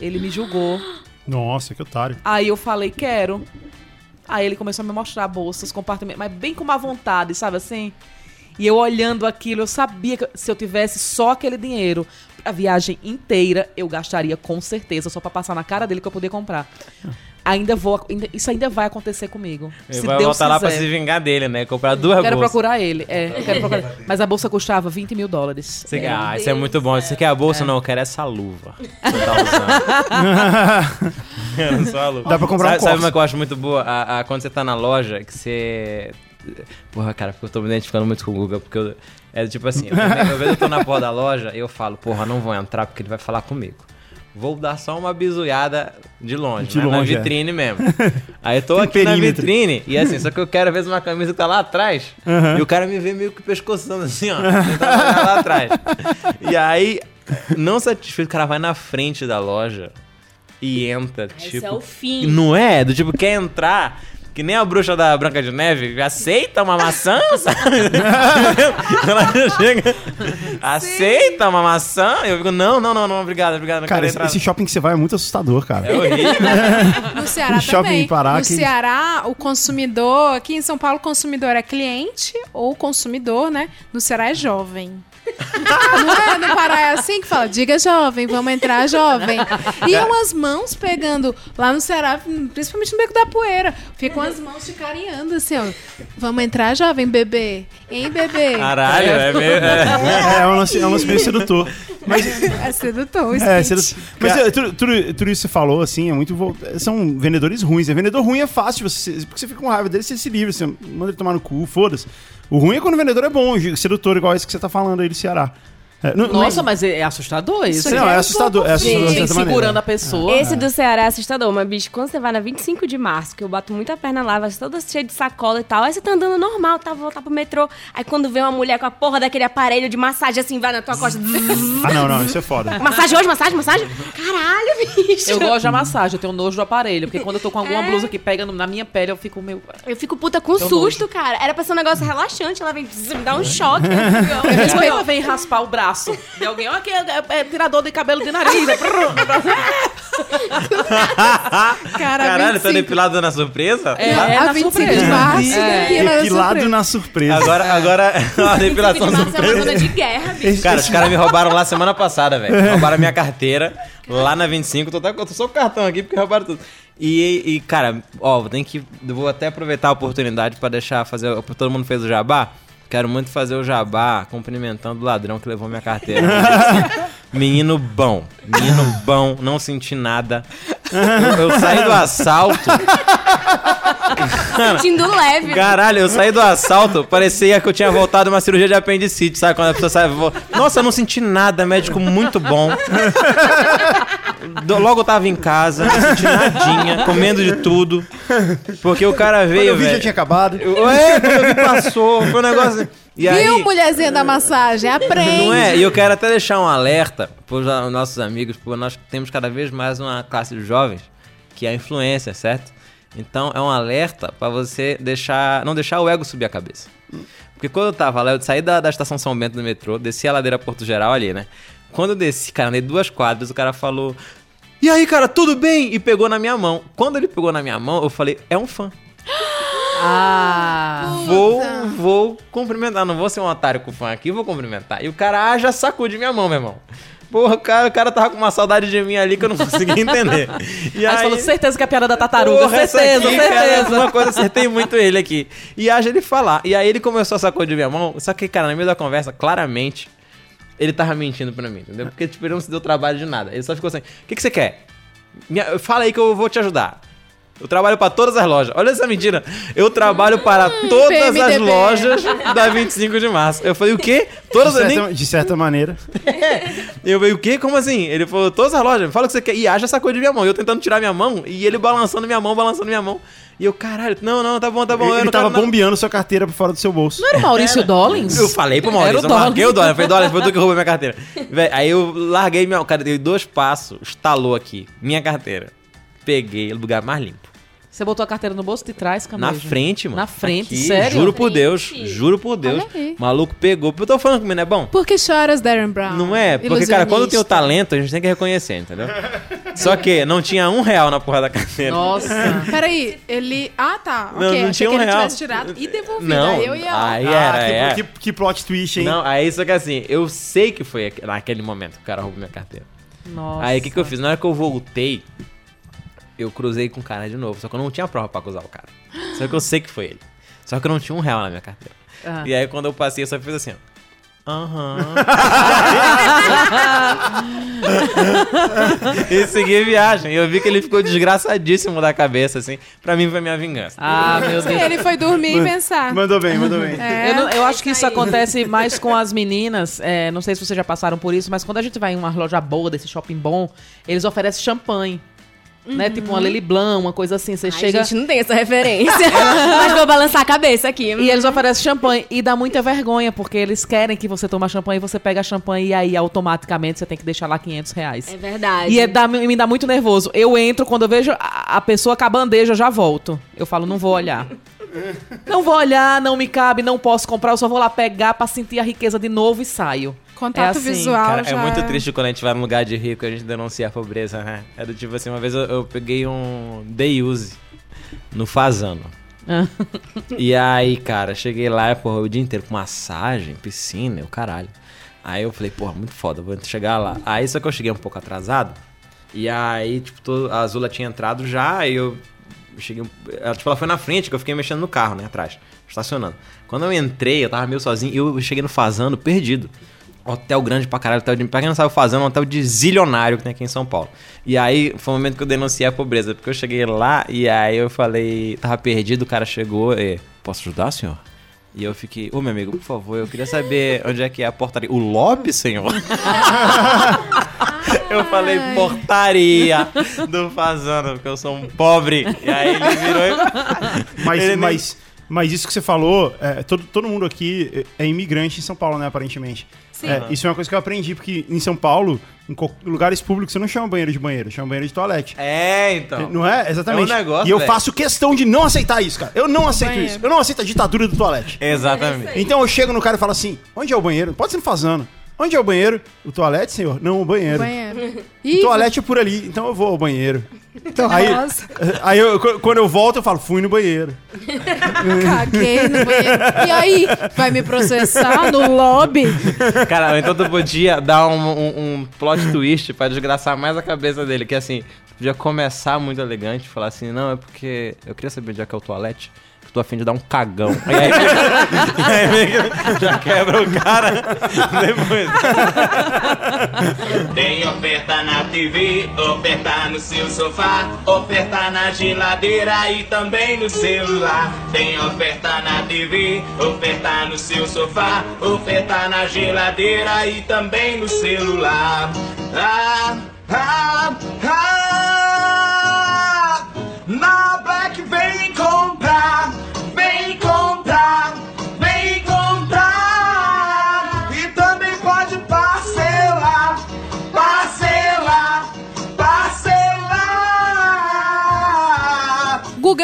[SPEAKER 7] Ele me julgou.
[SPEAKER 6] Nossa, que otário.
[SPEAKER 7] Aí eu falei, quero. Aí ele começou a me mostrar bolsas, compartimentos, mas bem com má vontade, sabe assim? E eu olhando aquilo, eu sabia que se eu tivesse só aquele dinheiro, a viagem inteira eu gastaria com certeza, só pra passar na cara dele que eu poder comprar. Ainda vou, ainda- isso ainda vai acontecer comigo.
[SPEAKER 4] Ele
[SPEAKER 7] se
[SPEAKER 4] vai
[SPEAKER 7] Deus
[SPEAKER 4] voltar lá pra
[SPEAKER 7] quiser.
[SPEAKER 4] se vingar dele, né? Comprar duas
[SPEAKER 7] Quero
[SPEAKER 4] bolsas.
[SPEAKER 7] procurar ele, é, eu quero procurar. Mas a bolsa custava 20 mil dólares.
[SPEAKER 4] Você quer- ah, isso é muito bom. Você quer a bolsa? Não, eu quero essa luva. que Você tá usando. Eu não sou a luva.
[SPEAKER 6] Dá pra comprar um
[SPEAKER 4] sabe, sabe
[SPEAKER 6] Corsa.
[SPEAKER 4] uma que eu acho muito boa? A, a- quando você tá na loja, que você. Porra, cara, porque eu tô me identificando muito com o Google, porque eu. É tipo assim, eu, eu, eu tô na porta da loja e eu falo, porra, não vou entrar porque ele vai falar comigo. Vou dar só uma bizuiada de longe,
[SPEAKER 6] De
[SPEAKER 4] né? na
[SPEAKER 6] longe, é.
[SPEAKER 4] vitrine mesmo. Aí eu tô
[SPEAKER 6] Tem
[SPEAKER 4] aqui na
[SPEAKER 6] perímetro.
[SPEAKER 4] vitrine e assim, só que eu quero ver uma camisa que tá lá atrás
[SPEAKER 6] Aham.
[SPEAKER 4] e o cara me vê meio que pescoçando assim, ó. tentando olhar lá atrás. E aí, não satisfeito, o cara vai na frente da loja e entra, tipo.
[SPEAKER 5] é o fim.
[SPEAKER 4] Não é? Do tipo, quer entrar. Que nem a bruxa da Branca de Neve, aceita uma maçã, sabe? Ela chega, aceita uma maçã? Eu fico, não, não, não, não, obrigado, obrigado. não
[SPEAKER 6] Cara,
[SPEAKER 4] quero
[SPEAKER 6] esse, esse shopping que você vai é muito assustador, cara.
[SPEAKER 4] É horrível.
[SPEAKER 9] No Ceará
[SPEAKER 6] O shopping
[SPEAKER 9] também.
[SPEAKER 6] em Pará,
[SPEAKER 9] no
[SPEAKER 6] que-
[SPEAKER 9] Ceará, o consumidor, aqui em São Paulo, o consumidor é cliente ou consumidor, né? No Ceará é jovem. Não é? No Pará é assim que fala, diga jovem, vamos entrar jovem. E é umas mãos pegando, lá no Ceará, principalmente no Beco da Poeira, ficam as mãos te carinhando assim, ó. Vamos entrar jovem, bebê. Hein, bebê?
[SPEAKER 4] Caralho, é meio.
[SPEAKER 6] É, é um lance, é um lance meio sedutor. Mas,
[SPEAKER 9] É sedutor,
[SPEAKER 6] é, sedutor. Mas é, tudo, tudo, tudo isso que você falou, assim, é muito. São vendedores ruins. É vendedor ruim é fácil, você, porque você fica com raiva dele, você se livra, você manda ele tomar no cu, foda-se. O ruim é quando o vendedor é bom, sedutor, igual esse que você tá falando aí do Ceará. É, não-
[SPEAKER 7] Nossa,
[SPEAKER 6] não-
[SPEAKER 7] mas é é assustador isso.
[SPEAKER 6] Não, é assustador. É assustador
[SPEAKER 7] Gente, segurando a pessoa.
[SPEAKER 5] Esse do Ceará é assustador, mas bicho, quando você vai na 25 de março, que eu bato muita perna lá, vai toda cheia de sacola e tal, aí você tá andando normal, tá, voltar pro metrô, aí quando vem uma mulher com a porra daquele aparelho de massagem assim, vai na tua costa.
[SPEAKER 6] Ah, não, não, isso é foda.
[SPEAKER 5] massagem hoje, massagem, massagem? Caralho, bicho.
[SPEAKER 7] Eu gosto de massagem, eu tenho nojo do aparelho. Porque quando eu tô com alguma blusa que pega na minha pele, eu fico meio.
[SPEAKER 5] Eu fico puta com susto, cara. Era pra ser um negócio relaxante, ela vem me dar um choque.
[SPEAKER 7] Quando ela vem raspar o braço de alguém, olha aqui, é, é tirador de cabelo de nariz. é
[SPEAKER 9] Cara,
[SPEAKER 4] Caralho, tá
[SPEAKER 9] 25.
[SPEAKER 4] depilado na surpresa?
[SPEAKER 7] É,
[SPEAKER 4] Tá?
[SPEAKER 7] é
[SPEAKER 9] A
[SPEAKER 7] na
[SPEAKER 9] 25
[SPEAKER 7] surpresa.
[SPEAKER 9] de março,
[SPEAKER 7] É.
[SPEAKER 9] depila na
[SPEAKER 6] Depilado
[SPEAKER 9] surpresa.
[SPEAKER 6] na surpresa.
[SPEAKER 4] Agora, agora, a depilação
[SPEAKER 5] Março é uma
[SPEAKER 4] surpresa.
[SPEAKER 5] zona de guerra, bicho.
[SPEAKER 4] Cara, os caras me roubaram lá semana passada, velho. Roubaram a minha carteira lá na 25. Tô, tô só com o cartão aqui porque roubaram tudo. E, e, cara, ó, tem que. Vou até aproveitar a oportunidade pra deixar fazer. Todo mundo fez o jabá. Quero muito fazer o jabá cumprimentando o ladrão que levou minha carteira. Menino bom. Menino bom, não senti nada. Eu, eu saí do assalto.
[SPEAKER 5] Sentindo leve.
[SPEAKER 4] Caralho, eu saí do assalto, parecia que eu tinha voltado uma cirurgia de apendicite, sabe? Quando a pessoa sai. Nossa, eu não senti nada, médico muito bom. Logo eu tava em casa, não senti nadinha, comendo de tudo. Porque o cara
[SPEAKER 6] Quando
[SPEAKER 4] veio,
[SPEAKER 6] eu vi, já tinha acabado.
[SPEAKER 4] Eu- É, quando eu vi, passou. Foi um negócio. assim. E aí,
[SPEAKER 9] Viu, mulherzinha da massagem? Aprende.
[SPEAKER 4] não é? E eu quero até deixar um alerta pros a- nossos amigos, porque nós temos cada vez mais uma classe de jovens que é a influência, certo? Então é um alerta pra você deixar, não deixar o ego subir a cabeça. Porque quando eu tava lá, eu saí da, da estação São Bento do metrô, desci a ladeira Porto Geral ali, né? Quando eu desci, cara, andei duas quadras, o cara falou: E aí, cara, tudo bem? E pegou na minha mão. Quando ele pegou na minha mão, eu falei: É um fã.
[SPEAKER 7] Ah.
[SPEAKER 4] Vou, vou cumprimentar. Não vou ser um otário com o fã aqui, vou cumprimentar. E o cara ah, já sacou de minha mão, meu irmão. Porra, o cara, o cara tava com uma saudade de mim ali que eu não conseguia entender. E
[SPEAKER 7] Aí você falou, certeza que é a piada da tartaruga.
[SPEAKER 4] Porra,
[SPEAKER 7] certeza,
[SPEAKER 4] aqui, cara,
[SPEAKER 7] certeza.
[SPEAKER 4] alguma coisa, acertei muito ele aqui. E haja ele falar. E aí ele começou a sacudir minha mão. Só que, cara, no meio da conversa, claramente, ele tava mentindo pra mim, entendeu? Porque, tipo, ele não se deu trabalho de nada. Ele só ficou assim, o que, que você quer? Fala aí que eu vou te ajudar. Eu trabalho para todas as lojas. Olha essa mentira. Eu trabalho para todas as
[SPEAKER 9] PMDB.
[SPEAKER 4] lojas da 25 de março. Eu falei, o quê? Todas
[SPEAKER 6] de,
[SPEAKER 4] as
[SPEAKER 6] certa, de certa maneira.
[SPEAKER 4] Eu falei, o quê? Como assim? Ele falou, todas as lojas, fala o que você quer. E haja essa coisa de minha mão. E eu tentando tirar minha mão e ele balançando minha mão, balançando minha mão. E eu, caralho, não, não, tá bom, tá bom. eu
[SPEAKER 6] Ele, tava bombeando sua carteira pra fora do seu bolso.
[SPEAKER 7] Não era o Maurício Dollins?
[SPEAKER 4] Eu falei pro Maurício,
[SPEAKER 7] Era o
[SPEAKER 4] eu larguei o
[SPEAKER 7] Dollins.
[SPEAKER 4] Eu falei, dólar, foi tu que roubou minha carteira. Véi, aí eu larguei minha. Cara, dei dois passos, estalou aqui, minha carteira. Peguei o lugar mais limpo.
[SPEAKER 7] Você botou a carteira no bolso de trás,
[SPEAKER 4] Na
[SPEAKER 7] Camejo?
[SPEAKER 4] frente, mano.
[SPEAKER 7] Na frente,
[SPEAKER 4] Aqui,
[SPEAKER 7] sério?
[SPEAKER 4] Juro por Deus, juro por Deus. Maluco pegou. Eu tô falando comigo, não é bom?
[SPEAKER 9] Por que choras, Darren Brown?
[SPEAKER 4] Não é? Porque, cara, quando tem o talento, a gente tem que reconhecer, entendeu? Só que não tinha um real na porra da carteira.
[SPEAKER 7] Nossa.
[SPEAKER 9] Peraí, ele. Ah, tá.
[SPEAKER 4] Não,
[SPEAKER 9] ok,
[SPEAKER 4] não
[SPEAKER 9] achei
[SPEAKER 4] tinha
[SPEAKER 9] que
[SPEAKER 4] um
[SPEAKER 9] ele
[SPEAKER 4] real.
[SPEAKER 9] tivesse tirado e devolvido.
[SPEAKER 4] Não,
[SPEAKER 9] aí eu ia.
[SPEAKER 4] aí
[SPEAKER 6] Ah,
[SPEAKER 4] era,
[SPEAKER 6] que,
[SPEAKER 4] é.
[SPEAKER 6] que, que plot twist, hein?
[SPEAKER 4] Não, aí só que assim, eu sei que foi aqu- naquele momento que o cara roubou minha carteira.
[SPEAKER 7] Nossa.
[SPEAKER 4] Aí o que, que eu fiz? Na hora que eu voltei, eu cruzei com o cara de novo. Só que eu não tinha prova pra acusar o cara. Só que eu sei que foi ele. Só que eu não tinha um real na minha carteira.
[SPEAKER 7] Ah.
[SPEAKER 4] E aí quando eu passei, eu só fiz assim, ó. Aham. e segui a viagem. E eu vi que ele ficou desgraçadíssimo da cabeça, assim. Pra mim foi minha vingança.
[SPEAKER 7] Ah, meu Deus.
[SPEAKER 9] ele foi dormir e pensar.
[SPEAKER 6] Mandou bem, mandou bem.
[SPEAKER 9] É.
[SPEAKER 7] Eu, não- eu acho que isso acontece mais com as meninas. é, não sei se vocês já passaram por isso, mas quando a gente vai em uma loja boa, desse shopping bom, eles oferecem champanhe. Né? Tipo uma Lily Blanc, uma coisa assim. Você
[SPEAKER 5] Ai,
[SPEAKER 7] chega.
[SPEAKER 5] gente, não tem essa referência. Mas vou balançar a cabeça aqui.
[SPEAKER 7] E eles oferecem champanhe. E dá muita vergonha, porque eles querem que você tome champanhe e você pega champanhe e aí automaticamente você tem que deixar lá 500 reais.
[SPEAKER 5] É verdade.
[SPEAKER 7] E é, dá- me dá muito nervoso. Eu entro, quando eu vejo a, a pessoa com a bandeja, eu já volto. Eu falo, não vou olhar. Não vou olhar, não me cabe, não posso comprar, eu só vou lá pegar pra sentir a riqueza de novo e saio.
[SPEAKER 9] Contato
[SPEAKER 7] É assim,
[SPEAKER 9] visual
[SPEAKER 4] Cara,
[SPEAKER 9] já
[SPEAKER 4] é muito triste quando a gente vai num lugar de rico e a gente denuncia a pobreza, né? É do tipo assim, uma vez eu, eu peguei um day use no Fazano. E aí, cara, cheguei lá, porra, o dia inteiro com massagem, piscina, o caralho. Aí eu falei, porra, muito foda, vou chegar lá. Aí só que eu cheguei um pouco atrasado. E aí, tipo, todo- a Azula tinha entrado já, aí eu cheguei. Ela, tipo, ela foi na frente, que eu fiquei mexendo no carro, né, atrás, estacionando. Quando eu entrei, eu tava meio sozinho, e eu cheguei no Fazano, perdido. Hotel grande pra caralho, hotel de, pra quem não sabe, o Fazano é um hotel de zilionário que tem aqui em São Paulo. E aí foi o momento que eu denunciei a pobreza, porque eu cheguei lá e aí eu falei, tava perdido, o cara chegou e. Posso ajudar, senhor? E eu fiquei, ô meu amigo, por favor, eu queria saber onde é que é a portaria. O lobby, senhor? eu falei, portaria do Fazano, porque eu sou um pobre. E aí ele virou e.
[SPEAKER 6] Mas,
[SPEAKER 4] Ele nem-
[SPEAKER 6] mas, mas isso que você falou, é, todo, todo mundo aqui é imigrante em São Paulo, né, aparentemente.
[SPEAKER 9] Sim.
[SPEAKER 6] É, isso é uma coisa que eu aprendi, porque em São Paulo, em lugares públicos, você não chama banheiro de banheiro, chama banheiro de toalete.
[SPEAKER 4] É, então.
[SPEAKER 6] Não é? Exatamente.
[SPEAKER 4] É um negócio,
[SPEAKER 6] e eu
[SPEAKER 4] velho.
[SPEAKER 6] faço questão de não aceitar isso, cara. Eu não aceito
[SPEAKER 9] Banheiro.
[SPEAKER 6] isso. Eu não aceito a ditadura do toalete.
[SPEAKER 4] Exatamente.
[SPEAKER 6] Então eu chego no cara e falo assim: onde é o banheiro? Pode ser no fazano. Onde é o banheiro? O toalete, senhor? Não, o banheiro.
[SPEAKER 9] Banheiro.
[SPEAKER 6] O toalete é por ali, então eu vou ao banheiro. Aí,
[SPEAKER 9] Nossa.
[SPEAKER 6] aí eu- qu- quando eu volto, eu falo, fui no banheiro.
[SPEAKER 9] caguei no banheiro. E aí, vai me processar no lobby?
[SPEAKER 4] Cara, então tu podia dar um, um- um plot twist pra desgraçar mais a cabeça dele, que assim, podia começar muito elegante, falar assim, não, é porque eu queria saber onde é que é o toalete, que eu tô afim de dar um cagão. E aí, e aí já quebra o cara depois.
[SPEAKER 15] Tem oferta na TV, oferta no seu sofá, oferta na geladeira e também no celular. Tem oferta na TV, oferta no seu sofá, oferta na geladeira e também no celular. Ah, ah, ah, na Black vem comprar,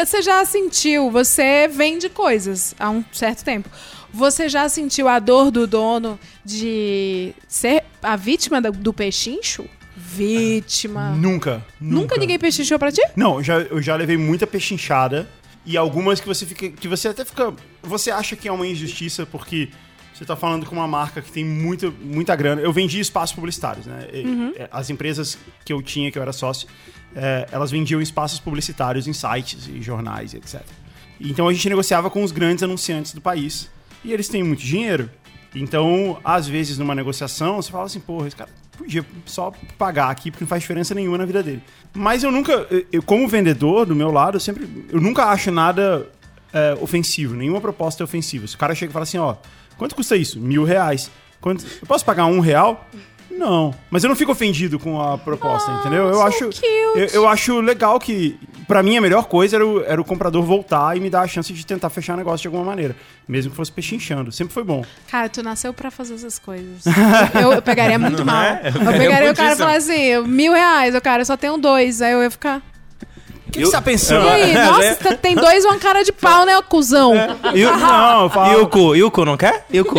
[SPEAKER 9] você já sentiu, você vende coisas há um certo tempo. Você já sentiu a dor do dono de ser a vítima do pechincho? Vítima.
[SPEAKER 6] Nunca,
[SPEAKER 9] Nunca,
[SPEAKER 6] nunca.
[SPEAKER 9] ninguém pechinchou pra ti?
[SPEAKER 6] Não, eu já, eu já levei muita pechinchada e algumas que você fica. que você até fica. Você acha que é uma injustiça porque você tá falando com uma marca que tem muito, muita grana. Eu vendi espaços publicitários, né?
[SPEAKER 9] Uhum.
[SPEAKER 6] é, As empresas que eu tinha, que eu era sócio, é, elas vendiam espaços publicitários em sites e jornais e etc. Então a gente negociava com os grandes anunciantes do país. E eles têm muito dinheiro. Então, às vezes, numa negociação, você fala assim, porra, esse cara podia só pagar aqui, porque não faz diferença nenhuma na vida dele. Mas eu nunca, eu- como vendedor, do meu lado, eu sempre, eu nunca acho nada é, ofensivo, nenhuma proposta é ofensiva. Se o cara chega e fala assim, ó, quanto custa isso? Mil reais. Quanto, eu posso pagar um real? Não. Mas eu não fico ofendido com a proposta, entendeu? Eu acho, eu, eu acho legal que, pra mim, a melhor coisa era o, era o comprador voltar e me dar a chance de tentar fechar negócio de alguma maneira. Mesmo que fosse pechinchando. Sempre foi bom.
[SPEAKER 9] Cara, tu nasceu pra fazer essas coisas. Eu, eu pegaria muito
[SPEAKER 6] Não
[SPEAKER 9] mal.
[SPEAKER 6] é?
[SPEAKER 9] Eu
[SPEAKER 6] Eu
[SPEAKER 9] pegaria o cara e falar assim, mil reais, o cara, eu só tenho dois. Aí eu ia ficar.
[SPEAKER 6] O que, que você tá pensando?
[SPEAKER 9] Aí, nossa, você tem dois, uma cara de pau, né, ô cuzão?
[SPEAKER 6] Eu, não, eu falo...
[SPEAKER 4] E o cu? E o cu não quer? E o cu?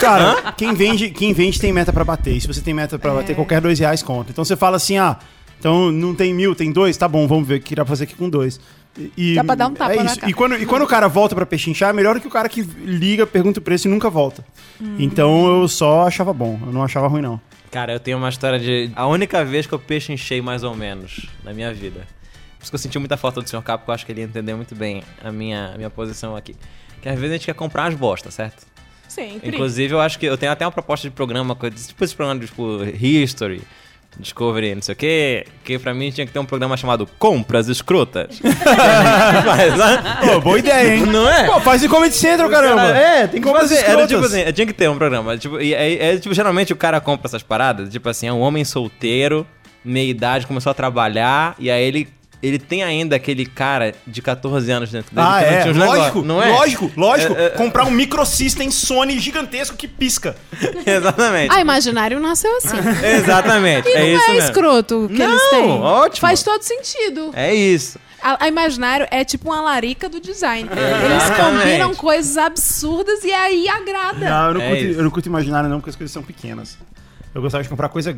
[SPEAKER 6] Cara, quem vende, quem vende tem meta pra bater. E se você tem meta pra bater, qualquer dois reais conta. Então você fala assim, ah, então não tem mil, tem dois? Tá bom, vamos ver o que dá pra fazer aqui com dois. E-
[SPEAKER 9] Dá pra dar um tapa
[SPEAKER 6] é
[SPEAKER 9] na
[SPEAKER 6] isso.
[SPEAKER 9] cara.
[SPEAKER 6] E quando, e quando o cara volta pra pechinchar, é melhor do que o cara que liga, pergunta o preço e nunca volta.
[SPEAKER 9] Hum.
[SPEAKER 6] Então eu só achava bom, eu não achava ruim, não.
[SPEAKER 4] Cara, eu tenho uma história de. A única vez que eu peixe enchei mais ou menos na minha vida. Por isso que eu senti muita falta do Sr. Capo, porque eu acho que ele ia entender muito bem a minha, a minha posição aqui. Que às vezes a gente quer comprar umas bostas, certo?
[SPEAKER 9] Sempre.
[SPEAKER 4] Inclusive, eu acho que eu tenho até uma proposta de programa, tipo esse programa de tipo History, Discovery, não sei o quê, que pra mim tinha que ter um programa chamado Compras Escrotas. Mas, né?
[SPEAKER 6] Pô, boa ideia, hein?
[SPEAKER 4] Não é?
[SPEAKER 6] Pô, faz em Comedy Central, caramba.
[SPEAKER 4] Cara, é, tem que fazer. Era tipo assim, tinha que ter um programa. Tipo, e aí, é, tipo, geralmente o cara compra essas paradas, tipo assim, é um homem solteiro, meia idade, começou a trabalhar, e aí ele. Ele tem ainda aquele cara de 14 anos dentro dele.
[SPEAKER 6] Ah,
[SPEAKER 4] que não
[SPEAKER 6] é. Lógico,
[SPEAKER 4] não é?
[SPEAKER 6] lógico, lógico.
[SPEAKER 4] É, é,
[SPEAKER 6] Comprar um microsystem Sony gigantesco que pisca.
[SPEAKER 4] Exatamente.
[SPEAKER 9] Ah, Imaginário nasceu assim.
[SPEAKER 4] Exatamente.
[SPEAKER 9] E
[SPEAKER 4] é
[SPEAKER 9] não
[SPEAKER 4] isso
[SPEAKER 9] é
[SPEAKER 4] mesmo.
[SPEAKER 9] escroto que
[SPEAKER 4] Não,
[SPEAKER 9] eles têm.
[SPEAKER 4] ótimo.
[SPEAKER 9] Faz todo sentido.
[SPEAKER 4] É isso.
[SPEAKER 9] A, a Imaginário é tipo uma larica do design. Eles combinam coisas absurdas e aí agrada.
[SPEAKER 6] Não, eu não,
[SPEAKER 4] É
[SPEAKER 6] curto, eu não curto imaginário, não, porque as coisas são pequenas. Eu gostava de comprar coisa.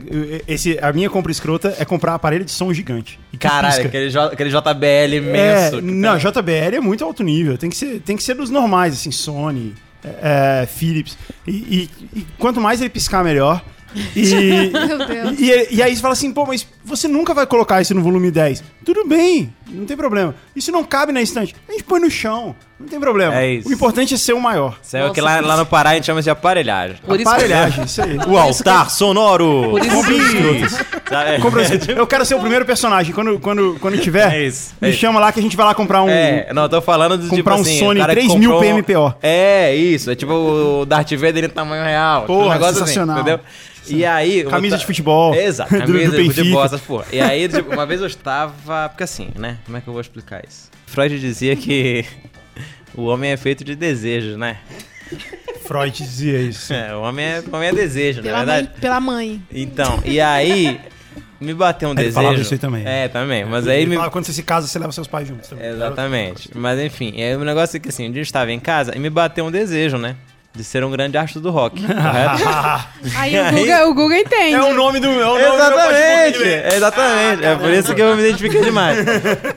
[SPEAKER 6] Esse, a minha compra escrota é comprar aparelho de som gigante. e
[SPEAKER 4] Caralho, aquele, J- aquele JBL
[SPEAKER 6] É,
[SPEAKER 4] imenso. que
[SPEAKER 6] não, JBL é muito alto nível. Tem que ser, tem que ser dos normais, assim, Sony, é, é, Philips. E, e- e quanto mais ele piscar, melhor. E,
[SPEAKER 9] Meu Deus.
[SPEAKER 6] E, e aí você fala assim, pô, mas você nunca vai colocar isso no volume 10. Tudo bem, não tem problema. Isso não cabe na estante. A gente põe no chão, não tem problema.
[SPEAKER 4] É isso.
[SPEAKER 6] O importante é ser o maior.
[SPEAKER 4] Isso é o que lá, lá no Pará a gente chama de aparelhagem.
[SPEAKER 6] Por isso- Aparelhagem, isso aí.
[SPEAKER 4] O altar sonoro.
[SPEAKER 6] Por isso que-? Compra assim, Eu quero ser o primeiro personagem. Quando, quando, quando tiver,
[SPEAKER 4] É isso, é
[SPEAKER 6] me
[SPEAKER 4] isso.
[SPEAKER 6] chama lá que a gente vai lá comprar um.
[SPEAKER 4] É, não, eu tô falando de
[SPEAKER 6] Comprar
[SPEAKER 4] tipo
[SPEAKER 6] um
[SPEAKER 4] assim,
[SPEAKER 6] Sony
[SPEAKER 4] o cara que
[SPEAKER 6] 3000
[SPEAKER 4] comprou-
[SPEAKER 6] PMPO.
[SPEAKER 4] É, isso. É tipo o Darth Vader em tamanho real. tipo, um
[SPEAKER 6] Porra,
[SPEAKER 4] negócio
[SPEAKER 6] sensacional.
[SPEAKER 4] Assim, entendeu? E aí...
[SPEAKER 6] Camisa
[SPEAKER 4] eu
[SPEAKER 6] de futebol.
[SPEAKER 4] Exato,
[SPEAKER 6] Do-
[SPEAKER 4] camisa
[SPEAKER 6] do
[SPEAKER 4] de
[SPEAKER 6] Benfica.
[SPEAKER 4] futebol, essas porra. E aí, tipo, uma vez eu estava... Porque assim, né? Como é que eu vou explicar isso? Freud dizia que o homem é feito de desejos, né?
[SPEAKER 6] Freud dizia isso.
[SPEAKER 4] É, o homem é, o homem é desejo, na
[SPEAKER 9] Pela
[SPEAKER 4] verdade.
[SPEAKER 9] mãe, pela mãe.
[SPEAKER 6] Então,
[SPEAKER 4] e aí... Me bateu um
[SPEAKER 6] Ele
[SPEAKER 4] desejo.
[SPEAKER 6] isso aí também.
[SPEAKER 4] É, também. Mas aí me,
[SPEAKER 6] fala, quando você se casa, você leva seus pais juntos. também.
[SPEAKER 4] Exatamente. Mas enfim, é, o negócio é que assim, um dia eu estava em casa e me bateu um desejo, né? De ser um grande astro do rock, correto?
[SPEAKER 9] Aí o Guga, o Guga entende.
[SPEAKER 6] É o nome do. É o nome do
[SPEAKER 4] Exatamente,
[SPEAKER 6] meu podcast.
[SPEAKER 4] exatamente. é por isso que eu me identifiquei demais.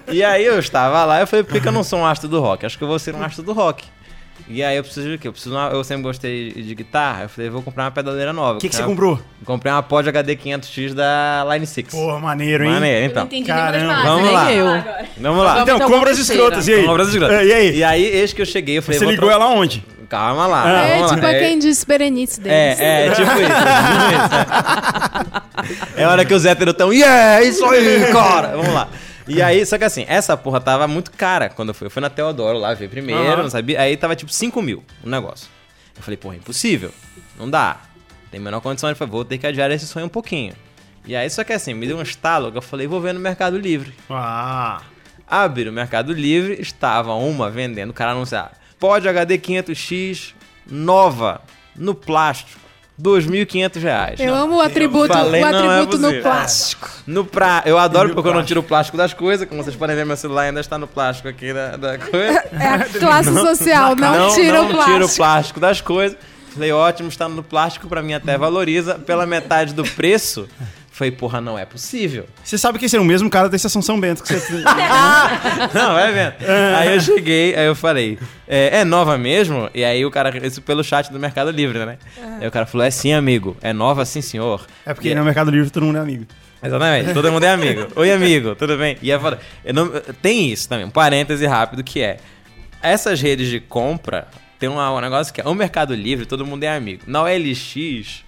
[SPEAKER 4] E aí eu estava lá e eu falei, por que eu não sou um astro do rock? Acho que eu vou ser um astro do rock. E aí eu preciso de quê? Eu, preciso uma- eu sempre gostei de guitarra. Eu falei, vou comprar uma pedaleira nova.
[SPEAKER 6] O que, que você comprou?
[SPEAKER 4] Comprei uma Pod HD 500X da Line 6.
[SPEAKER 6] Pô, maneiro, hein?
[SPEAKER 4] Maneiro, então.
[SPEAKER 5] entendi
[SPEAKER 6] Caramba.
[SPEAKER 4] Vamos lá.
[SPEAKER 7] eu.
[SPEAKER 4] Vamos lá.
[SPEAKER 6] Então, compras escrotas, e aí?
[SPEAKER 4] Compras escrotas.
[SPEAKER 6] É, e aí?
[SPEAKER 4] E aí, eis que eu cheguei, eu falei...
[SPEAKER 6] Você
[SPEAKER 4] vou
[SPEAKER 6] ligou ela onde?
[SPEAKER 4] Calma lá.
[SPEAKER 9] É
[SPEAKER 4] vamos
[SPEAKER 9] tipo
[SPEAKER 4] lá.
[SPEAKER 9] é quem disse Berenice deles.
[SPEAKER 4] É, é, tipo isso. tipo isso, é. É hora que os héteros tão, yeah, isso aí, cara. Vamos lá. E aí, só que assim, essa porra tava muito cara quando eu fui. Eu fui na Teodoro lá ver primeiro,
[SPEAKER 6] Aham.
[SPEAKER 4] não sabia. Aí tava tipo 5 mil o negócio. Eu falei, porra, impossível. Não dá. Tem menor condição. Ele falou, vou ter que adiar esse sonho um pouquinho. E aí, só que assim, me deu um estalo que eu falei, vou ver no Mercado Livre.
[SPEAKER 6] Ah.
[SPEAKER 4] Abri o Mercado Livre, estava uma vendendo, o cara anunciava. Pod HD 500X nova, no plástico, 2.500 reais.
[SPEAKER 9] Eu amo o atributo,
[SPEAKER 4] falei,
[SPEAKER 9] o
[SPEAKER 4] não é
[SPEAKER 9] atributo no
[SPEAKER 4] possível.
[SPEAKER 9] plástico.
[SPEAKER 4] No pra... Eu adoro
[SPEAKER 6] no
[SPEAKER 4] porque eu não
[SPEAKER 6] plástico.
[SPEAKER 4] tiro o plástico das coisas. Como vocês podem ver, meu celular ainda está no plástico aqui da, da coisa.
[SPEAKER 9] É a classe social, não, tira
[SPEAKER 4] não
[SPEAKER 9] o plástico.
[SPEAKER 4] tiro o plástico das coisas. Falei, ótimo, está no plástico, pra mim até valoriza. Pela metade do preço, falei, porra, não é possível.
[SPEAKER 6] Você sabe que esse é o mesmo cara da Estação São Bento que você.
[SPEAKER 4] Não, vai vendo. Aí eu cheguei, aí eu falei, é, é nova mesmo? E aí o cara, isso pelo chat do Mercado Livre, né? Aí o cara falou, é sim, amigo. É nova, sim, senhor.
[SPEAKER 6] É porque
[SPEAKER 4] E-
[SPEAKER 6] no Mercado Livre todo mundo é amigo.
[SPEAKER 4] Exatamente, todo mundo é amigo. Oi, amigo, tudo bem? E eu falei, eu não- tem isso também, um parêntese rápido que é, essas redes de compra, tem uma- um negócio que é, o Mercado Livre, todo mundo é amigo. Na OLX,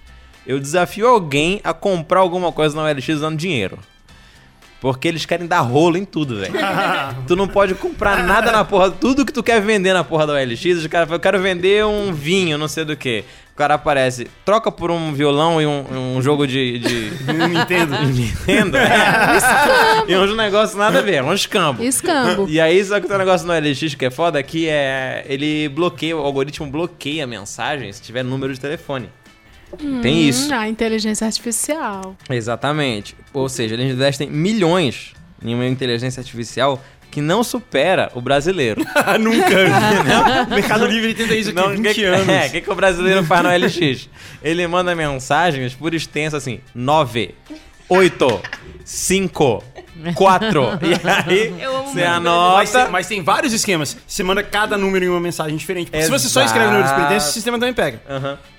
[SPEAKER 4] Eu desafio alguém a comprar alguma coisa na OLX usando dinheiro. Porque eles querem dar rolo em tudo, velho. tu não pode comprar nada na porra. Tudo que tu quer vender na porra da OLX, os caras falam, eu quero vender um vinho, não sei do que. O cara aparece, troca por um violão e um, um jogo de. de...
[SPEAKER 6] Nintendo.
[SPEAKER 4] Nintendo? É. e uns negócios nada a ver, um escambo.
[SPEAKER 9] Escambo.
[SPEAKER 4] E aí, só que tem um negócio no LX que é foda, que é. Ele bloqueia, o algoritmo bloqueia a mensagem se tiver número de telefone. Tem isso.
[SPEAKER 9] Hum, A inteligência artificial.
[SPEAKER 4] Exatamente. Ou seja, eles investem milhões em uma inteligência artificial que não supera o brasileiro.
[SPEAKER 6] Nunca. Mercado Livre tenta isso aqui há 20
[SPEAKER 4] que,
[SPEAKER 6] anos.
[SPEAKER 4] É, o que, que o brasileiro faz no LX? Ele manda mensagens por extenso assim: 9, 8, 5, 4. E aí você
[SPEAKER 6] Mas,
[SPEAKER 4] anota.
[SPEAKER 6] tem, mas tem vários esquemas. Você manda cada número em uma mensagem diferente. Porque se você só escreve números pendentes, o sistema também pega.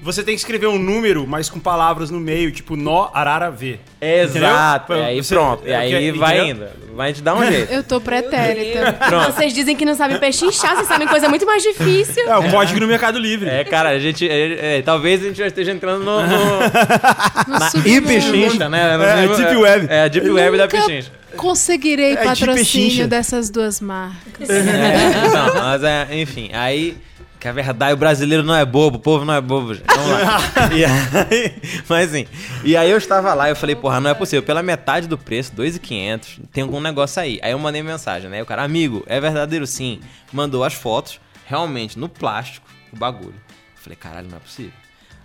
[SPEAKER 6] Você tem que escrever um número, mas com palavras no meio, tipo nó, arara, V.
[SPEAKER 4] Exato.
[SPEAKER 6] Entendeu?
[SPEAKER 4] E aí
[SPEAKER 6] Você-
[SPEAKER 4] pronto. E aí vai
[SPEAKER 6] entendeu?
[SPEAKER 4] indo. Vai te dar um jeito.
[SPEAKER 9] Eu tô pretérita.
[SPEAKER 4] Pronto.
[SPEAKER 5] Vocês dizem que não sabem pechinchar, vocês sabem coisa muito mais difícil.
[SPEAKER 6] É o código no Mercado Livre.
[SPEAKER 4] É, cara, a gente. é, é, talvez a gente já esteja entrando no. no na
[SPEAKER 9] submundo.
[SPEAKER 4] hiperchincha, né? No
[SPEAKER 6] É,
[SPEAKER 4] nível-
[SPEAKER 6] Deep Web.
[SPEAKER 4] É, a Deep Web da
[SPEAKER 9] Nunca
[SPEAKER 4] pechincha.
[SPEAKER 9] Conseguirei
[SPEAKER 6] É de
[SPEAKER 9] patrocínio
[SPEAKER 6] pechincha.
[SPEAKER 9] dessas duas marcas.
[SPEAKER 4] É, não, mas é, enfim, aí. Que a verdade, o brasileiro não é bobo, o povo não é bobo, gente. Vamos lá. E aí, mas assim, e aí eu estava lá e eu falei, porra, não é possível, pela metade do preço, 2,500, tem algum negócio aí. Aí eu mandei mensagem, né? E o cara, amigo, é verdadeiro sim. Mandou as fotos, realmente, no plástico, o bagulho. Eu falei, caralho, não é possível.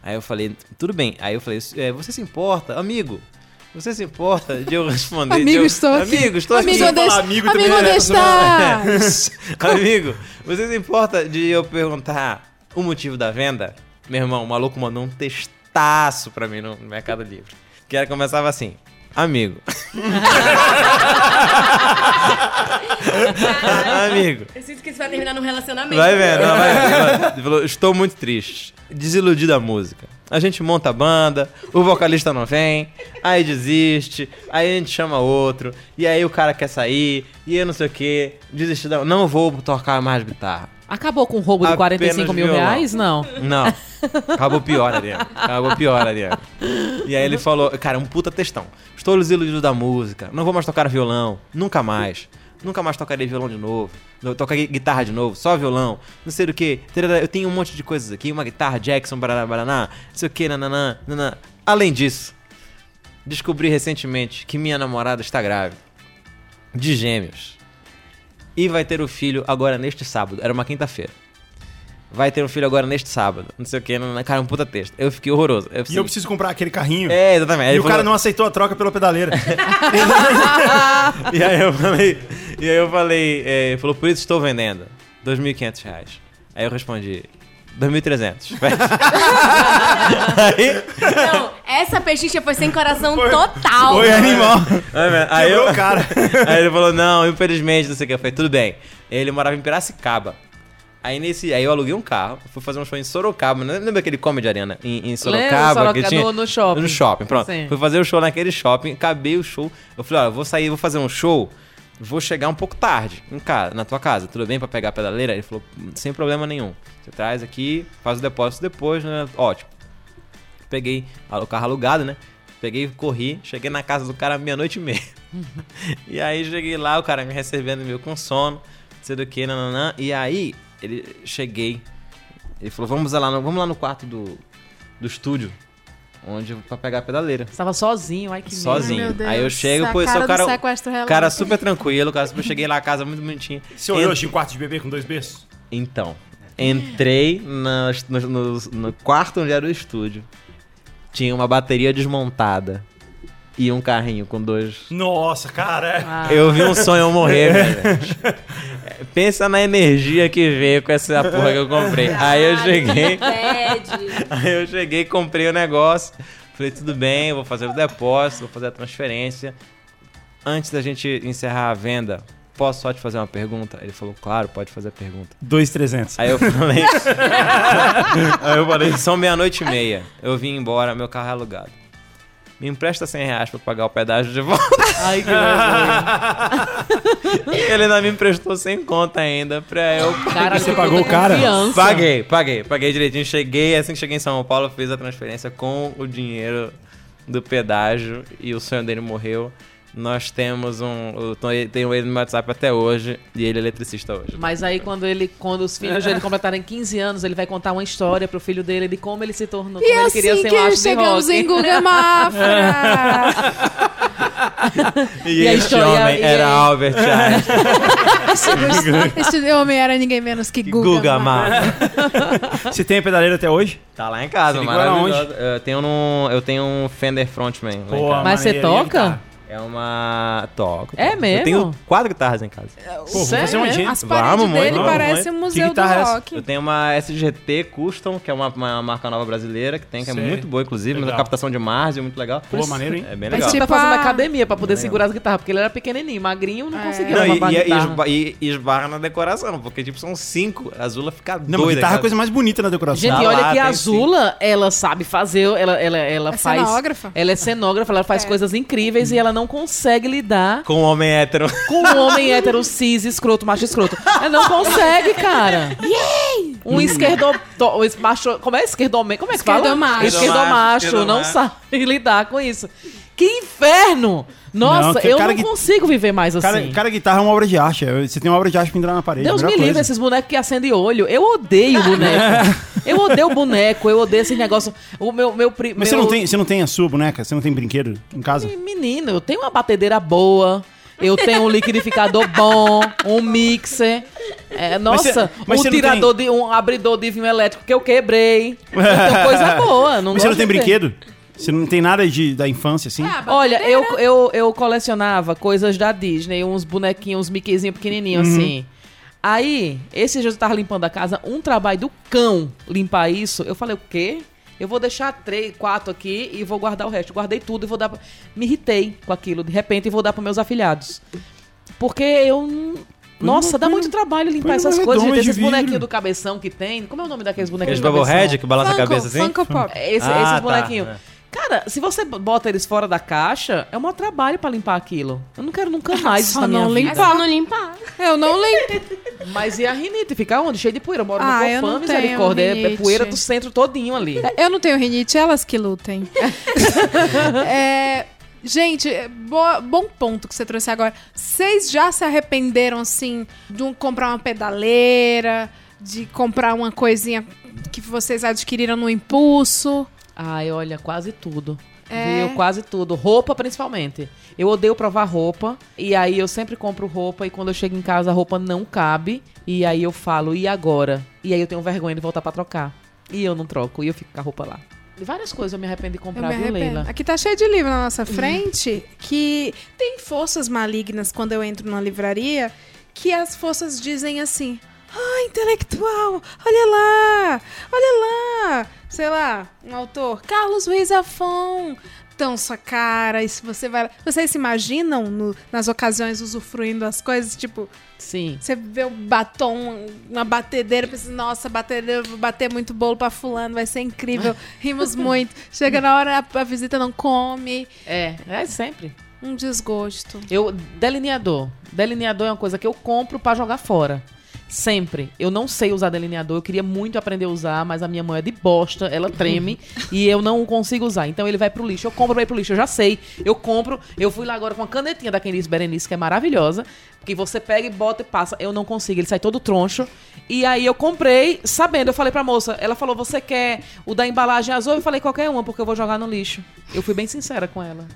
[SPEAKER 4] Aí eu falei, tudo bem. Aí eu falei, é, você se importa, amigo? Você se importa de eu responder? de
[SPEAKER 9] Amigo,
[SPEAKER 4] eu-
[SPEAKER 9] estou aqui.
[SPEAKER 4] Amigo, estou
[SPEAKER 9] Amigo,
[SPEAKER 4] aqui.
[SPEAKER 9] onde es-
[SPEAKER 6] amigo
[SPEAKER 9] amigo,
[SPEAKER 6] é?
[SPEAKER 4] Amigo, você se importa de eu perguntar o motivo da venda? Meu irmão, o maluco mandou um testaço pra mim no Mercado Livre. Que era, começava assim. Amigo. Amigo.
[SPEAKER 5] Eu sinto que isso vai terminar num relacionamento.
[SPEAKER 4] Vai vendo, ela vai vendo. Falou, estou muito triste. Desiludido da música. A gente monta a banda, o vocalista não vem, aí desiste, aí a gente chama outro, e aí o cara quer sair, e eu não sei o que, desistir da... Não vou tocar mais guitarra.
[SPEAKER 7] Acabou com o roubo de
[SPEAKER 4] Apenas
[SPEAKER 7] 45 mil
[SPEAKER 4] violão.
[SPEAKER 7] reais? Não.
[SPEAKER 4] Não. Acabou pior, Ariane. Acabou pior, Ariane. E aí ele falou, cara, um puta textão. Estou desiludido da música, não vou mais tocar violão, nunca mais. Nunca mais tocarei violão de novo. Tocarei guitarra de novo, só violão. Não sei do que. Eu tenho um monte de coisas aqui. Uma guitarra Jackson, baraná, baraná. Não sei o que, nananã, nananã. Além disso, descobri recentemente que minha namorada está grávida. De gêmeos. E vai ter o filho agora neste sábado. Era uma quinta-feira. Vai ter um filho agora neste sábado. Não sei o que, cara, um puta texto. Eu fiquei horroroso. Eu,
[SPEAKER 6] E eu preciso comprar aquele carrinho.
[SPEAKER 4] É, exatamente. Aí
[SPEAKER 6] E o cara
[SPEAKER 4] falou-
[SPEAKER 6] não aceitou a troca pela pedaleira.
[SPEAKER 4] e aí eu falei, e aí eu falei, é, falou, por isso estou vendendo. 2.500 reais. Aí eu respondi, 2.300. aí,
[SPEAKER 5] Não, essa pechincha foi sem coração total.
[SPEAKER 6] Foi animal.
[SPEAKER 4] Aí, eu,
[SPEAKER 6] o cara.
[SPEAKER 4] aí ele falou, não, infelizmente, não sei o que. Eu falei, tudo bem. Ele morava em Piracicaba. Aí nesse. Aí eu aluguei um carro, fui fazer um show em Sorocaba. Não lembra aquele Comedy Arena em, em Sorocaba?
[SPEAKER 7] Soroca-
[SPEAKER 4] que tinha,
[SPEAKER 7] no- no shopping.
[SPEAKER 4] No shopping, pronto.
[SPEAKER 7] Sim.
[SPEAKER 4] Fui fazer o show naquele shopping, acabei o show. Eu falei, ó, eu vou sair, vou fazer um show. Vou chegar um pouco tarde em casa, na tua casa. Tudo bem pra pegar a pedaleira? Ele falou, sem problema nenhum. Você traz aqui, faz o depósito depois, né? Ótimo. Peguei o carro alugado, né? Peguei, corri, cheguei na casa do cara meia-noite e meia. e aí cheguei lá, o cara me recebendo meio com sono, sei do que, nananã. E aí, ele cheguei. Ele falou, vamos lá no, vamos lá no quarto do, do estúdio. Onde pra pegar a pedaleira.
[SPEAKER 7] Você tava sozinho, ai que medo.
[SPEAKER 4] Sozinho.
[SPEAKER 9] Ai, meu Deus.
[SPEAKER 4] aí eu chego, pô,
[SPEAKER 9] cara
[SPEAKER 4] sou o
[SPEAKER 9] do
[SPEAKER 4] cara. cara super tranquilo, cara super cheguei lá, a casa muito bonitinha.
[SPEAKER 6] Você olhou
[SPEAKER 4] Ent-
[SPEAKER 6] assim, quarto de bebê com dois berços?
[SPEAKER 4] Então, entrei na- no, no- no quarto onde era o estúdio. Tinha uma bateria desmontada e um carrinho com dois.
[SPEAKER 6] Nossa, cara. é.
[SPEAKER 4] Eu vi um sonho morrer, velho. Pensa na energia que veio com essa porra que eu comprei. Aí eu cheguei. Aí eu cheguei, comprei o negócio. Falei, tudo bem, vou fazer o depósito, vou fazer a transferência. Antes da gente encerrar a venda, posso só te fazer uma pergunta? Ele falou, claro, pode fazer a pergunta.
[SPEAKER 6] 2,300.
[SPEAKER 4] Aí eu falei. Aí eu falei, são meia-noite e meia. Eu vim embora, meu carro é alugado. Me empresta 100 reais pra pagar o pedágio de volta.
[SPEAKER 7] Ai, que vergonha.
[SPEAKER 4] Ele ainda me emprestou sem conta ainda pra eu.
[SPEAKER 7] Caralho,
[SPEAKER 6] Você pagou o cara?
[SPEAKER 7] confiança.
[SPEAKER 4] Paguei, paguei, paguei direitinho. Cheguei, assim que cheguei em São Paulo, fiz a transferência com o dinheiro do pedágio e o sonho dele morreu. Nós temos um. Tenho ele no WhatsApp até hoje e ele é eletricista hoje.
[SPEAKER 7] Mas aí quando ele, quando os filhos dele completarem 15 anos, ele vai contar uma história pro filho dele de como ele se tornou,
[SPEAKER 9] E
[SPEAKER 7] como ele
[SPEAKER 9] assim
[SPEAKER 7] queria ser um astro
[SPEAKER 9] chegamos
[SPEAKER 7] rock.
[SPEAKER 9] em Guga Mafra.
[SPEAKER 4] E,
[SPEAKER 7] E história-
[SPEAKER 4] homem
[SPEAKER 7] e-
[SPEAKER 4] era Albert Einstein.
[SPEAKER 9] esse, esse homem era ninguém menos que Guga,
[SPEAKER 4] Guga
[SPEAKER 9] Mafra.
[SPEAKER 6] Você tem a pedaleira até hoje?
[SPEAKER 4] Tá lá em casa, maravilhoso. Eu tenho, no, eu tenho um Fender Frontman.
[SPEAKER 6] Pô.
[SPEAKER 7] Mas você toca?
[SPEAKER 4] É uma. Toco.
[SPEAKER 7] É mesmo?
[SPEAKER 4] Eu tenho quatro guitarras em casa.
[SPEAKER 6] Pô, vou fazer uma
[SPEAKER 7] Sério?
[SPEAKER 6] gente.
[SPEAKER 9] As paredes
[SPEAKER 4] Vamos,
[SPEAKER 9] dele
[SPEAKER 4] vamos,
[SPEAKER 9] parecem um museu do
[SPEAKER 6] é
[SPEAKER 9] rock.
[SPEAKER 4] Eu tenho uma SGT Custom, que é uma, uma marca nova brasileira que tem, que é muito boa, inclusive,
[SPEAKER 6] Legal.
[SPEAKER 4] uma captação de Mars, muito legal.
[SPEAKER 6] Pô, maneiro, hein?
[SPEAKER 4] É bem
[SPEAKER 9] Mas
[SPEAKER 4] legal.
[SPEAKER 7] Ele
[SPEAKER 9] tipo
[SPEAKER 7] tá fazendo
[SPEAKER 9] a-
[SPEAKER 7] academia pra poder segurar as guitarras, porque ele era pequenininho, magrinho, não
[SPEAKER 9] É.
[SPEAKER 7] conseguia
[SPEAKER 4] Não, e, e, esba- e- esbarra na decoração, porque tipo são cinco. A Azula fica
[SPEAKER 6] Não, mas
[SPEAKER 4] doida.
[SPEAKER 6] guitarra é a coisa mais bonita na decoração.
[SPEAKER 7] Gente,
[SPEAKER 4] Tá
[SPEAKER 7] olha
[SPEAKER 4] lá,
[SPEAKER 7] que a Azula, ela sabe fazer, ela, ela, ela
[SPEAKER 9] É
[SPEAKER 7] faz...
[SPEAKER 9] cenógrafa?
[SPEAKER 7] Ela é cenógrafa, ela faz
[SPEAKER 9] É.
[SPEAKER 7] coisas incríveis e ela não consegue lidar
[SPEAKER 4] Com um homem hétero.
[SPEAKER 7] com um homem hétero, cis, escroto, macho escroto. Ela não consegue, cara. Um esquerdo... to- um macho, como é? Esquerdomé? Como é que fala?
[SPEAKER 9] Esquerdomacho.
[SPEAKER 7] Esquerdomacho.
[SPEAKER 4] Esquerdomacho.
[SPEAKER 7] Não sabe lidar com isso. Que inferno! Nossa,
[SPEAKER 6] Não,
[SPEAKER 7] eu não
[SPEAKER 6] que-
[SPEAKER 7] consigo viver mais assim.
[SPEAKER 6] Cara, cara, guitarra é uma obra de arte. Você tem uma obra de arte pendurada na parede.
[SPEAKER 7] Deus
[SPEAKER 6] é
[SPEAKER 7] me
[SPEAKER 6] melhor
[SPEAKER 7] livre,
[SPEAKER 6] coisa.
[SPEAKER 7] esses bonecos que acendem olho. Eu odeio boneco. eu odeio boneco, eu odeio esse negócio. O meu, meu,
[SPEAKER 6] Mas
[SPEAKER 7] meu-
[SPEAKER 6] você não, tem, você não tem a sua boneca? Você não tem brinquedo em casa?
[SPEAKER 7] Menino, eu tenho uma batedeira boa. Eu tenho um liquidificador bom, um mixer. É, nossa,
[SPEAKER 6] mas
[SPEAKER 7] um
[SPEAKER 6] você não
[SPEAKER 7] tirador de um abridor de vinho elétrico que eu quebrei. Então, coisa boa. Não
[SPEAKER 6] Mas você não tem
[SPEAKER 7] de ter.
[SPEAKER 6] Você não tem nada de, da infância, assim?
[SPEAKER 9] Ah,
[SPEAKER 7] Olha, eu, eu, eu colecionava coisas da Disney, uns bonequinhos, uns Mickeyzinhos pequenininhos
[SPEAKER 6] Uhum.
[SPEAKER 7] assim. Aí, esse dia eu tava limpando a casa, um trabalho do cão limpar isso. Eu falei, o quê? Eu vou deixar três, quatro aqui e vou guardar o resto. Guardei tudo e vou dar. Pra... Me irritei com aquilo, de repente, e vou dar para meus afilhados. Porque eu. Nossa, dá muito trabalho limpar essas coisas, gente. Esses bonequinhos do cabeção que tem. Como é o nome daqueles bonequinhos
[SPEAKER 4] Aqueles
[SPEAKER 7] do cabeção?
[SPEAKER 4] Bubblehead que balança a
[SPEAKER 9] Funko-
[SPEAKER 4] cabeça assim?
[SPEAKER 9] Funko Pop.
[SPEAKER 7] Esse-
[SPEAKER 4] Ah,
[SPEAKER 7] esses
[SPEAKER 4] tá,
[SPEAKER 7] bonequinhos.
[SPEAKER 4] é.
[SPEAKER 7] Cara, se você bota eles fora da caixa, é um maior trabalho pra limpar aquilo. Eu não quero nunca mais isso
[SPEAKER 9] Só
[SPEAKER 7] na minha
[SPEAKER 9] não
[SPEAKER 7] vida.
[SPEAKER 5] Só não limpar.
[SPEAKER 9] Eu não limpo.
[SPEAKER 7] Mas e a rinite? Fica onde? Cheio de poeira. Eu moro
[SPEAKER 9] Ah,
[SPEAKER 7] no Cofã, misericórdia. É- É poeira do centro todinho ali.
[SPEAKER 9] Eu não tenho rinite, elas que lutem. É, gente, é, boa- bom ponto que você trouxe agora. Vocês já se arrependeram, assim, de um- comprar uma pedaleira, de comprar uma coisinha que vocês adquiriram no impulso?
[SPEAKER 7] Ai, olha, quase tudo.
[SPEAKER 9] É.
[SPEAKER 7] Viu? Quase tudo. Roupa, principalmente. Eu odeio provar roupa. E aí eu sempre compro roupa. E quando eu chego em casa, a roupa não cabe. E aí eu falo, e agora? E aí eu tenho vergonha de voltar pra trocar. E eu não troco. E eu fico com a roupa lá. Várias coisas eu me arrependo de
[SPEAKER 9] Eu
[SPEAKER 7] comprar,
[SPEAKER 9] me
[SPEAKER 7] viu. Leila?
[SPEAKER 9] Aqui tá cheio de livro na nossa frente que tem forças malignas quando eu entro numa livraria que as forças dizem assim: Ah, intelectual, olha lá, olha lá. Sei lá, um autor, Carlos Ruiz Afon. Então, sua cara, isso você vai. Vocês se imaginam no- nas ocasiões usufruindo as coisas? Tipo,
[SPEAKER 7] Sim.
[SPEAKER 9] você vê o batom, uma batedeira, pensa, nossa, batedeira, vou bater muito bolo pra fulano, vai ser incrível. Rimos muito. Chega na hora, a, a visita não come.
[SPEAKER 7] É, é sempre.
[SPEAKER 9] Um desgosto.
[SPEAKER 7] Eu, delineador. Delineador é uma coisa que eu compro pra jogar fora. Sempre. Eu não sei usar delineador. Eu queria muito aprender a usar, mas a minha mão é de bosta, ela treme e eu não consigo usar. Então ele vai pro lixo. Eu compro ir pro lixo, eu já sei. Eu compro. Eu fui lá agora com uma canetinha da Candice Berenice, que é maravilhosa. Que você pega e bota e passa. Eu não consigo, ele sai todo troncho. E aí eu comprei, sabendo, eu falei pra moça, ela falou: você quer o da embalagem azul? Eu falei qualquer uma, porque eu vou jogar no lixo. Eu fui bem sincera com ela.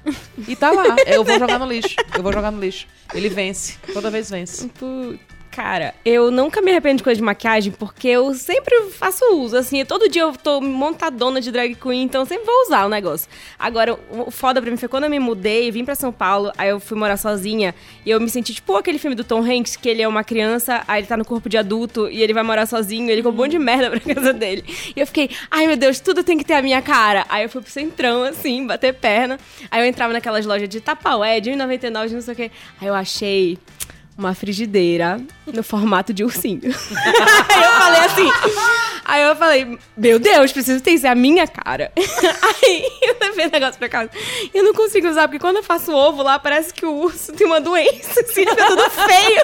[SPEAKER 7] E tá lá. Eu vou jogar no lixo. Eu vou jogar no lixo. Ele vence. Toda vez vence.
[SPEAKER 5] Pu- Cara, eu nunca me arrependo de coisa de maquiagem, porque eu sempre faço uso, assim, todo dia eu tô montadona de drag queen, então eu sempre vou usar o negócio. Agora, o foda pra mim foi quando eu me mudei, vim pra São Paulo, aí eu fui morar sozinha, e eu me senti tipo aquele filme do Tom Hanks, que ele é uma criança, aí ele tá no corpo de adulto, e ele vai morar sozinho, ele com um monte de merda pra casa dele. E eu fiquei, ai meu Deus, tudo tem que ter a minha cara. Aí eu fui pro centrão, assim, bater perna, aí eu entrava naquelas lojas de tapaué, de 1,99, de não sei o quê. Aí eu achei uma frigideira no formato de ursinho. Aí eu falei assim. Aí eu falei, meu Deus, preciso ter isso, é a minha cara. Aí eu levei o negócio pra casa. Eu não consigo usar, porque quando eu faço ovo lá, parece que o urso tem uma doença, assim, fica tudo feio.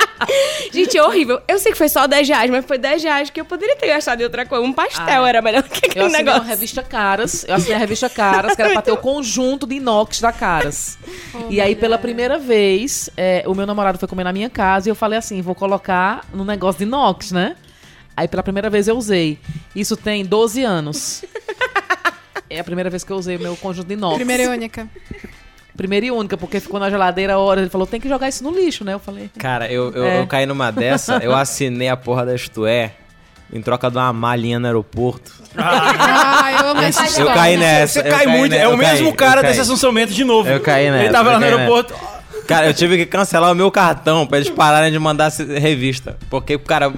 [SPEAKER 5] Gente, é horrível. Eu sei que foi só 10 reais, mas foi 10 reais que eu poderia ter gastado em outra coisa. Um pastel
[SPEAKER 7] Ah.
[SPEAKER 5] era melhor que
[SPEAKER 7] Eu
[SPEAKER 5] aquele
[SPEAKER 7] assinei
[SPEAKER 5] negócio.
[SPEAKER 7] uma revista Caras. Eu assinei a revista Caras, que era pra ter o conjunto de inox da Caras. e aí, pela primeira vez, é, o meu namorado foi comer na minha casa e eu falei assim: vou colocar no negócio de inox, né? Aí, pela primeira vez, eu usei. Isso tem 12 anos. É a primeira vez que eu usei o meu conjunto de inox.
[SPEAKER 9] Primeira e única.
[SPEAKER 7] Primeira e única, porque ficou na geladeira horas. Ele falou: tem que jogar isso no lixo, né? Eu falei.
[SPEAKER 4] Cara, eu, eu,
[SPEAKER 7] É.
[SPEAKER 4] eu caí numa dessa, eu assinei a porra da Isto É em troca de uma malinha no aeroporto.
[SPEAKER 9] Ah, eu amo essa
[SPEAKER 4] Eu
[SPEAKER 9] história.
[SPEAKER 4] caí nessa.
[SPEAKER 6] Você
[SPEAKER 4] eu
[SPEAKER 6] cai
[SPEAKER 4] caí
[SPEAKER 6] muito. É o
[SPEAKER 4] eu caí,
[SPEAKER 6] mesmo
[SPEAKER 4] eu
[SPEAKER 6] cara
[SPEAKER 4] caí.
[SPEAKER 6] desse assunçamento de novo.
[SPEAKER 4] Eu caí nessa.
[SPEAKER 6] Ele tava
[SPEAKER 4] eu
[SPEAKER 6] lá no
[SPEAKER 4] caí nessa.
[SPEAKER 6] aeroporto.
[SPEAKER 4] Cara, eu tive que cancelar o meu cartão pra eles pararem de mandar revista. Porque, cara,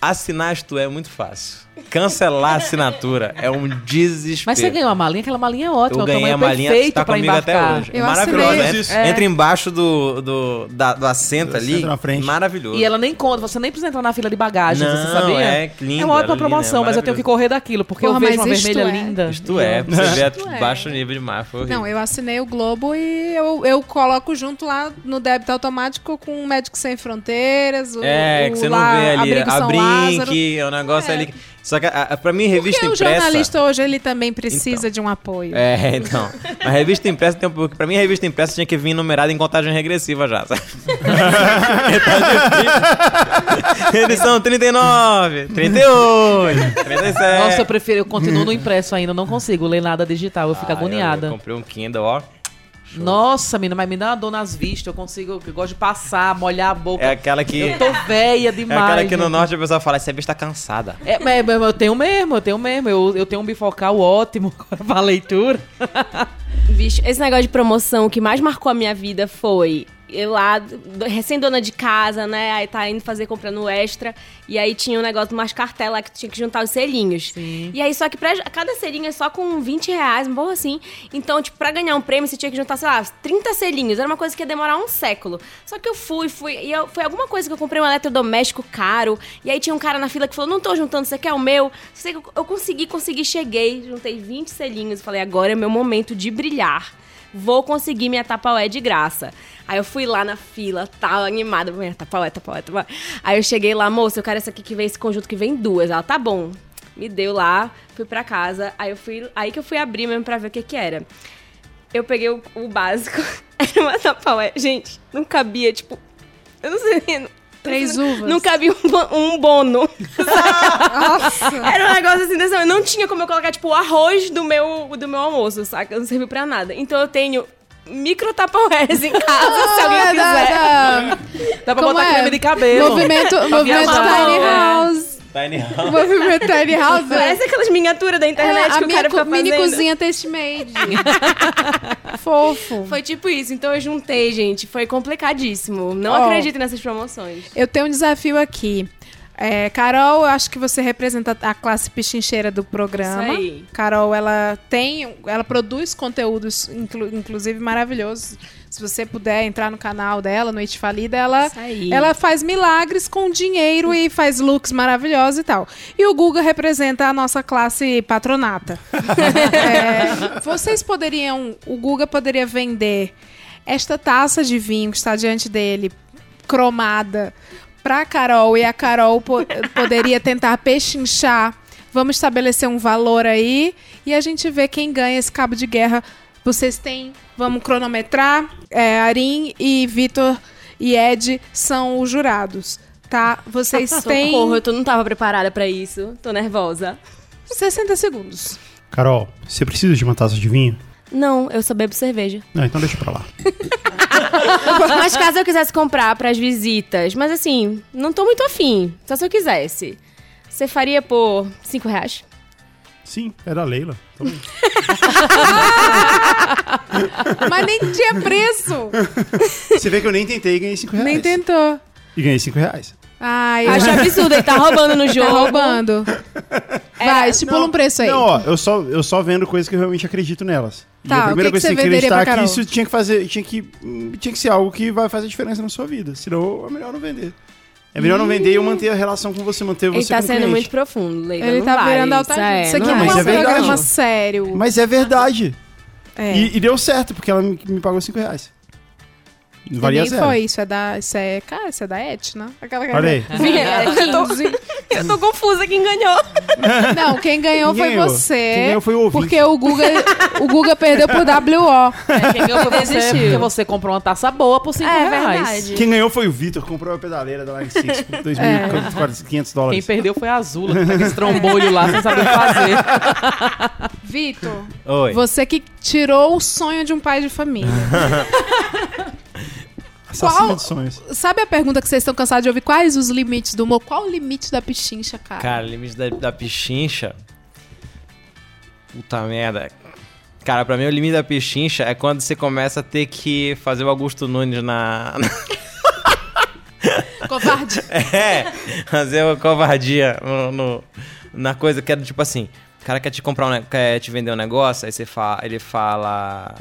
[SPEAKER 4] assinar isto é muito fácil. Cancelar a assinatura é um desespero.
[SPEAKER 7] Mas você ganhou a malinha, aquela malinha é ótima.
[SPEAKER 4] Eu
[SPEAKER 7] o
[SPEAKER 4] ganhei
[SPEAKER 7] tamanho
[SPEAKER 4] a malinha,
[SPEAKER 7] perfeito
[SPEAKER 4] tá
[SPEAKER 7] pra
[SPEAKER 4] comigo até
[SPEAKER 7] embarcar.
[SPEAKER 4] hoje.
[SPEAKER 9] Eu
[SPEAKER 4] Maravilhoso.
[SPEAKER 9] assinei.
[SPEAKER 4] Entra,
[SPEAKER 6] Isso.
[SPEAKER 7] É.
[SPEAKER 4] entra embaixo do, do, da- do assento
[SPEAKER 6] Do
[SPEAKER 4] ali.
[SPEAKER 6] na frente.
[SPEAKER 4] Maravilhoso.
[SPEAKER 7] E ela nem conta, você nem precisa entrar na fila de bagagens,
[SPEAKER 4] Não,
[SPEAKER 7] você sabia?
[SPEAKER 4] é lindo,
[SPEAKER 7] É uma ótima
[SPEAKER 4] ela é
[SPEAKER 7] promoção,
[SPEAKER 4] linda, é
[SPEAKER 7] mas eu tenho que correr daquilo, porque
[SPEAKER 9] Porra,
[SPEAKER 7] eu vejo uma vermelha
[SPEAKER 9] é.
[SPEAKER 7] linda.
[SPEAKER 4] Isto é, pra você ver
[SPEAKER 9] Isto é.
[SPEAKER 4] baixo nível. Foi horrível.
[SPEAKER 9] Não, eu assinei o Globo e eu, eu coloco junto lá no débito automático com o Médicos Sem Fronteiras, o,
[SPEAKER 4] É,
[SPEAKER 9] o
[SPEAKER 4] que você não
[SPEAKER 9] lá,
[SPEAKER 4] vê ali a
[SPEAKER 9] São Lázaro.
[SPEAKER 4] Brink, é um negócio ali. Só que, a, a- pra mim, revista
[SPEAKER 9] Porque o
[SPEAKER 4] impressa.
[SPEAKER 9] jornalista hoje ele também precisa de um apoio.
[SPEAKER 4] É, então. A revista impressa tem um pouco. Pra mim, a revista impressa tinha que vir numerada em contagem regressiva já. sabe? Tá difícil. Edição 39, 38, 37.
[SPEAKER 7] Nossa, eu prefiro, eu continuo no impresso ainda, eu não consigo ler nada digital, eu fico
[SPEAKER 4] Ah, eu-
[SPEAKER 7] agoniada.
[SPEAKER 4] Eu, comprei um Kindle, ó.
[SPEAKER 7] Nossa, menina, mas me dá uma dor nas vistas, eu consigo, eu gosto de passar, molhar a boca.
[SPEAKER 4] É aquela que.
[SPEAKER 7] Eu tô velha
[SPEAKER 4] É
[SPEAKER 7] demais.
[SPEAKER 4] aquela que no norte a pessoa fala, essa vista tá cansada.
[SPEAKER 7] É, mas eu tenho mesmo, eu tenho mesmo. Eu, eu tenho um bifocal ótimo pra leitura.
[SPEAKER 5] Bicho, esse negócio de promoção, o que mais marcou a minha vida foi eu lá, do- recém-dona de casa, né? Aí tá indo fazer compra no extra. E aí tinha um negócio de umas cartelas lá que tinha que juntar os selinhos. E aí, só que pra, cada selinho é só com 20 reais, um bom assim. Então, tipo, pra ganhar um prêmio, você tinha que juntar, sei lá, 30 selinhos. Era uma coisa que ia demorar um século. Só que eu fui, fui. E eu, foi alguma coisa que eu comprei um eletrodoméstico caro. E aí tinha um cara na fila que falou: Não tô juntando, você quer o meu? Eu, eu consegui, consegui, cheguei, juntei 20 selinhos. Falei: Agora é meu momento de brilhar. Vou conseguir minha tapaué de graça. Aí eu fui lá na fila, tal, animada. Minha tapaué, tapaué, tapaué. Aí eu cheguei lá, moça, eu quero essa aqui que vem esse conjunto que vem duas. Ela, tá bom. Me deu lá, fui pra casa. Aí eu fui. Aí que eu fui abrir mesmo pra ver o que que era. Eu peguei o, o básico. Era uma tapaué. Gente, não cabia, tipo. Eu não sei.
[SPEAKER 9] Três uvas.
[SPEAKER 5] Não cabia um, um bono.
[SPEAKER 9] Nossa.
[SPEAKER 5] Era um negócio assim, desse não tinha como eu colocar, tipo, o arroz do meu, do meu almoço, saca? Não serviu pra nada. Então eu tenho micro tapaués em casa, se alguém
[SPEAKER 9] Ah,
[SPEAKER 5] quiser.
[SPEAKER 9] dá-
[SPEAKER 7] Dá pra
[SPEAKER 9] Como
[SPEAKER 7] botar
[SPEAKER 9] é?
[SPEAKER 7] creme de cabelo.
[SPEAKER 9] Movimento, movimento. Tiny
[SPEAKER 7] É.
[SPEAKER 9] House.
[SPEAKER 4] Tiny House.
[SPEAKER 9] Movimento Tiny House.
[SPEAKER 5] Parece aquelas miniaturas da internet
[SPEAKER 9] É, a
[SPEAKER 5] que o
[SPEAKER 9] minha
[SPEAKER 5] cara fica
[SPEAKER 9] mini
[SPEAKER 5] fazendo.
[SPEAKER 9] cozinha taste made. Fofo.
[SPEAKER 5] Foi tipo isso, então eu juntei, gente. Foi complicadíssimo. Não
[SPEAKER 9] Ó.
[SPEAKER 5] acredito nessas promoções.
[SPEAKER 9] Eu tenho um desafio aqui. É, Carol, eu acho que você representa a classe pichincheira do programa.
[SPEAKER 5] Isso aí.
[SPEAKER 9] Carol, ela tem, ela produz conteúdos, inclu- inclusive maravilhosos. Se você puder entrar no canal dela, no It Falida, ela, ela faz milagres com dinheiro e faz looks maravilhosos e tal. E o Guga representa a nossa classe patronata. É, vocês poderiam, o Guga poderia vender esta taça de vinho que está diante dele, cromada, pra Carol e a Carol po- poderia tentar pechinchar. Vamos estabelecer um valor aí e a gente vê quem ganha esse cabo de guerra. Vocês têm, vamos cronometrar. É, Arim e Vitor e Ed são os jurados, tá? Vocês têm
[SPEAKER 5] Socorro, eu tô- não tava preparada pra isso. Tô nervosa.
[SPEAKER 9] 60 segundos.
[SPEAKER 6] Carol, você precisa de uma taça de vinho?
[SPEAKER 5] Não, eu só bebo cerveja.
[SPEAKER 6] Não, então deixa pra lá.
[SPEAKER 5] Mas caso eu quisesse comprar pras visitas, mas assim, não tô muito afim. Só se eu quisesse. Você faria por 5 reais?
[SPEAKER 6] Sim, era a Leila.
[SPEAKER 9] Mas nem tinha preço.
[SPEAKER 6] Você vê que eu nem tentei e ganhei 5 reais.
[SPEAKER 9] nem tentou.
[SPEAKER 6] E ganhei 5 reais.
[SPEAKER 9] Ai,
[SPEAKER 5] Acho absurdo, ele tá roubando no jogo.
[SPEAKER 9] Tá roubando. Vai, estipula um preço aí.
[SPEAKER 6] Não, ó, eu só, eu só vendo coisas que eu realmente acredito nelas. E
[SPEAKER 9] Tá,
[SPEAKER 6] a
[SPEAKER 9] o
[SPEAKER 6] primeira
[SPEAKER 9] que
[SPEAKER 6] coisa
[SPEAKER 9] que
[SPEAKER 6] que
[SPEAKER 9] você
[SPEAKER 6] acreditar é que
[SPEAKER 9] Carol?
[SPEAKER 6] isso tinha que fazer, tinha que, hum, tinha que ser algo que vai fazer diferença na sua vida. Senão é melhor não vender. É melhor não vender e eu manter a relação com você, manter
[SPEAKER 5] Ele
[SPEAKER 6] você
[SPEAKER 5] tá
[SPEAKER 6] como
[SPEAKER 5] sendo
[SPEAKER 6] cliente.
[SPEAKER 5] muito profundo, Leila.
[SPEAKER 9] Ele
[SPEAKER 5] não
[SPEAKER 9] tá
[SPEAKER 5] vai,
[SPEAKER 9] virando
[SPEAKER 5] isso,
[SPEAKER 9] alta
[SPEAKER 5] é,
[SPEAKER 9] Isso aqui
[SPEAKER 6] Não,
[SPEAKER 9] não, é
[SPEAKER 6] é
[SPEAKER 9] um programa
[SPEAKER 6] verdade.
[SPEAKER 9] sério.
[SPEAKER 6] Mas é verdade.
[SPEAKER 9] É.
[SPEAKER 6] E, e deu certo, porque ela me, me pagou 5 reais. Não valia
[SPEAKER 9] Nem
[SPEAKER 6] zero.
[SPEAKER 9] foi, isso é da. Isso é. Cara, isso é da Etna. Aquela
[SPEAKER 6] Olha aí.
[SPEAKER 5] eu, tô, eu tô confusa quem ganhou.
[SPEAKER 9] Não, quem ganhou
[SPEAKER 6] Quem
[SPEAKER 9] foi
[SPEAKER 6] ganhou?
[SPEAKER 9] você.
[SPEAKER 6] Quem ganhou foi o ouvinte.
[SPEAKER 9] Porque o Guga, o Guga perdeu por WO.
[SPEAKER 7] É, quem ganhou foi você, porque você comprou uma taça boa por 5
[SPEAKER 5] É
[SPEAKER 7] reais.
[SPEAKER 5] verdade.
[SPEAKER 6] Quem ganhou foi o Vitor, que comprou a pedaleira da Line 6 por 2.500
[SPEAKER 7] Quem
[SPEAKER 6] dólares.
[SPEAKER 7] perdeu foi a Azula, que pega esse trombolho lá sem saber o que fazer.
[SPEAKER 9] Vitor,
[SPEAKER 4] Oi.
[SPEAKER 9] você que tirou o sonho de um pai de família. Qual-
[SPEAKER 6] de sonhos.
[SPEAKER 9] Sabe a pergunta que vocês estão cansados de ouvir? Quais os limites do humor? Qual o limite da pichincha, cara?
[SPEAKER 4] Cara, limite da, da pichincha. Puta merda. Cara, pra mim o limite da pichincha é quando você começa a ter que fazer o Augusto Nunes na.
[SPEAKER 9] Covarde.
[SPEAKER 4] é, fazer uma covardia no, no- na coisa que é do tipo assim: o cara quer te comprar um, quer te vender um negócio, aí você fala, ele fala.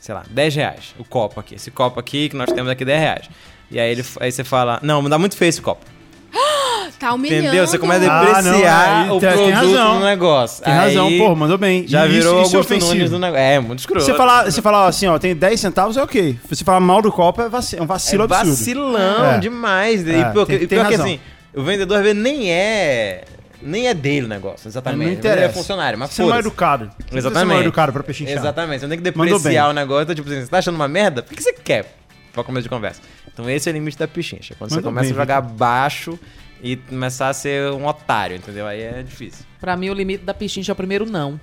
[SPEAKER 4] Sei lá, 10 reais. O copo aqui. Esse copo aqui que nós temos aqui 10 reais. E aí, ele, aí você fala: Não, me dá muito feio esse copo.
[SPEAKER 9] Tá humilhando.
[SPEAKER 4] Entendeu? Você começa a
[SPEAKER 6] Ah, não,
[SPEAKER 4] depreciar
[SPEAKER 6] aí
[SPEAKER 4] o
[SPEAKER 6] tem- tem
[SPEAKER 4] produto
[SPEAKER 6] razão.
[SPEAKER 4] no negócio.
[SPEAKER 6] Tem
[SPEAKER 4] Aí
[SPEAKER 6] razão, pô, mandou bem.
[SPEAKER 4] Já
[SPEAKER 6] E
[SPEAKER 4] virou
[SPEAKER 6] isso, isso é
[SPEAKER 4] Nunes do negócio. É, muito escroto.
[SPEAKER 6] Você falar, você falar assim, ó, tem 10 centavos, é ok. Você falar mal do copo é, vaci- é um vacilo
[SPEAKER 4] é
[SPEAKER 6] absurdo.
[SPEAKER 4] vacilão
[SPEAKER 6] É.
[SPEAKER 4] demais.
[SPEAKER 6] É,
[SPEAKER 4] e pior,
[SPEAKER 6] tem-
[SPEAKER 4] que-
[SPEAKER 6] tem
[SPEAKER 4] pior que
[SPEAKER 6] razão.
[SPEAKER 4] assim, o vendedor às vezes nem é. Nem é dele o negócio, exatamente.
[SPEAKER 6] Não
[SPEAKER 4] vezes Ele
[SPEAKER 6] interessa.
[SPEAKER 4] é funcionário, mas
[SPEAKER 6] Você é mal
[SPEAKER 4] foda-se.
[SPEAKER 6] educado. Você
[SPEAKER 4] Exatamente.
[SPEAKER 6] mal educado pra pechinchar.
[SPEAKER 4] Exatamente. Você não tem que
[SPEAKER 6] Mandou
[SPEAKER 4] depreciar
[SPEAKER 6] bem.
[SPEAKER 4] o negócio. Então, tipo assim, você tá achando uma merda? Por que você quer? Pra começo de conversa. Então esse é o limite da pichincha. Quando você
[SPEAKER 6] Mandou
[SPEAKER 4] começa
[SPEAKER 6] bem,
[SPEAKER 4] a jogar baixo e começar a ser um otário, entendeu? Aí é difícil.
[SPEAKER 7] Pra mim, o limite da pichincha é o primeiro não.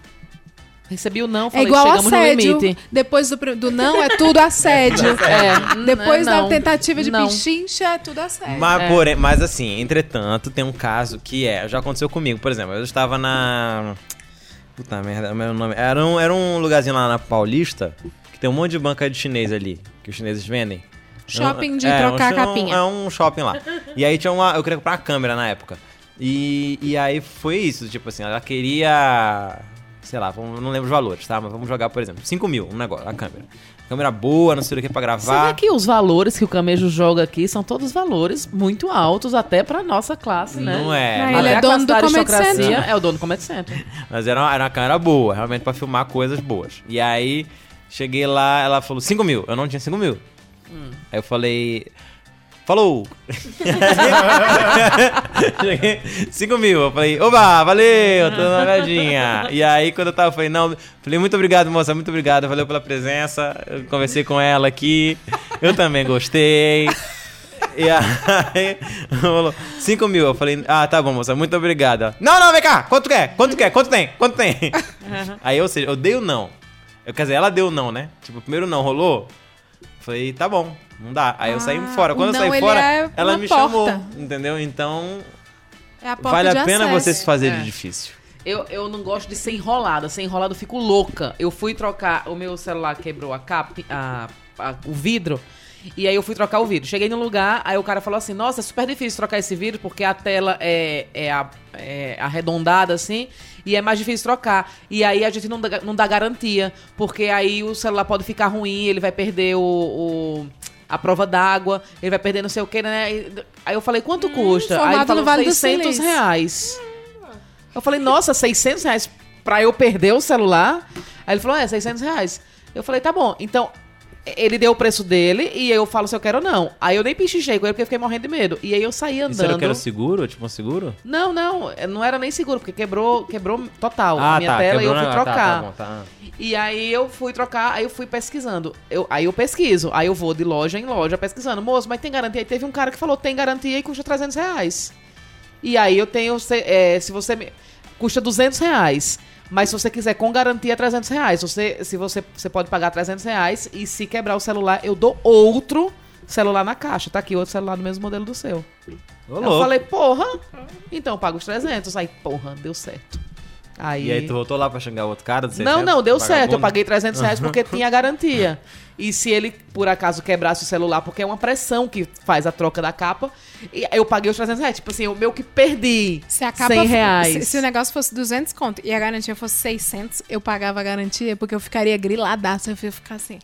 [SPEAKER 7] Recebi o não,
[SPEAKER 9] É
[SPEAKER 7] falei,
[SPEAKER 9] igual
[SPEAKER 7] chegamos no
[SPEAKER 9] assédio.
[SPEAKER 7] limite.
[SPEAKER 9] Depois do, do não é tudo assédio.
[SPEAKER 7] É,
[SPEAKER 9] Depois
[SPEAKER 7] não,
[SPEAKER 9] da tentativa de
[SPEAKER 7] não.
[SPEAKER 9] pichincha é tudo assédio.
[SPEAKER 4] Mas, porém, mas assim, entretanto, tem um caso que é, já aconteceu comigo, por exemplo, eu estava na. Puta merda, meu nome. Era um, era um lugarzinho lá na Paulista que tem um monte de banca de chinês ali, que os chineses vendem.
[SPEAKER 9] Shopping de
[SPEAKER 4] É,
[SPEAKER 9] trocar
[SPEAKER 4] um,
[SPEAKER 9] a capinha.
[SPEAKER 4] É um shopping lá. E aí tinha uma. Eu queria comprar uma câmera na época. E, e aí foi isso, tipo assim, ela queria. Sei lá, vamos- não lembro os valores, tá? Mas vamos jogar, por exemplo, 5 mil, um negócio, a câmera. Câmera boa, não sei o que pra
[SPEAKER 7] Você
[SPEAKER 4] gravar.
[SPEAKER 7] vê que os valores que o Camejo joga aqui são todos valores muito altos, até pra nossa classe, né?
[SPEAKER 4] Não é. Não
[SPEAKER 9] ele
[SPEAKER 4] é.
[SPEAKER 9] é dono do
[SPEAKER 7] aristocracia
[SPEAKER 9] Center.
[SPEAKER 7] É o dono do Comedy Center.
[SPEAKER 4] Mas era uma, era uma câmera boa, realmente, pra filmar coisas boas. E aí, cheguei lá, ela falou 5 mil. Eu não tinha 5 mil. Aí eu falei. Falou! Cheguei, 5 mil. Eu falei, oba, valeu, tô dando uma olhadinha. E aí, quando eu tava, eu falei, não, falei, muito obrigado, moça, muito obrigado, valeu pela presença. Eu conversei com ela aqui, eu também gostei. E aí, falou, 5 mil. Eu falei, ah, tá bom, moça, muito obrigado. Ela, Não, não, vem cá, quanto quer? Quanto quer? Quanto tem? Quanto tem? Aí, ou seja, eu dei o não. Eu, quer dizer, ela deu o não, né? Tipo, primeiro não rolou. Falei, tá bom, não dá. Aí eu saí fora.
[SPEAKER 9] o
[SPEAKER 4] Quando eu
[SPEAKER 9] não,
[SPEAKER 4] saí fora,
[SPEAKER 9] é
[SPEAKER 4] ela me
[SPEAKER 9] porta.
[SPEAKER 4] chamou, entendeu? Então,
[SPEAKER 9] É a porta
[SPEAKER 4] vale a pena
[SPEAKER 9] acesso.
[SPEAKER 4] você se fazer
[SPEAKER 7] É.
[SPEAKER 4] de difícil.
[SPEAKER 7] Eu, eu não gosto de ser enrolada. Ser enrolada eu fico louca. Eu fui trocar, o meu celular quebrou a capa, a, a- o vidro. E aí eu fui trocar o vidro. Cheguei no lugar, aí o cara falou assim: Nossa, é super difícil trocar esse vidro porque a tela é, é, a- é arredondada assim e é mais difícil trocar. E aí a gente não dá, não dá garantia, porque aí o celular pode ficar ruim, ele vai perder o- o a prova d'água, ele vai perder não sei o que, né? Aí eu falei, quanto custa? Aí ele falou,
[SPEAKER 9] Vale do
[SPEAKER 7] 600
[SPEAKER 9] Silício.
[SPEAKER 7] reais. Eu falei, nossa, 600 reais pra eu perder o celular? Aí ele falou, é, 600 reais. Eu falei, tá bom. Então, ele deu o preço dele e eu falo se eu quero ou não. Aí eu nem pichichei com ele porque fiquei morrendo de medo. E aí eu saí andando.
[SPEAKER 4] que era seguro? Tipo um seguro?
[SPEAKER 7] Não, não, não era nem seguro, porque quebrou, quebrou total
[SPEAKER 4] ah,
[SPEAKER 7] a minha
[SPEAKER 4] tá.
[SPEAKER 7] tela e eu fui
[SPEAKER 4] na- tá,
[SPEAKER 7] trocar.
[SPEAKER 4] Tá, bom, tá.
[SPEAKER 7] E aí eu fui trocar, aí eu fui pesquisando. Eu, aí eu pesquiso, aí eu vou de loja em loja pesquisando. Moço, mas tem garantia? Aí teve um cara que falou, tem garantia e custa 300 reais. E aí eu tenho, se, é, se você... Me, custa 200 reais. Mas se você quiser com garantia, é 300 reais. Você, se você, você pode pagar 300 reais e se quebrar o celular, eu dou outro celular na caixa. Tá aqui outro celular do mesmo modelo do seu.
[SPEAKER 4] Ô,
[SPEAKER 7] eu falei, porra, então eu pago os 300. Aí, porra, deu certo. Aí,
[SPEAKER 4] E aí tu voltou lá pra xingar o outro cara?
[SPEAKER 7] não,
[SPEAKER 4] 600,
[SPEAKER 7] não, deu certo. Eu paguei 300 reais porque tinha garantia. E se ele, por acaso, quebrasse o celular, porque é uma pressão que faz a troca da capa, e eu paguei os 300 reais. Tipo assim, o meu que perdi
[SPEAKER 9] Se a capa
[SPEAKER 7] 100
[SPEAKER 9] fo-
[SPEAKER 7] reais.
[SPEAKER 9] Se, se o negócio fosse 200 conto e a garantia fosse 600, eu pagava a garantia porque eu ficaria griladaço. Eu ia ficar assim.